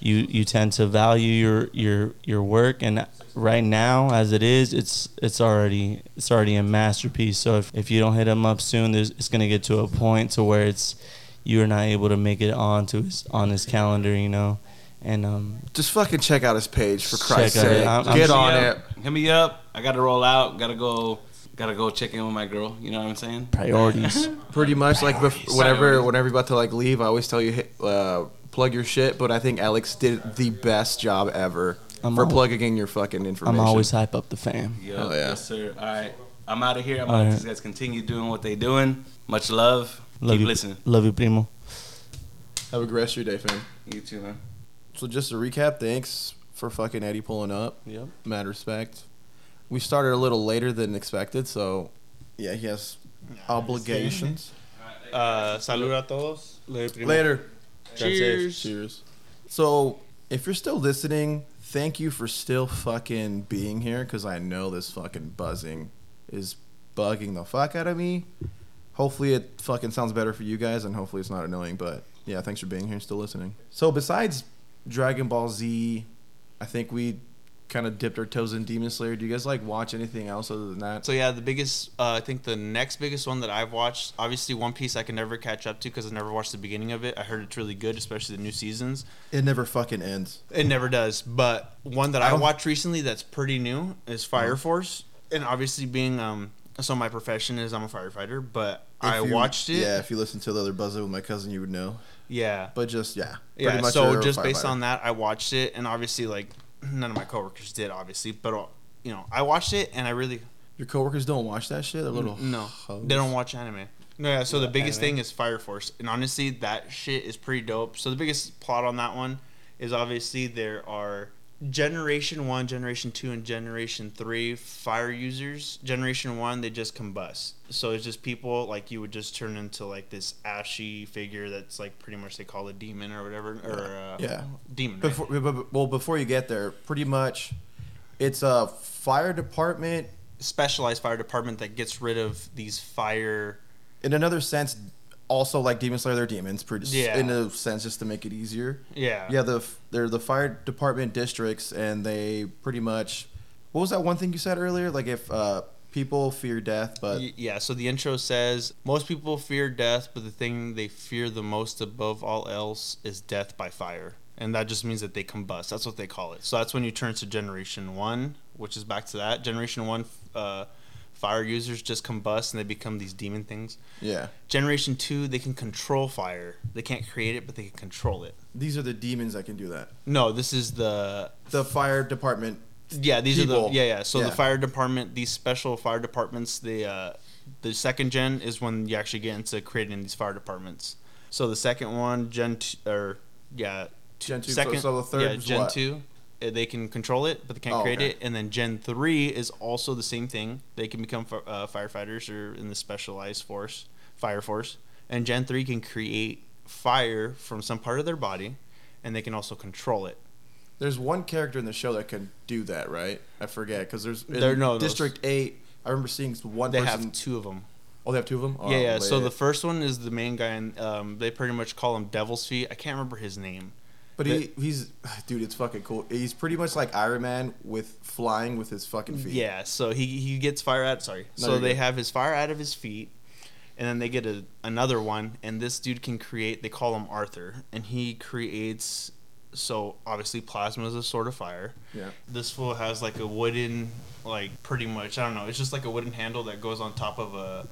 you you tend to value your your your work, and right now, as it is, it's it's already it's already a masterpiece. So if, if you don't hit him up soon, there's, it's gonna get to a point to where it's you're not able to make it onto his on his calendar, you know. And um, Just fucking check out his page for Christ's sake. I'm- I'm- Get on it. Hit me up. I gotta roll out. Gotta go. Gotta go check in with my girl. You know what I'm saying? priorities. Pretty much like bef- whenever whenever you're about to like leave, I always tell you hit, uh, plug your shit. But I think Alex did the best job ever I'm for al- plugging in your fucking information. I'm always hype up the fam. Yep. Oh, yeah. Yes, sir. All right. I'm out of here. I'm All gonna let right. these guys continue doing what they doing. Much love. Love Keep you, listening. love you, primo. Have a great rest of your day, fam. You too, man. So just to recap, thanks for fucking Eddie pulling up. Yep. Mad respect. We started a little later than expected, so yeah, he has obligations. Uh, salud a todos. Later. Cheers. Cheers. So if you're still listening, thank you for still fucking being here because I know this fucking buzzing is bugging the fuck out of me. Hopefully it fucking sounds better for you guys and hopefully it's not annoying, but yeah, thanks for being here and still listening. So besides Dragon Ball Z, I think we kind of dipped our toes in Demon Slayer. Do you guys like watch anything else other than that? So yeah, the biggest, uh, I think the next biggest one that I've watched, obviously One Piece, I can never catch up to because I never watched the beginning of it. I heard it's really good, especially the new seasons. It never fucking ends. It never does. But one that I I, watched recently that's pretty new is Fire Force, and obviously being um, so my profession is I'm a firefighter, but I If you- watched it. Yeah, if you listen to the other buzzing with my cousin, you would know. Yeah. But just yeah, Yeah, much so just based on that, I watched it, and obviously, like, none of my coworkers did, obviously, but uh, you know, I watched it, and I really Your coworkers don't watch that shit. They're little no, hoes. they don't watch anime. No, yeah. So the biggest Anime. thing is Fire Force, and honestly, that shit is pretty dope. So the biggest plot on that one is obviously there are Generation One, Generation Two, and Generation Three fire users. Generation One, they just combust. So it's just people like you would just turn into like this ashy figure that's like pretty much they call a demon or whatever or uh, Yeah. demon. Right? Before, b- b- well, before you get there, pretty much, it's a fire department. specialized fire department that gets rid of these fire. In another sense, also like Demon Slayer, they're demons. Pretty, Yeah. In a sense, just to make it easier. Yeah. Yeah, the they're the fire department districts, and they pretty much. What was that one thing you said earlier? Like if uh, people fear death, but yeah. So the intro says most people fear death, but the thing they fear the most above all else is death by fire, and that just means that they combust. That's what they call it. So that's when you turn to Generation One, which is back to that. Generation One, uh, fire users just combust and they become these demon things. yeah, Generation Two, they can control fire. They can't create it, but they can control it. these are the demons that can do that. No, this is the The fire department. Yeah, these are the yeah yeah. So Yeah. the fire department, these special fire departments, the uh, the second gen is when you actually get into creating these fire departments. So the second one, Gen two, or yeah, Gen two. second, so, the third yeah, Gen what? two. Uh, They can control it, but they can't Oh, create okay. it. And then Gen three is also the same thing. They can become uh, firefighters or in the specialized force, fire force. And Gen three can create fire from some part of their body, and they can also control it. There's one character in the show that can do that, right? I forget because there's There- no, those- District Eight. I remember seeing one They person. have two of them. oh, they have two of them. Oh, yeah, yeah. So the first one is the main guy, and um, they pretty much call him Devil's Feet. I can't remember his name. But he, he's, dude, it's fucking cool. He's pretty much like Iron Man with flying with his fucking feet. Yeah, so he he gets fire out. Sorry, No, so they good. have his fire out of his feet, and then they get a another one, and this dude can create. They call him Arthur, and he creates. So obviously, plasma is a sort of fire. Yeah. This fool has like a wooden, like pretty much. I don't know. It's just like a wooden handle that goes on top of a,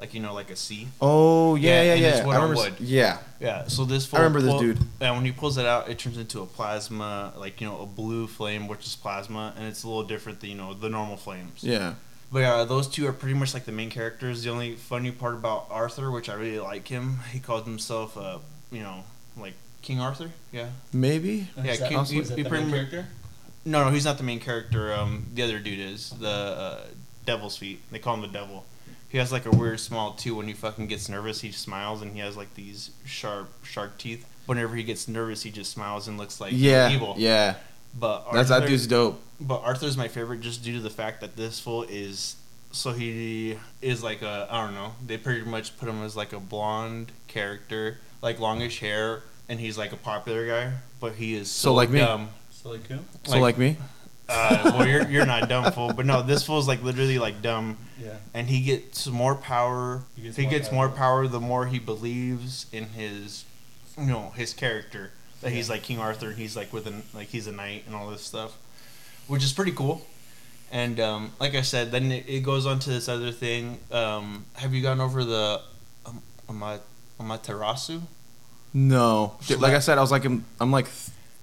like you know, like a C. Oh yeah, Yeah, yeah, and yeah. it's wood I on remember. wood. Yeah. Yeah. So this. Fool remember this pull- dude. And when he pulls it out, it turns into a plasma, like you know, a blue flame, which is plasma, and it's a little different than you know the normal flames. Yeah. But yeah, those two are pretty much like the main characters. The only funny part about Arthur, which I really like him, he called himself, uh, you know, like King Arthur. Yeah. Maybe. Yeah, Is that- King- is he- that he the pretty main character? No, no, he's not the main character. Um, the other dude is the uh, Devil's Feet. They call him the Devil. He has like a weird smile too. When he fucking gets nervous, he smiles and he has like these sharp shark teeth. Whenever he gets nervous, he just smiles and looks like Yeah. evil. Yeah. But That's that dude's dope. But Arthur's my favorite just due to the fact that this fool is so he is like a I don't know. They pretty much put him as like a blonde character, like longish hair, and he's like a popular guy. But he is so, So like me. So like who? So like me. Uh, well, you're you're not dumb fool, but no, this fool's like literally like dumb, Yeah. and he gets more power. He gets he more gets power. more power the more he believes in his, you know, his character that he's Yeah. like King Arthur and he's like with an like he's a knight and all this stuff, which is pretty cool. And um, like I said, then it, it goes on to this other thing. Um, have you gone over the um, Ama- Amaterasu? No. Like I said, I was like, I'm, I'm like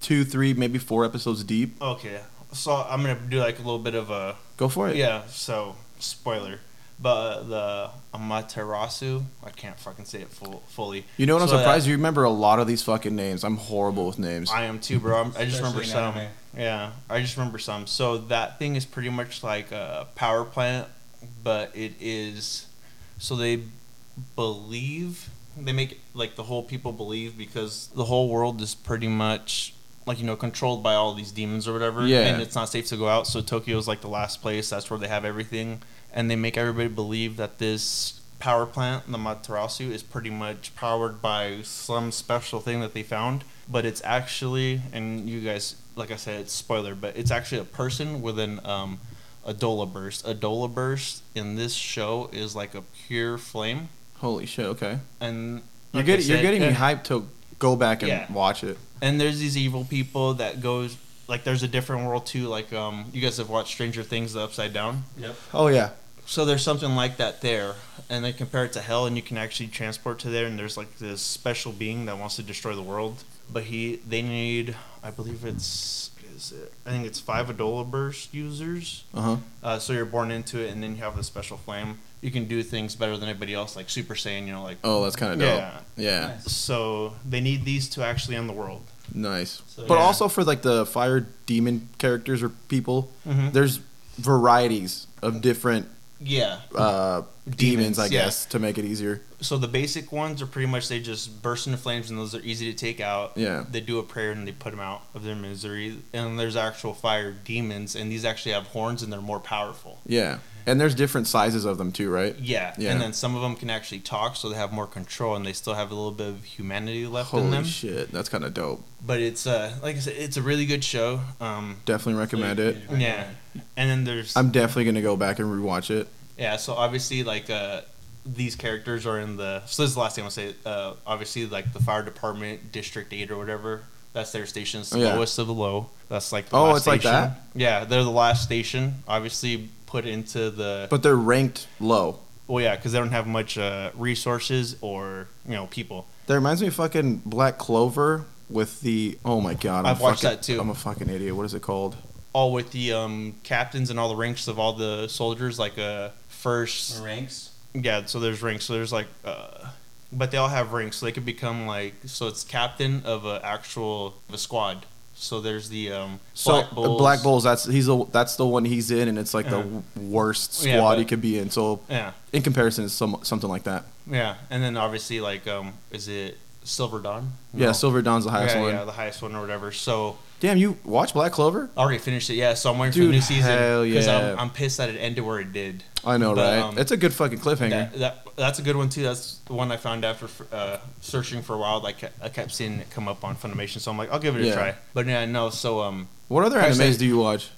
two, three, maybe four episodes deep. Okay, so I'm gonna do like a little bit of a Go for it. Yeah, so spoiler. But the Amaterasu, I can't fucking say it full, fully. You know what? I'm So surprised that- you remember a lot of these fucking names. I'm horrible with names. I am too, bro. I'm, I just remember some. anime. Yeah, I just remember some. So that thing is pretty much like a power plant, but it is. So they believe they make it like the whole people believe because the whole world is pretty much like you know controlled by all these demons or whatever. Yeah. And it's not safe to go out. So Tokyo's like the last place. That's where they have everything, and they make everybody believe that this power plant, the Materasu, is pretty much powered by some special thing that they found. But it's actually, and you guys, like I said, it's spoiler, but it's actually a person with an um, Adolla burst. Adolla burst in this show is like a pure flame, Holy shit. Okay. and You're like you're said, getting me hyped to go back and Yeah. watch it. And there's these evil people that goes like there's a different world too like um you guys have watched stranger things the upside down Yep. Oh yeah. so there's something like that there and they compare it to hell and you can actually transport to there and there's like this special being that wants to destroy the world but he they need i believe it's is it i think it's five Adolla burst users Uh huh. uh, so you're born into it and then you have the special flame you can do things better than anybody else like super saiyan you know like Oh, that's kind of dope. Yeah. Yeah. Nice. so they need these to actually end the world Nice. So, but yeah. also for like the fire demon characters or people, Mhm. there's varieties of different yeah uh, demons, Demons, I yeah. guess, to make it easier. So the basic ones are pretty much they just burst into flames and those are easy to take out. Yeah. They do a prayer and they put them out of their misery. And there's actual fire demons and these actually have horns and they're more powerful. Yeah. And there's different sizes of them too, right? Yeah. Yeah. And then some of them can actually talk so they have more control and they still have a little bit of humanity left in them. Holy shit, that's kind of dope. But it's uh like I said it's a really good show. Um Definitely recommend it. yeah. And then there's I'm definitely gonna go back and rewatch it. Yeah, so obviously, like uh, these characters are in the. So this is the last thing I'll say. Uh, obviously, like the fire department, District Eight or whatever. That's their station. It's the Yeah. lowest of the low. That's like the Oh, last it's like station. that? Yeah, they're the last station. Obviously, put into the. But they're ranked low. well, yeah, because they don't have much uh, resources or you know people. That reminds me of fucking Black Clover with the. Oh my god, I'm I've watched that too. I'm a fucking idiot. What is it called? All with the um, captains and all the ranks of all the soldiers, like uh, first. Ranks. Yeah, so there's ranks. So there's like uh, but they all have ranks, so they could become like so. It's captain of an actual of a squad. So there's the um, So Black uh, Bulls. Black Bulls, that's he's the that's the one he's in, and it's like Yeah. the worst squad Yeah, but- he could be in. So Yeah, in comparison, it's some something like that. yeah, and then obviously like um, is it Silver Dawn? Yeah, Silver Dawn's the highest yeah, one. yeah, the highest one or whatever. So Damn, you watch Black Clover? I already finished it. Yeah, so I'm waiting for the new season hell yeah. I'm, I'm pissed that it ended where it did. I know, But, right? um, it's a good fucking cliffhanger. That, that that's a good one too. That's the one I found after uh, searching for a while. Like I kept seeing it come up on Funimation, so I'm like, I'll give it Yeah. a try. But yeah, no. So um, what other I animes said- do you watch?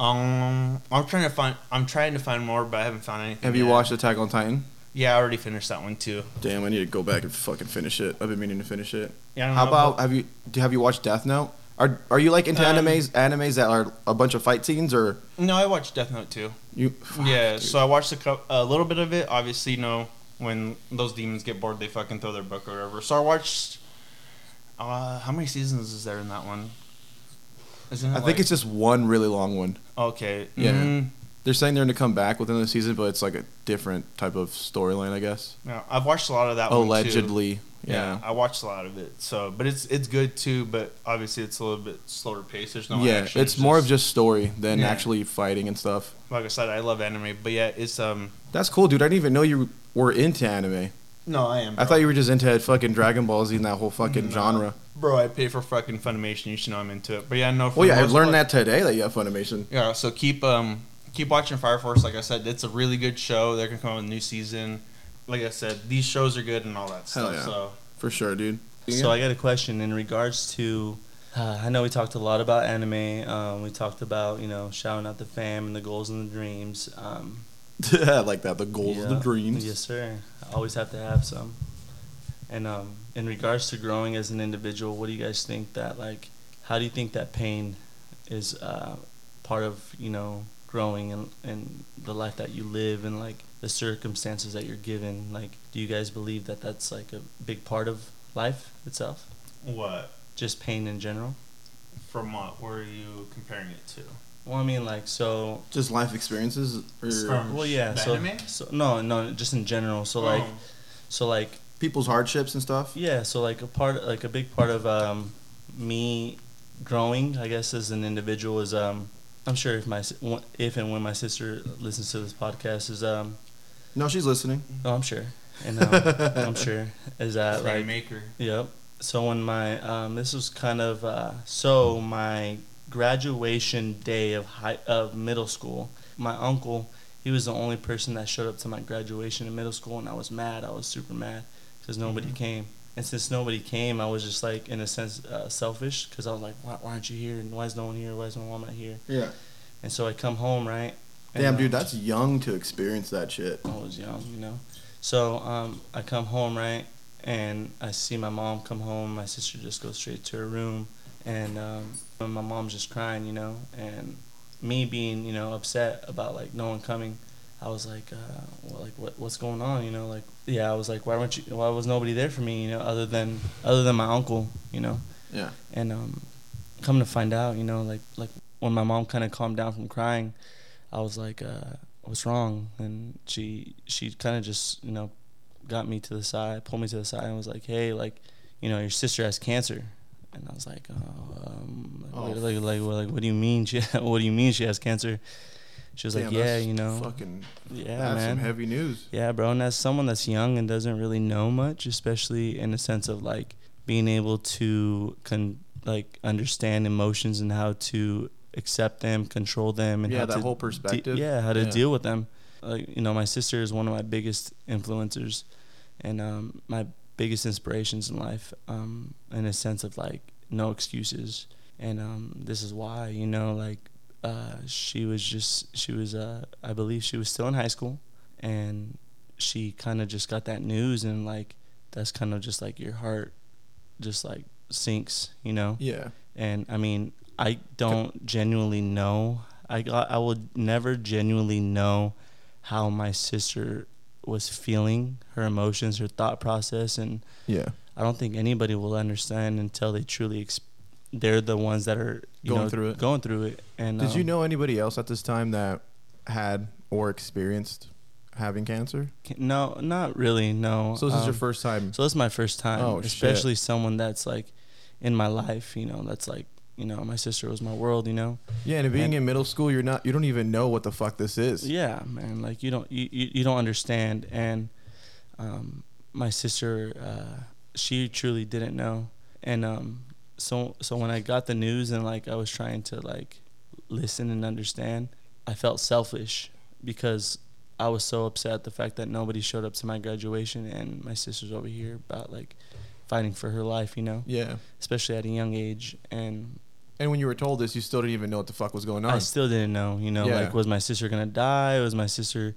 um, I'm trying to find. I'm trying to find more, but I haven't found anything. Have you yet. watched Attack on Titan? Yeah, I already finished that one too. Damn, I need to go back and fucking finish it. I've been meaning to finish it. Yeah. I don't How know, about have you do- have you watched Death Note? Are are you like into Um, animes animes that are a bunch of fight scenes or No, I watched Death Note too. you? yeah, dude. so I watched a, a little bit of it. Obviously, you know, when those demons get bored, they fucking throw their book or whatever. So I watched. Uh, how many seasons is there in that one? Isn't it I think it's just one really long one. okay. Yeah. Mm, They're saying they're going to come back within the season, but it's like a different type of storyline, I guess. yeah, I've watched a lot of that. one, too. Allegedly, Yeah, yeah. I watched a lot of it. So, but it's it's good too. But obviously, it's a little bit slower pace. There's no yeah, action. it's more of just story than Yeah. actually fighting and stuff. like I said. I love anime, but yeah, it's um. That's cool, dude. I didn't even know you were into anime. No, I am. I thought you were just into fucking Dragon Ball Z and that whole fucking No. genre. bro. I pay for fucking Funimation. You should know I'm into it. But yeah, no. Well, yeah, I learned part- that today that you have Funimation. Yeah, so keep um keep watching Fire Force. Like I said, it's a really good show. They're gonna come out with a new season. Like I said, these shows are good and all that Hell stuff. yeah. So For sure, dude. So I got a question in regards to. Uh, I know we talked a lot about anime. Um, we talked about you know shouting out the fam and the goals and the dreams. Um, I like that. The goals and the dreams. Yes, sir. I always have to have some. And um, in regards to growing as an individual, what do you guys think that like? How do you think that pain is uh, part of you know growing and and the life that you live and like the circumstances that you're given? Like, do you guys believe that that's like a big part of life itself? what Just pain in general. from what? Where are you comparing it to? Well, I mean, like so. Just life experiences. Or From- Well, yeah. The So, anime? so no, no, just in general. So like, Oh. so like people's hardships and stuff. Yeah, so like a part, like a big part of um, me growing, I guess, as an individual is um, I'm sure if my if and when my sister listens to this podcast is um, No, she's listening. oh, I'm sure, and um, I'm sure is that Frank like Maker. Yep. So when my um, this was kind of uh, so my graduation day of high of middle school. My uncle, he was the only person that showed up to my graduation in middle school, and I was mad. I was super mad because nobody Mhm. came. And since nobody came, I was just like in a sense uh, selfish because I was like, why, why aren't you here? And why is no one here? Why is my mom not here? Yeah. And so I come home right. And, Damn, uh, dude, that's young to experience that shit. I was young, you know. So um, I come home right, and I see my mom come home. My sister just goes straight to her room, and um, my mom's just crying, you know. And me being, you know, upset about like no one coming, I was like, uh, well, like what what's going on, you know? Like yeah, I was like, why weren't you? Why was nobody there for me, you know, other than other than my uncle, you know? Yeah. And um, come to find out, you know, like like when my mom kind of calmed down from crying, I was like, uh, "What's wrong?" And she she kind of just you know got me to the side, pulled me to the side, and was like, "Hey, like, you know, your sister has cancer." And I was like, "Oh, um, Oh, like, like, like, what- like, what do you mean? She, what do you mean she has cancer?" She was like, "Yeah, you know, Fucking. yeah, that's man, some heavy news. yeah, bro, and as someone that's young and doesn't really know much, especially in the sense of like being able to con- like understand emotions and how to accept them, control them, and Yeah, how that to whole de- perspective. yeah, how to Yeah. deal with them. Like you know, my sister is one of my biggest influencers, and um, my biggest inspirations in life. Um, in a sense of like no excuses, and um, this is why you know like uh, she was just she was uh, I believe she was still in high school, and she kind of just got that news and like that's kind of just like your heart just like sinks, you know. Yeah. And I mean, I don't genuinely know. I got, I would never genuinely know how my sister was feeling, her emotions, her thought process, and Yeah. I don't think anybody will understand until they truly. Exp- they're the ones that are you Going know, through it. Going through it. And Did you um, know anybody else at this time that had or experienced having cancer? No, not really. No. So this is your Um, first time. So this is my first time, Oh, shit. especially someone that's like in my life. You know, that's like you know, my sister was my world. You know. yeah, and being and- in middle school, you're not. You don't even know what the fuck this is. Yeah, man. Like you don't you, you, you don't understand. And um, my sister, uh, she truly didn't know. And um, so so when I got the news and like I was trying to like listen and understand, I felt selfish because I was so upset at the fact that nobody showed up to my graduation and my sister's over here about like fighting for her life, you know, Yeah. especially at a young age. And And when you were told this, you still didn't even know what the fuck was going on. I still didn't know, you know, Yeah. like was my sister gonna die? Was my sister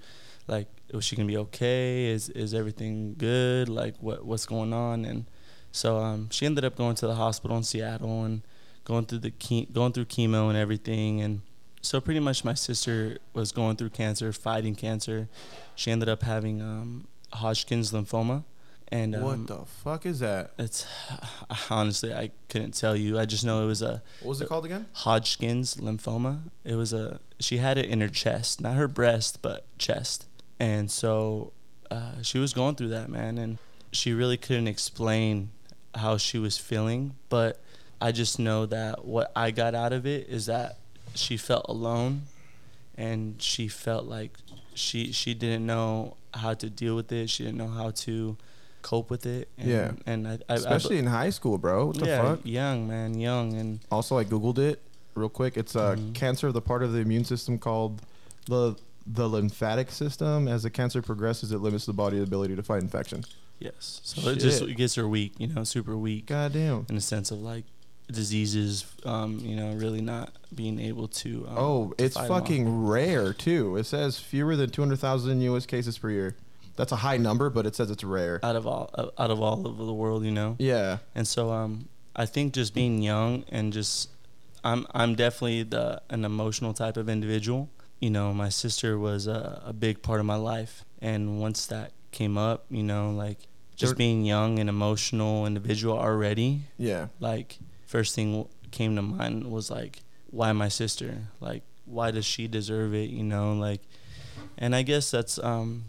like was she gonna be okay? Is is everything good? Like what what's going on? And so um, she ended up going to the hospital in Seattle and going through the ke- going through chemo and everything. And so pretty much my sister was going through cancer, fighting cancer. She ended up having um, Hodgkin's lymphoma. And um, what the fuck is that? it's honestly I couldn't tell you. I just know it was a What was it called again? Hodgkin's lymphoma. It was a she had it in her chest, not her breast, but chest. And so uh, she was going through that, man, and she really couldn't explain how she was feeling. But I just know that what I got out of it is that she felt alone, and she felt like she she didn't know how to deal with it. She didn't know how to cope with it. And, Yeah. and I, I Especially I, in high school, bro. What the yeah, fuck? young man, young, and Also, I googled it real quick. It's uh, Mhm. cancer of the part of the immune system called the the lymphatic system. As the cancer progresses, it limits the body's ability to fight infection. Yes. So it just it gets her weak, you know, super weak Goddamn. in the sense of like diseases, um, you know, really not being able to. Um, Oh, it's fucking rare too. It says fewer than 200,000 U.S. cases per year. That's a high number, but it says it's rare. out of all out of all of the world, you know. Yeah. And so um, I think just being young and just I'm I'm definitely the an emotional type of individual. You know, my sister was a, a big part of my life, and once that came up, you know, like just being young and emotional individual already, Yeah. like first thing came to mind was like why my sister like why does she deserve it you know like and i guess that's um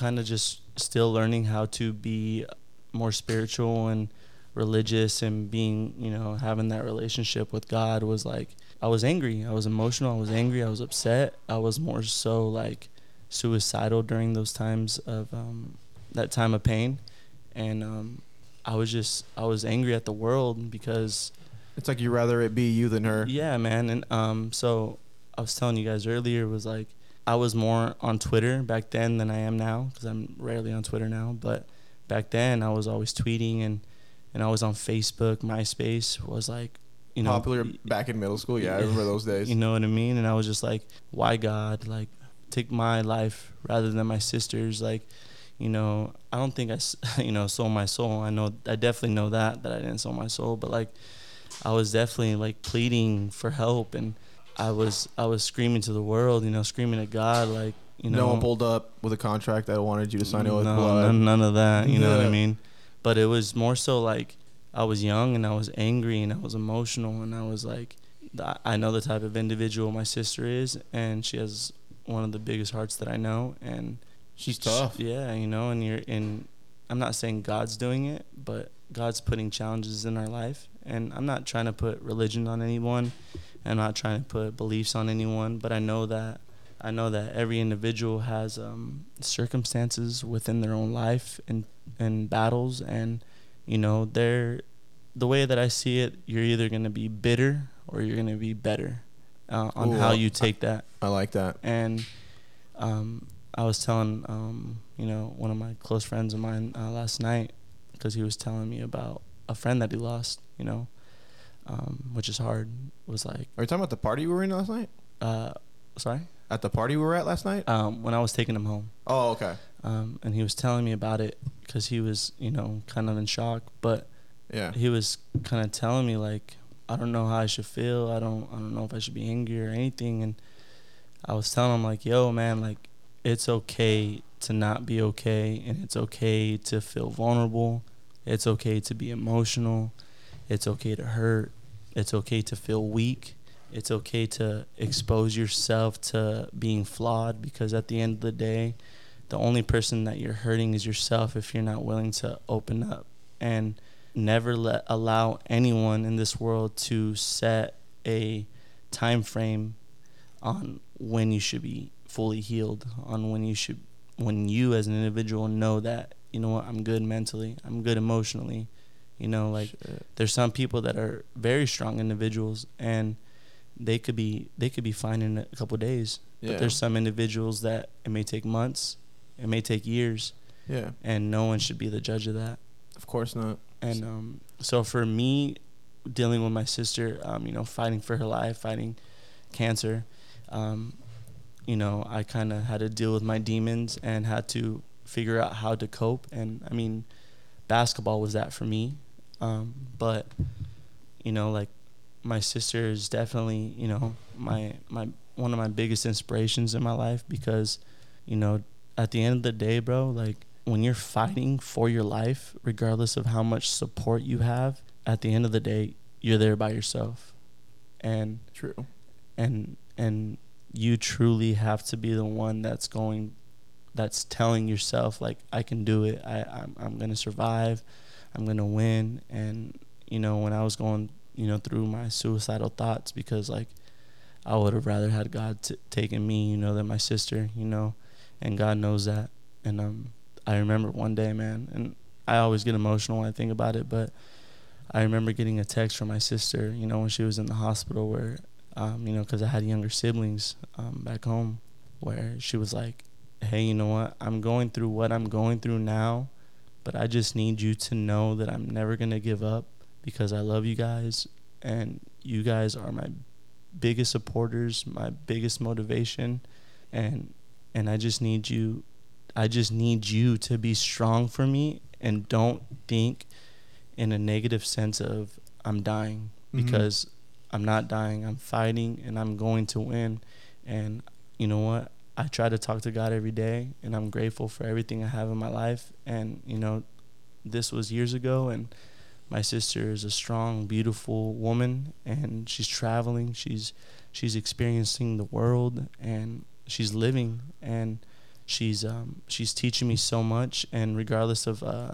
kind of just still learning how to be more spiritual and religious and being you know having that relationship with god was like i was angry. I was emotional. I was angry. I was upset. I was more so like suicidal during those times of um that time of pain. And um I was just I was angry at the world because It's like you'd rather it be you than her. yeah, man. And um, so I was telling you guys earlier was like I was more on Twitter back then than I am now because I'm rarely on Twitter now. But back then I was always tweeting and and I was on Facebook, MySpace was like you know Popular back in middle school. Yeah, I remember those days. You know what I mean? And I was just like, why God? Like, take my life rather than my sister's. Like, you know, I don't think I, s- you know, sold my soul. I know, I definitely know that that I didn't sell my soul. But like, I was definitely like pleading for help, and I was, I was screaming to the world. You know, screaming at God. Like, you know, no one pulled up with a contract that wanted you to sign it with no, blood. None, none of that. You know what I mean? But it was more so like I was young and I was angry and I was emotional and I was like, I know the type of individual my sister is, and she has one of the biggest hearts that I know, and She's tough. sh- yeah, you know, and you're in. I'm not saying God's doing it, but God's putting challenges in our life, and I'm not trying to put religion on anyone. I'm not trying to put beliefs on anyone, but I know that I know that every individual has um, circumstances within their own life and and battles, and you know they're the way that I see it. You're either gonna be bitter or you're gonna be better uh, on Ooh, how you take that I like that. and um, I was telling um, you know one of my close friends of mine uh, last night because he was telling me about a friend that he lost, you know, um, which is hard. Was like, Are you talking about the party we were in last night? uh, sorry, At the party we were at last night? um, when I was taking him home, Oh, okay. um, and he was telling me about it because he was you know kind of in shock, but Yeah. he was kind of telling me like I don't know how I should feel. I don't I don't know if I should be angry or anything. And I was telling him like, yo, man, like it's okay to not be okay, and it's okay to feel vulnerable. It's okay to be emotional. It's okay to hurt. It's okay to feel weak. It's okay to expose yourself to being flawed because at the end of the day, the only person that you're hurting is yourself if you're not willing to open up. And never let allow anyone in this world to set a time frame on when you should be fully healed on when you should when you as an individual know that you know what? I'm good mentally. I'm good emotionally you know like there's some people that are very strong individuals and they could be they could be fine in a couple days Yeah. but there's some individuals that it may take months it may take years Yeah. and no one should be the judge of that Of course not. and um, so for me, dealing with my sister, um, you know, fighting for her life, fighting cancer, um, you know, I kind of had to deal with my demons and had to figure out how to cope. And I mean, basketball was that for me. Um, but you know, like my sister is definitely, you know, my my one of my biggest inspirations in my life because, you know, at the end of the day, bro, like when you're fighting for your life, regardless of how much support you have, at the end of the day, you're there by yourself. And True. and and you truly have to be the one that's going that's telling yourself like I can do it. I I'm, I'm going to survive. I'm to win and you know when I was going, you know, through my suicidal thoughts because like I would have rather had God t- taken me, you know, than my sister, you know, and God knows that. And um I remember one day, man, and I always get emotional when I think about it, but I remember getting a text from my sister, you know, when she was in the hospital where um, you know, because I had younger siblings um, back home, where she was like, "Hey, you know what? I'm going through what I'm going through now, but I just need you to know that I'm never gonna give up because I love you guys, and you guys are my biggest supporters, my biggest motivation, and and I just need you, I just need you to be strong for me, and don't think in a negative sense of I'm dying Mhm. because I'm not dying. I'm fighting and I'm going to win. And you know what? I try to talk to God every day and I'm grateful for everything I have in my life. And, you know, this was years ago and my sister is a strong, beautiful woman and she's traveling. She's she's experiencing the world and she's living and she's um she's teaching me so much and regardless of uh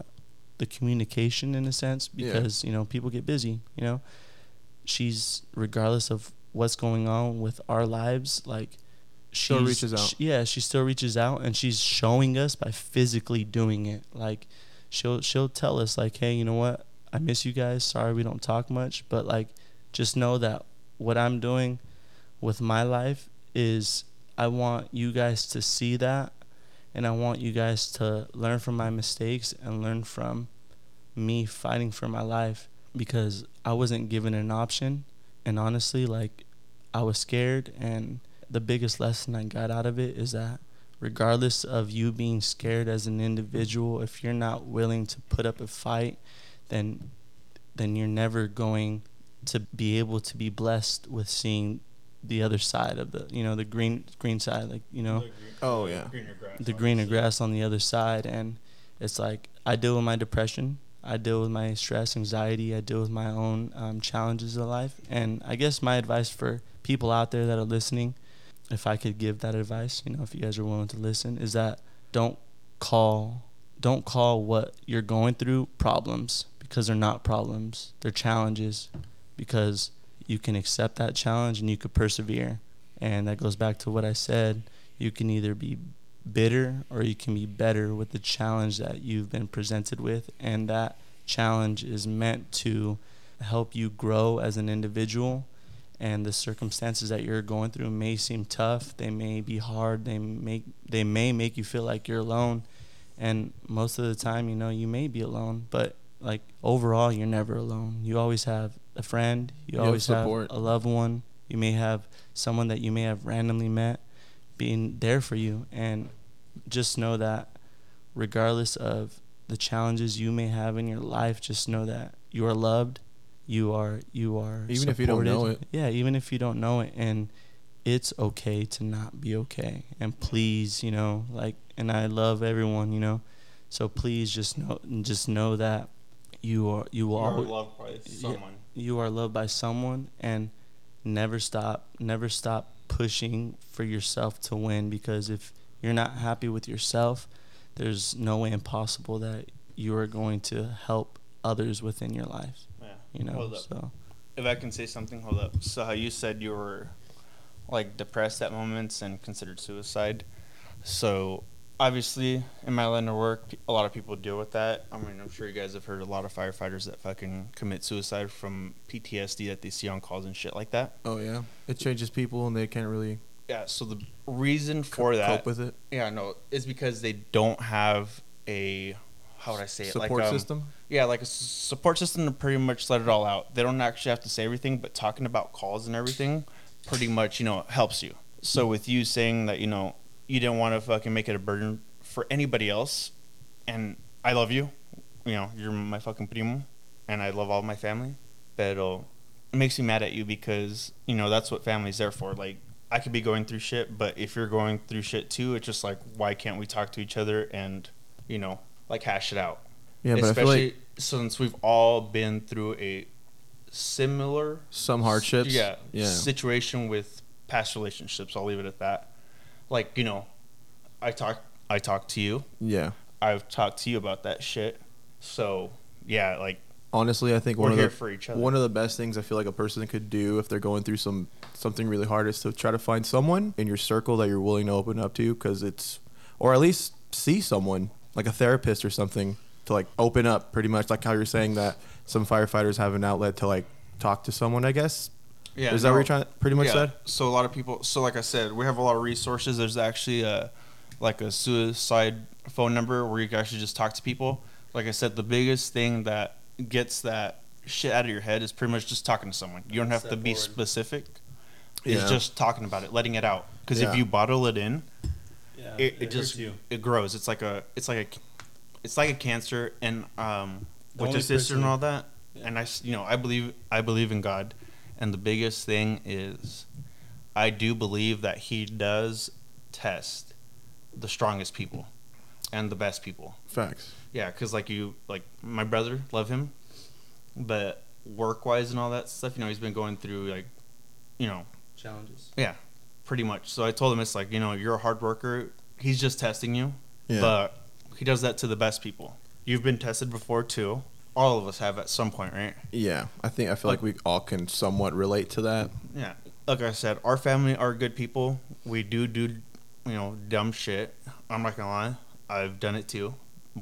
the communication in a sense Yeah. because you know people get busy you know she's regardless of what's going on with our lives like she Still reaches out. yeah she still reaches out and she's showing us by physically doing it like she'll she'll tell us like hey you know what i miss you guys sorry we don't talk much but like just know that what i'm doing with my life is i want you guys to see that and i want you guys to learn from my mistakes and learn from me fighting for my life because I wasn't given an option. And honestly, like, I was scared. And the biggest lesson I got out of it is that regardless of you being scared as an individual, if you're not willing to put up a fight, then then you're never going to be able to be blessed with seeing the other side of the you know the green green side like you know Oh, yeah. Greener grass. the greener grass on the other side and it's like i deal with my depression i deal with my stress anxiety i deal with my own um, challenges in life and i guess my advice for people out there that are listening if i could give that advice you know if you guys are willing to listen is that don't call don't call what you're going through problems because they're not problems. They're challenges because you can accept that challenge and you could persevere. And that goes back to what i said. You can either be bitter or you can be better with the challenge that you've been presented with. And that challenge is meant to help you grow as an individual and the circumstances that you're going through may seem tough. They may be hard. They make they may make you feel like you're alone. And most of the time you know you may be alone but like overall you're never alone. You always have a friend. You You always have support. a loved one. You may have someone that you may have randomly met being there for you. And just know that regardless of the challenges you may have in your life just know that you are loved you are you are Even if you don't know it. yeah even if you don't know it and it's okay to not be okay and please you know like and i love everyone you know so please just know just know that you are you will You are always loved by someone. you are loved by someone and never stop never stop pushing for yourself to win because if you're not happy with yourself, there's no way impossible that you are going to help others within your life. Yeah. You know, Hold up. so If I can say something, hold up. So how you said you were like depressed at moments and considered suicide. So obviously in my line of work, a lot of people deal with that. I mean, I'm sure you guys have heard a lot of firefighters that fucking commit suicide from PTSD that they see on calls and shit like that. Oh yeah, it changes people and they can't really Yeah. So the reason for cope that, with it. yeah, no, is because they don't have a how would I say it? Support like, um, system. Yeah, like a support system to pretty much let it all out. They don't actually have to say everything, but talking about calls and everything pretty much, you know, helps you. So mm. with you saying that, you know, you didn't want to fucking make it a burden for anybody else, and I love you, you know, you're my fucking primo, and I love all my family, pero it makes me mad at you because, you know, that's what family's there for. Like, I could be going through shit, but if you're going through shit too, it's just like, why can't we talk to each other and, you know, like hash it out? Yeah, but especially like since we've all been through a similar some hardships. yeah, Yeah. situation with past relationships. I'll leave it at that. Like you know, I talk I talk to you. Yeah. I've talked to you about that shit. So yeah, like Honestly, I think we're one of the for each other. one of the best things I feel like a person could do if they're going through some something really hard is to try to find someone in your circle that you're willing to open up to because it's or at least see someone like a therapist or something to like open up pretty much like how you're saying that some firefighters have an outlet to like talk to someone I guess yeah, is that what you're trying to pretty much yeah. said So a lot of people. So like I said, we have a lot of resources. There's actually a like a suicide phone number where you can actually just talk to people. Like I said, the biggest thing that gets that shit out of your head is pretty much just talking to someone. You don't have Step to be forward. specific. It's Yeah. just talking about it, letting it out. Because Yeah. if you bottle it in, yeah, it, it, just it grows. It's like a it's like a it's like a cancer. And um, The with only your sister and all that, Yeah. and I s- you know I believe I believe in God, and the biggest thing is I do believe that He does test the strongest people and the best people. facts Yeah, because like you, like my brother, love him, but work wise and all that stuff, you know, he's been going through like, you know, challenges. yeah, pretty much. So I told him it's like you know you're a hard worker. He's just testing you, yeah but he does that to the best people. You've been tested before too. All of us have at some point, right? yeah I think I feel like we all can somewhat relate to that Yeah. Like I said, our family are good people. We do do, you know, dumb shit. I'm not gonna lie. I've done it too,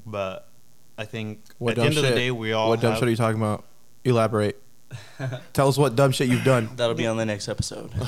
but I think What at the dumb end of the shit? day, we all what dumb have- shit are you talking about elaborate tell us what dumb shit you've done That'll be on the next episode.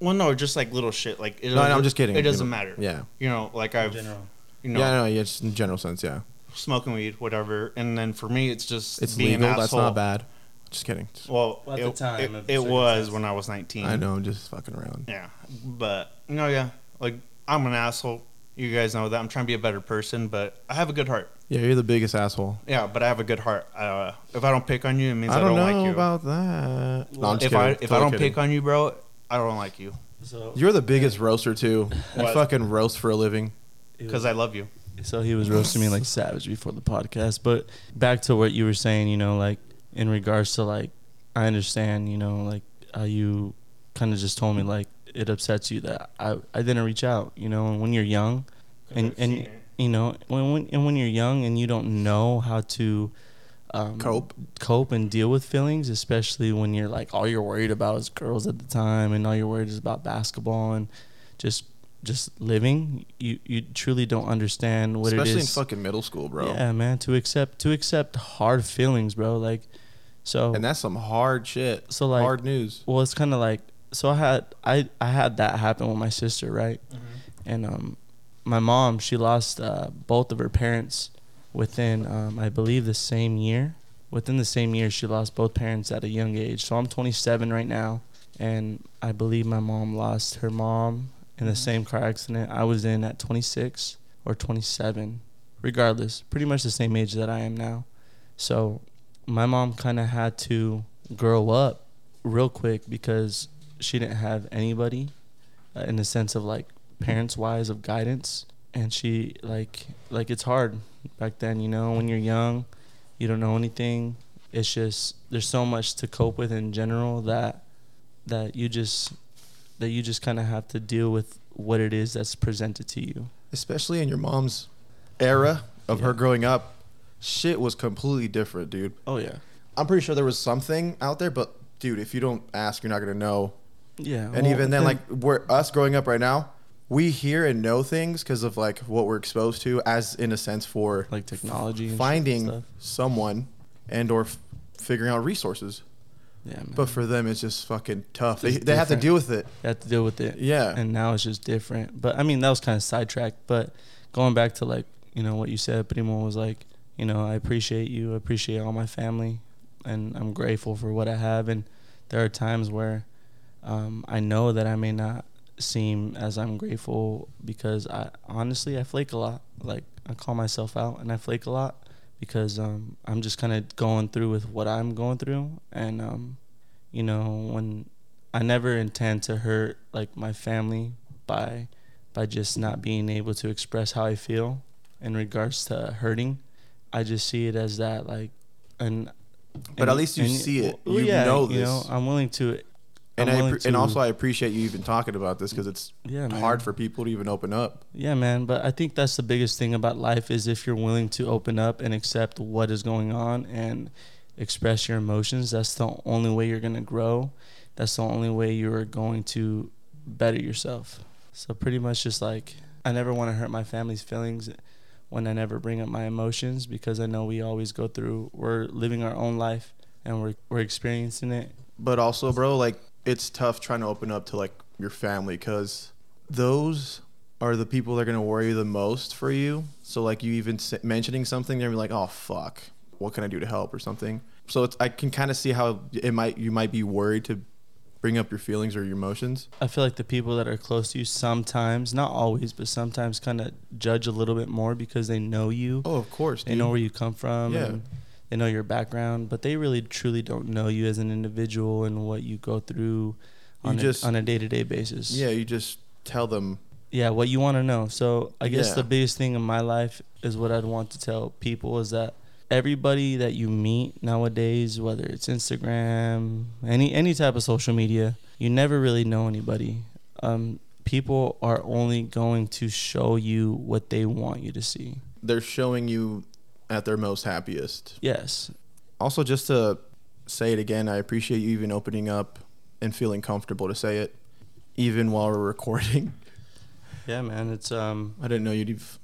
Well, no, just like little shit. Like it No, no, I'm just kidding. It doesn't matter. yeah You know, like I've, general. You know, yeah no yeah just in general sense yeah smoking weed, whatever. And then for me, it's just it's being legal an that's asshole. not bad just kidding Well, Well, at it, the time it, of the it was circumstance. when I was 19. I know I'm just fucking around Yeah, but no, yeah, like I'm an asshole. You guys know that. I'm trying to be a better person, but I have a good heart. yeah you're the biggest asshole Yeah, but I have a good heart. Uh, if I don't pick on you, it means I, I don't, know like you. about that. No, I'm just if kidding. I if I Totally don't kidding. pick on you, bro, I don't like you So you're the biggest roaster too. You What? fucking roast for a living. Because I love you. So he was roasting me like savage before the podcast. But back to what you were saying, you know, like in regards to like, I understand, you know, like how you kind of just told me like it upsets you that I I didn't reach out, you know, and when you're young, and and you know when when and when you're young and you don't know how to um, Cope. cope and deal with feelings, especially when you're like all you're worried about is girls at the time, and all you're worried is about basketball and just just living. You you truly don't understand what it is. Especially in fucking middle school, bro. Yeah, man. To accept to accept hard feelings, bro. Like, so And that's some hard shit. So, like- hard news. well, it's kind of like so. I had I I had that happen with my sister, right? Mm-hmm. And um, my mom she lost uh, both of her parents within um, I believe the same year. Within the same year, she lost both parents at a young age. So I'm 27 right now, and I believe my mom lost her mom in the same car accident I was in at 26 or 27. Regardless, pretty much the same age that I am now. So my mom kind of had to grow up real quick because she didn't have anybody uh, in the sense of like parents wise of guidance and she like like it's hard back then you know when you're young you don't know anything it's just there's so much to cope with in general that that you just that you just kind of have to deal with what it is that's presented to you. especially in your mom's era of her growing up, shit was completely different, dude. Oh yeah, I'm pretty sure there was something out there, but dude, if you don't ask, you're not gonna know. yeah. And well, even then, like we're us growing up right now, we hear and know things because of like what we're exposed to, as in a sense for like technology, and finding someone and or f- figuring out resources. Yeah, man. But for them, it's just fucking tough. They, they have to deal with it. you have to deal with it. Yeah. and now it's just different. But I mean, that was kind of sidetracked. But going back to like you know what you said, Primo was like, you know, I appreciate you, I appreciate all my family, and I'm grateful for what I have. And there are times where um, I know that I may not seem as I'm grateful because I honestly I flake a lot. Like I call myself out and I flake a lot because um, I'm just kind of going through with what I'm going through, and um, you know when I never intend to hurt like my family by by just not being able to express how I feel in regards to hurting. I just see it as that like and But at least you see it. You know You know. I'm willing to And I, appre- and also I appreciate you even talking about this because it's Yeah, hard for people to even open up. Yeah, man, but I think that's the biggest thing about life is if you're willing to open up and accept what is going on and express your emotions, that's the only way you're going to grow. That's the only way you're going to better yourself. So pretty much just like I never want to hurt my family's feelings when I never bring up my emotions because I know we always go through we're living our own life and we're we're experiencing it. But also, bro, like it's tough trying to open up to like your family because those are the people that are gonna worry the most for you. So like you even s- mentioning something, they're like, "Oh fuck, what can I do to help?" or something. So it's I can kind of see how it might you might be worried to bring up your feelings or your emotions. I feel like the people that are close to you sometimes, not always, but sometimes kind of judge a little bit more because they know you. Oh, of course, They know where you come from. Yeah. And they know your background, but they really truly don't know you as an individual and what you go through You on just- a, on a day to day basis. Yeah, you just tell them. Yeah, what you want to know. So I guess Yeah. the biggest thing in my life is what I'd want to tell people is that everybody that you meet nowadays, whether it's Instagram, any any type of social media, you never really know anybody. Um, people are only going to show you what they want you to see. They're showing you at their most happiest. Yes, Also, just to say it again, I appreciate you even opening up and feeling comfortable to say it, even while we're recording. yeah, man. It's um, I didn't know you'd ev-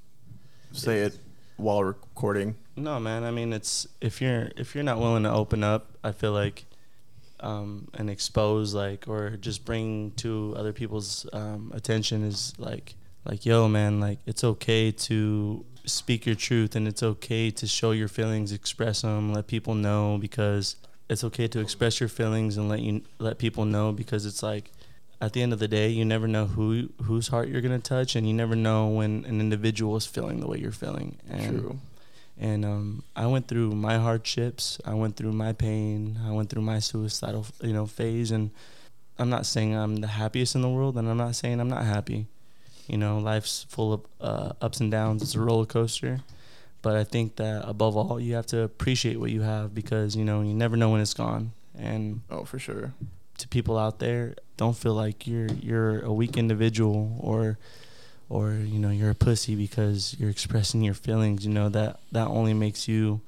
say it while recording. No, man. I mean, it's if you're if you're not willing to open up, I feel like, um, and expose like or just bring to other people's um, attention is like like yo, man. Like it's okay to speak your truth and it's okay to show your feelings, express them, let people know because it's okay to express your feelings and let you let people know because it's like at the end of the day, you never know who whose heart you're gonna touch, and you never know when an individual is feeling the way you're feeling. And, True. And um, I went through my hardships. I went through my pain. I went through my suicidal, you know, phase. And I'm not saying I'm the happiest in the world, and I'm not saying I'm not happy. You know, life's full of uh, ups and downs. It's a roller coaster. But I think that above all, you have to appreciate what you have because you know you never know when it's gone. And Oh, for sure. to people out there, don't feel like you're you're a weak individual or or you know you're a pussy because you're expressing your feelings. You know that that only makes you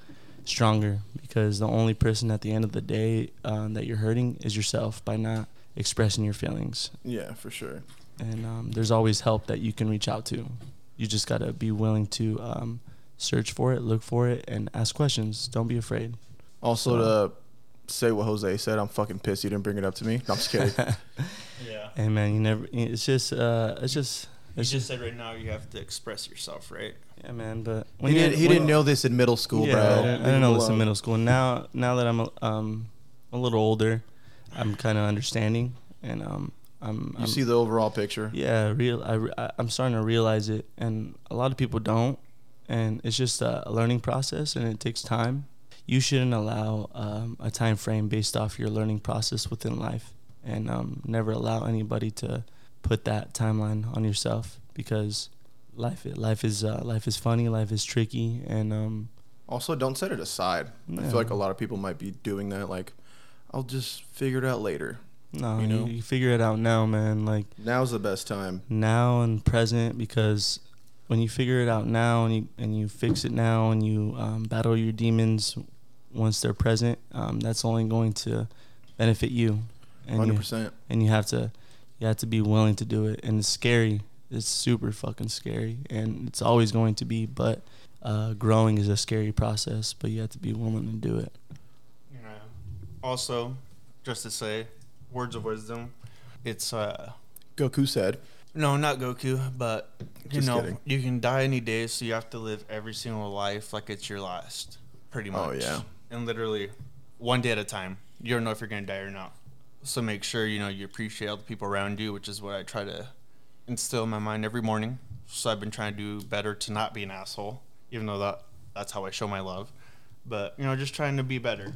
stronger because the only person at the end of the day um, that you're hurting is yourself by not expressing your feelings. Yeah, for sure. And um, there's always help that you can reach out to. You just gotta be willing to um, search for it, look for it, and ask questions. Don't be afraid. Also, to say what Jose said, I'm fucking pissed you didn't bring it up to me. No, I'm just kidding. Yeah. Hey man, you never. It's just. Uh, it's just. You It's just said right now you have to express yourself, right? Yeah, man. But he didn't, he when- didn't know this in middle school, yeah, bro. I didn't, I Leave didn't him know this in middle school. Now, now that I'm a, um a little older, I'm kind of understanding, and um I'm. You I'm see the overall picture. yeah, real. I, I'm starting to realize it, and a lot of people don't, and it's just a learning process, and it takes time. You shouldn't allow um, a time frame based off your learning process within life, and um, never allow anybody to put that timeline on yourself because life life is uh, life is funny, life is tricky, and um, Also, don't set it aside. I feel like a lot of people might be doing that. Like, I'll just figure it out later. No, You you, know? you figure it out now, man. Like Now's the best time. now and present because when you figure it out now and you and you fix it now and you um, battle your demons once they're present, um, that's only going to benefit you. And Hundred you, percent. and you have to you have to be willing to do it and it's scary it's super fucking scary and it's always going to be but uh, growing is a scary process but you have to be willing to do it Yeah. Also, just to say, words of wisdom. It's uh Goku said. no, not Goku, but you Just know, kidding. you can die any day, so you have to live every single life like it's your last, pretty much. Oh, yeah. And literally, one day at a time. You don't know if you're gonna die or not. So make sure you know you appreciate all the people around you, which is what I try to instill in my mind every morning. So I've been trying to do better to not be an asshole, even though that that's how I show my love. But you know, just trying to be better.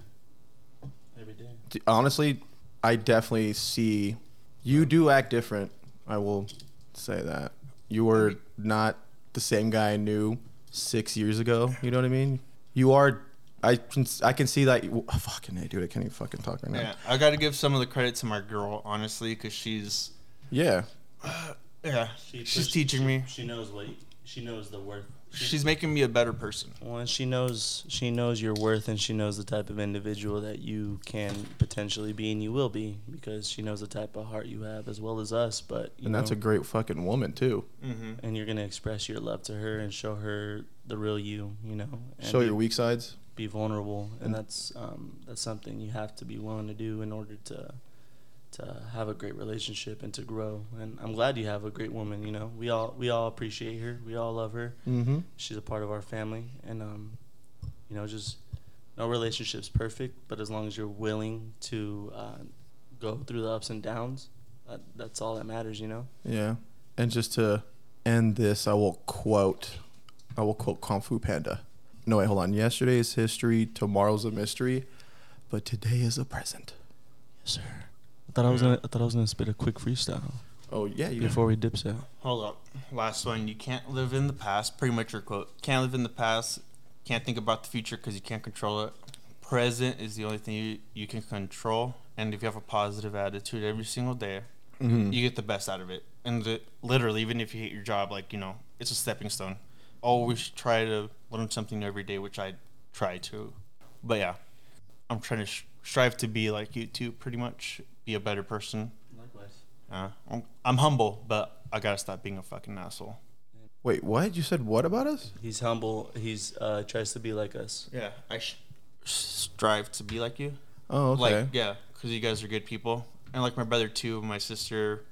every day Honestly, I definitely see you do act different. I will say that you were not the same guy I knew six years ago. You know what I mean? You are. I can. I can see that. You, oh, fucking a, dude. I can't even fucking talk right now. Yeah, I got to give some of the credit to my girl, honestly, because she's Yeah. yeah, she's teaching me. she knows what she knows the worth She's making me a better person. well and she knows she knows your worth and she knows the type of individual that you can potentially be and you will be because she knows the type of heart you have as well as us but you And that's know, a great fucking woman too. Mm-hmm. and you're gonna express your love to her and show her the real you, you know. And Show be, your weak sides. Be vulnerable, and that's um, that's something you have to be willing to do in order to to have a great relationship and to grow. And I'm glad you have a great woman. You know, we all we all appreciate her. We all love her. Mm-hmm. She's a part of our family, and um, you know, just no relationship's perfect, but as long as you're willing to uh, go through the ups and downs, that, that's all that matters. You know. Yeah. And just to end this, I will quote. I will quote Kung Fu Panda. No, wait, hold on. Yesterday is history. Tomorrow's a mystery, but today is a present. Yes, sir. I thought I was gonna. I thought I was gonna spit a quick freestyle Oh yeah, you. before we dips out. Hold up. Last one. You can't live in the past. Pretty much your quote. Can't live in the past. Can't think about the future because you can't control it. Present is the only thing you, you can control. And if you have a positive attitude every single day, Mhm. you get the best out of it. And the, literally, even if you hate your job, like, you know, it's a stepping stone. Always try to learn something new every day, which I try to. But yeah, I'm trying to sh- strive to be like you too, pretty much. Be a better person. Likewise. Uh, I'm, I'm humble, but I gotta stop being a fucking asshole. Wait, what? You said what about us? He's humble. He's uh, tries to be like us. Yeah, I sh- strive to be like you. Oh, okay. Like, yeah, because you guys are good people, and like my brother too, my sister,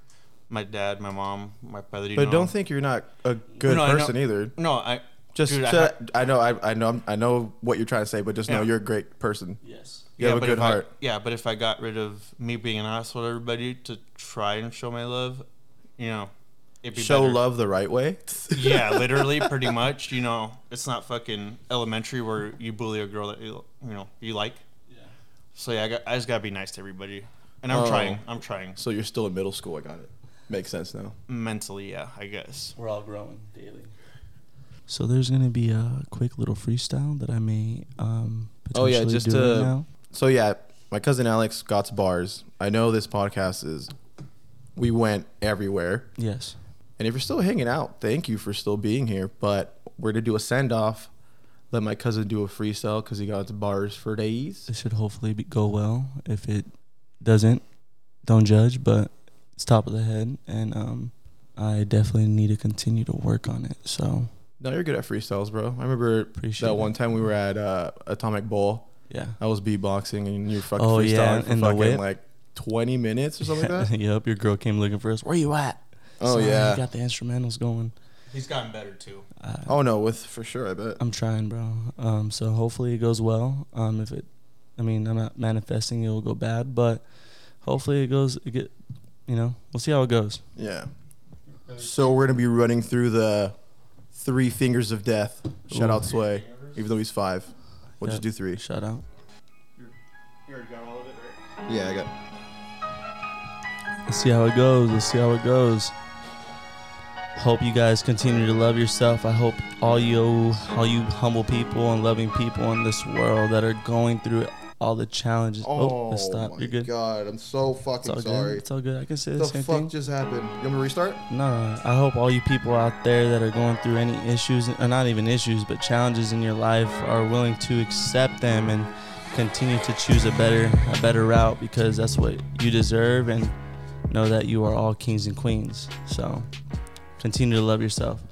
my dad, my mom, my brother. You but know. don't think you're not a good No, I know- person either. No, I Just, Dude, I ha- I, know, I, I know, I know what you're trying to say, but just know you're a great person. Yes. You have a good if I- heart. yeah, but if I got rid of me being an asshole to everybody to try and show my love, you know, it'd be Show better. love the right way. yeah, literally, pretty much. You know, it's not fucking elementary where you bully a girl that you you know you like. Yeah. So yeah, I, got, I just gotta be nice to everybody, and I'm Oh. trying. I'm trying So you're still in middle school. I got it. Makes sense now. mentally. Yeah, I guess. We're all growing daily. So there's gonna be a quick little freestyle that I may um Oh, yeah, potentially just do right to- now. So yeah, my cousin Alex got bars. I know this podcast is. We went everywhere, Yes. and if you're still hanging out, thank you for still being here. But we're to do a send off. Let my cousin do a freestyle because he got to bars for days. This should hopefully be, go well. If it doesn't, don't judge. But it's top of the head, and um, I definitely need to continue to work on it. So No, you're good at freestyles, bro. I remember Appreciate that it. one time we were at uh, Atomic Bowl. Yeah. I was beatboxing and you were fucking Oh, freestyling yeah, for in the fucking whip. like 20 minutes or something like that. yep. Your girl came looking for us. Where you at? Oh, Son, yeah. You got the instrumentals going. He's gotten better too. Uh, Oh no, with for sure, I bet. I'm trying, bro. Um, so hopefully it goes well. Um, if it, I mean, I'm not manifesting it will go bad, but hopefully it goes. It get, you know, we'll see how it goes. Yeah. So we're gonna be running through the three fingers of death. Shout Ooh. out Sway, even though he's five. We'll just do three. Shout out. You already got all of it, right? Yeah, I got. Let's see how it goes. Let's see how it goes. Hope you guys continue to love yourself. I hope all you all you humble people and loving people in this world that are going through all the challenges. Oh, let's oh stop. my You're good. God, I'm so fucking all sorry. good. It's all good. I can say the the same fuck thing. just happened? You want me to restart? No, I hope all you people out there that are going through any issues, or not even issues, but challenges in your life, are willing to accept them and continue to choose a better, a better route because that's what you deserve, and know that you are all kings and queens. So, continue to love yourself.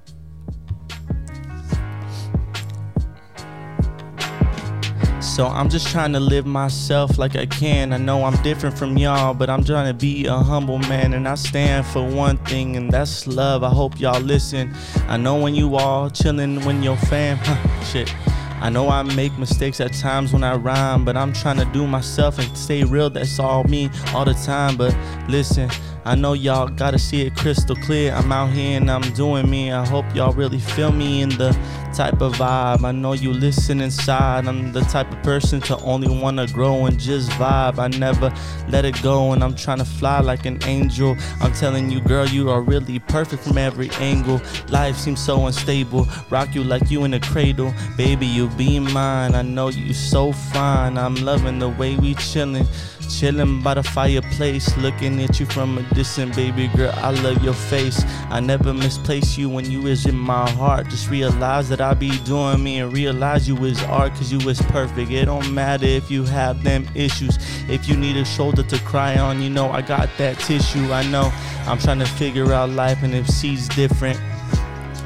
So I'm just trying to live myself like I can. I know I'm different from y'all, but I'm trying to be a humble man and I stand for one thing and that's love. I hope y'all listen. I know when you all chillin' when your fam, huh, shit. I know I make mistakes at times when I rhyme, but I'm trying to do myself and stay real. That's all me all the time. But listen, I know y'all gotta see it crystal clear. I'm out here and I'm doing me. I hope y'all really feel me in the type of vibe. I know you listen inside. I'm the type of person to only wanna grow and just vibe. I never let it go, and I'm trying to fly like an angel. I'm telling you, girl, you are really perfect from every angle. Life seems so unstable. Rock you like you in a cradle. Baby, you be mine. I know you so fine. I'm loving the way we chillin'. Chillin' by the fireplace, looking at you from a distance, baby girl. I love your face. I never misplace you when you is in my heart. Just realize that I be doing me and realize you is art, cause you is perfect. It don't matter if you have them issues. If you need a shoulder to cry on, you know I got that tissue. I know I'm trying to figure out life and if she's different.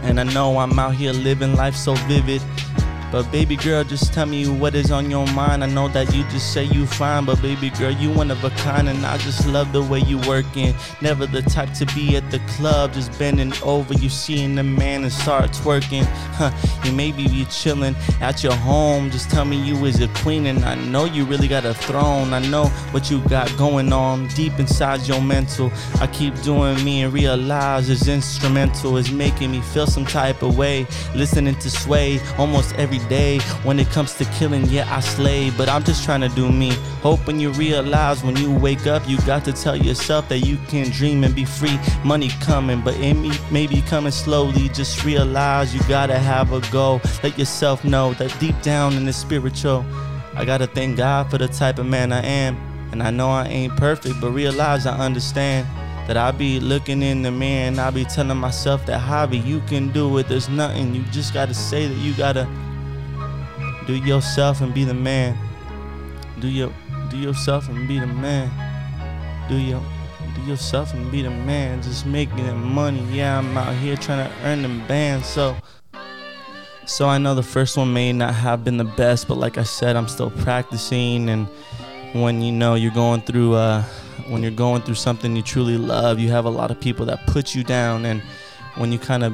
And I know I'm out here living life so vivid. But baby girl, just tell me what is on your mind. I know that you just say you fine, but baby girl, you one of a kind, and I just love the way you working. Never the type to be at the club, just bending over. You seeing the man and start twerking. Huh? You maybe be chilling at your home. Just tell me you is a queen, and I know you really got a throne. I know what you got going on deep inside your mental. I keep doing me and realize it's instrumental. It's making me feel some type of way. Listening to Sway almost every day. When it comes to killing, yeah, I slay. But I'm just trying to do me. Hoping you realize when you wake up, you got to tell yourself that you can dream and be free. Money coming, but it may, maybe coming slowly. Just realize you gotta have a goal. Let yourself know that deep down in the spiritual, I gotta thank God for the type of man I am. And I know I ain't perfect, but realize I understand that I be looking in the mirror and I be telling myself that Javi, you can do it. There's nothing. You just gotta say that you gotta do yourself and be the man. Do your do yourself and be the man. Do your do yourself and be the man. Just making that money. Yeah, I'm out here trying to earn them bands. So so I know the first one may not have been the best, but like I said, I'm still practicing and when you know you're going through uh when you're going through something you truly love, you have a lot of people that put you down and when you kind of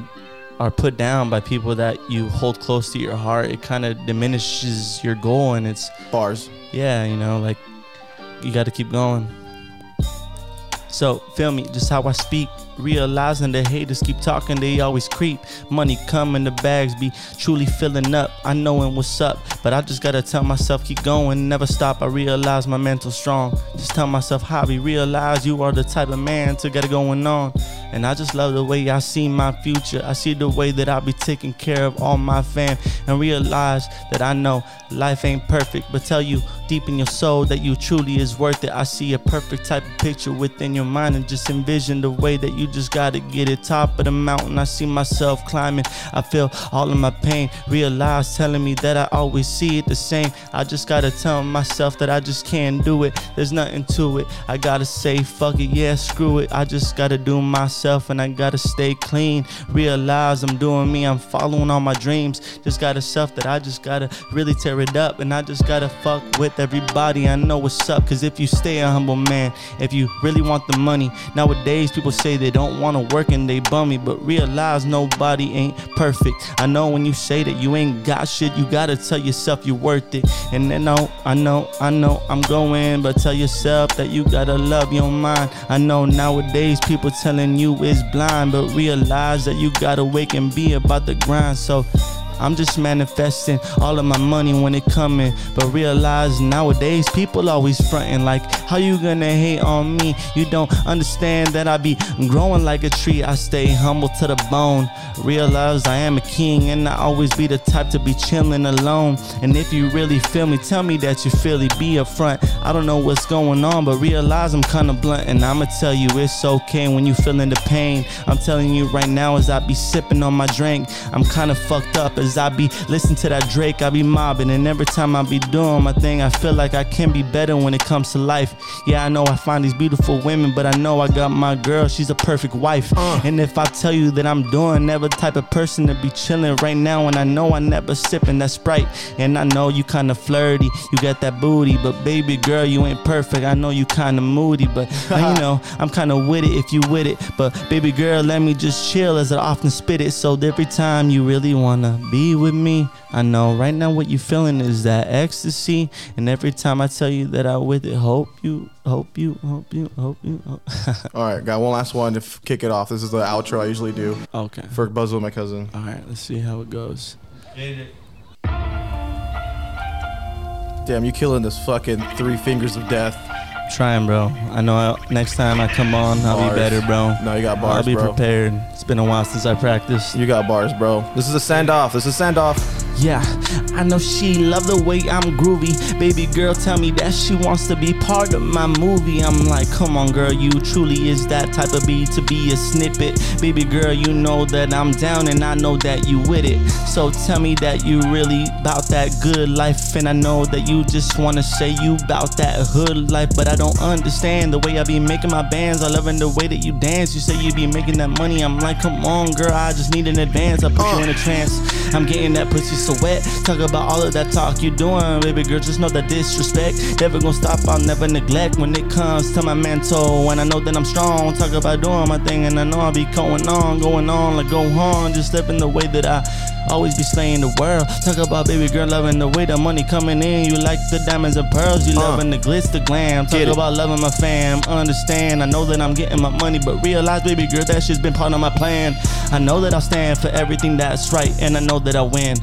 are put down by people that you hold close to your heart, it kind of diminishes your goal and it's Bars. yeah, you know, like you got to keep going. So, feel me, just how I speak, realizing the haters keep talking, they always creep. Money coming, the bags be truly filling up. I knowing what's up, but I just gotta tell myself, keep going, never stop. I realize my mental strong. Just tell myself, Javi, realize you are the type of man to get it going on. And I just love the way I see my future. I see the way that I'll be taking care of all my fam and realize that I know life ain't perfect, but tell you deep in your soul that you truly is worth it. I see a perfect type of picture within your mind and just envision the way that you just gotta get it top of the mountain. I see myself climbing. I feel all of my pain. Realize telling me that I always see it the same. I just gotta tell myself that I just can't do it. There's nothing to it. I gotta say fuck it, yeah, screw it. I just gotta do myself and I gotta stay clean. Realize I'm doing me, I'm following all my dreams. Just gotta self that I just gotta really tear it up. And I just gotta fuck with everybody. I know what's up, cause if you stay a humble man, if you really want the money, nowadays people say they don't wanna work and they bummy, but realize nobody ain't perfect. I know when you say that you ain't got shit, you gotta tell yourself you're worth it. And then I know, I know, I know I'm going, but tell yourself that you gotta love your mind. I know nowadays people telling you is blind, but realize that you gotta wake and be about the grind. So I'm just manifesting all of my money when it coming. But realize nowadays people always fronting like, how you gonna hate on me? You don't understand that I be growing like a tree. I stay humble to the bone. Realize I am a king and I always be the type to be chilling alone. And if you really feel me, tell me that you feel it. Be upfront. I don't know what's going on, but realize I'm kinda blunt. And I'ma tell you it's okay when you feeling the pain. I'm telling you right now as I be sipping on my drink. I'm kinda fucked up I be listening to that Drake. I be mobbing, and every time I be doing my thing, I feel like I can be better when it comes to life. Yeah, I know I find these beautiful women, but I know I got my girl. She's a perfect wife. Uh. And if I tell you that I'm doing, never type of person to be chilling right now, and I know I never sipping that Sprite. And I know you kinda flirty, you got that booty, but baby girl, you ain't perfect. I know you kinda moody, but you know I'm kinda with it if you with it. But baby girl, let me just chill as I often spit it. So every time you really wanna be with me, I know right now what you're feeling is that ecstasy. And every time I tell you that I with it, hope you, hope you, hope you, hope you. Hope. All right, got one last one to f- kick it off. This is the outro I usually do okay. for Buzz with my cousin. All right, let's see how it goes. Damn, you killing this fucking three fingers of death. Trying, bro. I know I, next time I come on, I'll Bars. be better, bro. No, you got bars, I'll be bro. prepared. It's been a while since I practiced. You got bars, bro. This is a send off. This is a send off. Yeah, I know she love the way I'm groovy. Baby girl tell me that she wants to be part of my movie. I'm like, come on, girl, you truly is that type of B to be a snippet. Baby girl, you know that I'm down and I know that you with it. So tell me that you really about that good life. And I know that you just wanna say you about that hood life, but I don't understand the way I be making my bands. I loving the way that you dance. You say you be making that money. I'm like, come on, girl, I just need an advance. I put you uh. in a trance. I'm getting that pussy so wet. Talk about all of that talk you doing, baby girl. Just know that disrespect never gonna stop. I'll never neglect when it comes to my mental. And I know that I'm strong. Talk about doing my thing, and I know I'll be going on, going on, like go on. Just living the way that I always be slaying the world. Talk about baby girl loving the way the money coming in. You like the diamonds and pearls. You Uh. loving the glitz, the glam. Talk about loving my fam. Understand? I know that I'm getting my money, but realize, baby girl, that shit's been part of my plan. I know that I'll stand for everything that's right, and I know that I'll win.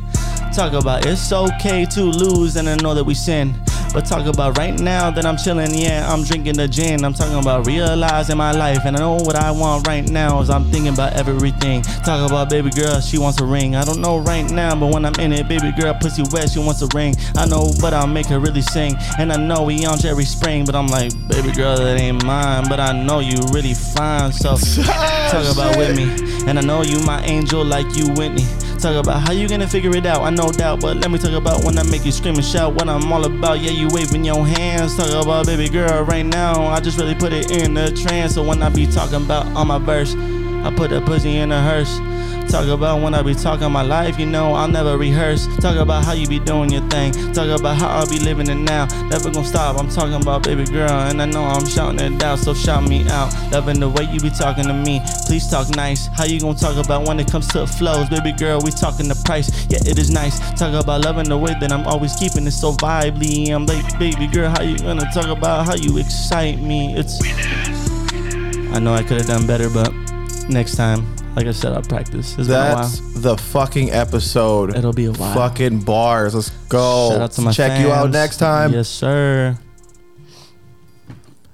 Talk about it's okay to lose, and I know that we sin. But talk about right now that I'm chilling, yeah, I'm drinking the gin. I'm talking about realizing my life, and I know what I want right now is I'm thinking about everything. Talk about baby girl, she wants a ring. I don't know right now, but when I'm in it, baby girl, pussy wet, she wants a ring. I know, but I'll make her really sing. And I know we on Jerry Spring, but I'm like, baby girl, that ain't mine. But I know you really fine, so talk about with me. And I know you my angel like you Whitney. Talk about how you gonna figure it out, I no doubt. But let me talk about when I make you scream and shout what I'm all about. Yeah, you waving your hands. Talk about baby girl right now. I just really put it in the trance. So when I be talking about on my verse, I put that pussy in a hearse. Talk about when I be talking my life, you know, I'll never rehearse. Talk about how you be doing your thing. Talk about how I'll be living it now. Never gonna stop. I'm talking about baby girl, and I know I'm shouting it out, so shout me out. Loving the way you be talking to me. Please talk nice. How you gonna talk about when it comes to flows? Baby girl, we talking the price. Yeah, it is nice. Talk about loving the way that I'm always keeping it so vibely. I'm like, baby girl, how you gonna talk about how you excite me? It's. I know I could have done better, but next time, like I said, I'll practice. It's been a while. That's the fucking episode. It'll be a while. Fucking bars. Let's go. Shout out to my Check you out next time. Yes, sir.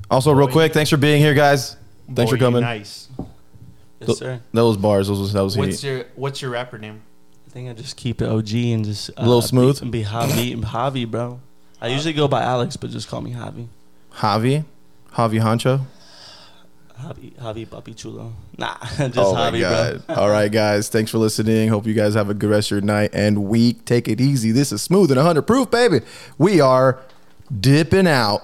Also, real quick, thanks for being here, guys. Thanks for coming. Nice. Yes, sir. That was bars. Those was that was What's heat. your What's your rapper name? I think I just keep it OG and just uh, little Smooth? Be, be Javi, and Javi, bro. I usually go by Alex, but just call me Javi. Javi, Javi Hancho. Javi, Javi, Papi Chulo. Nah, just oh Javi, god! bro. All right, guys. Thanks for listening. Hope you guys have a good rest of your night and week. Take it easy. This is smooth and 100 proof, baby. We are dipping out.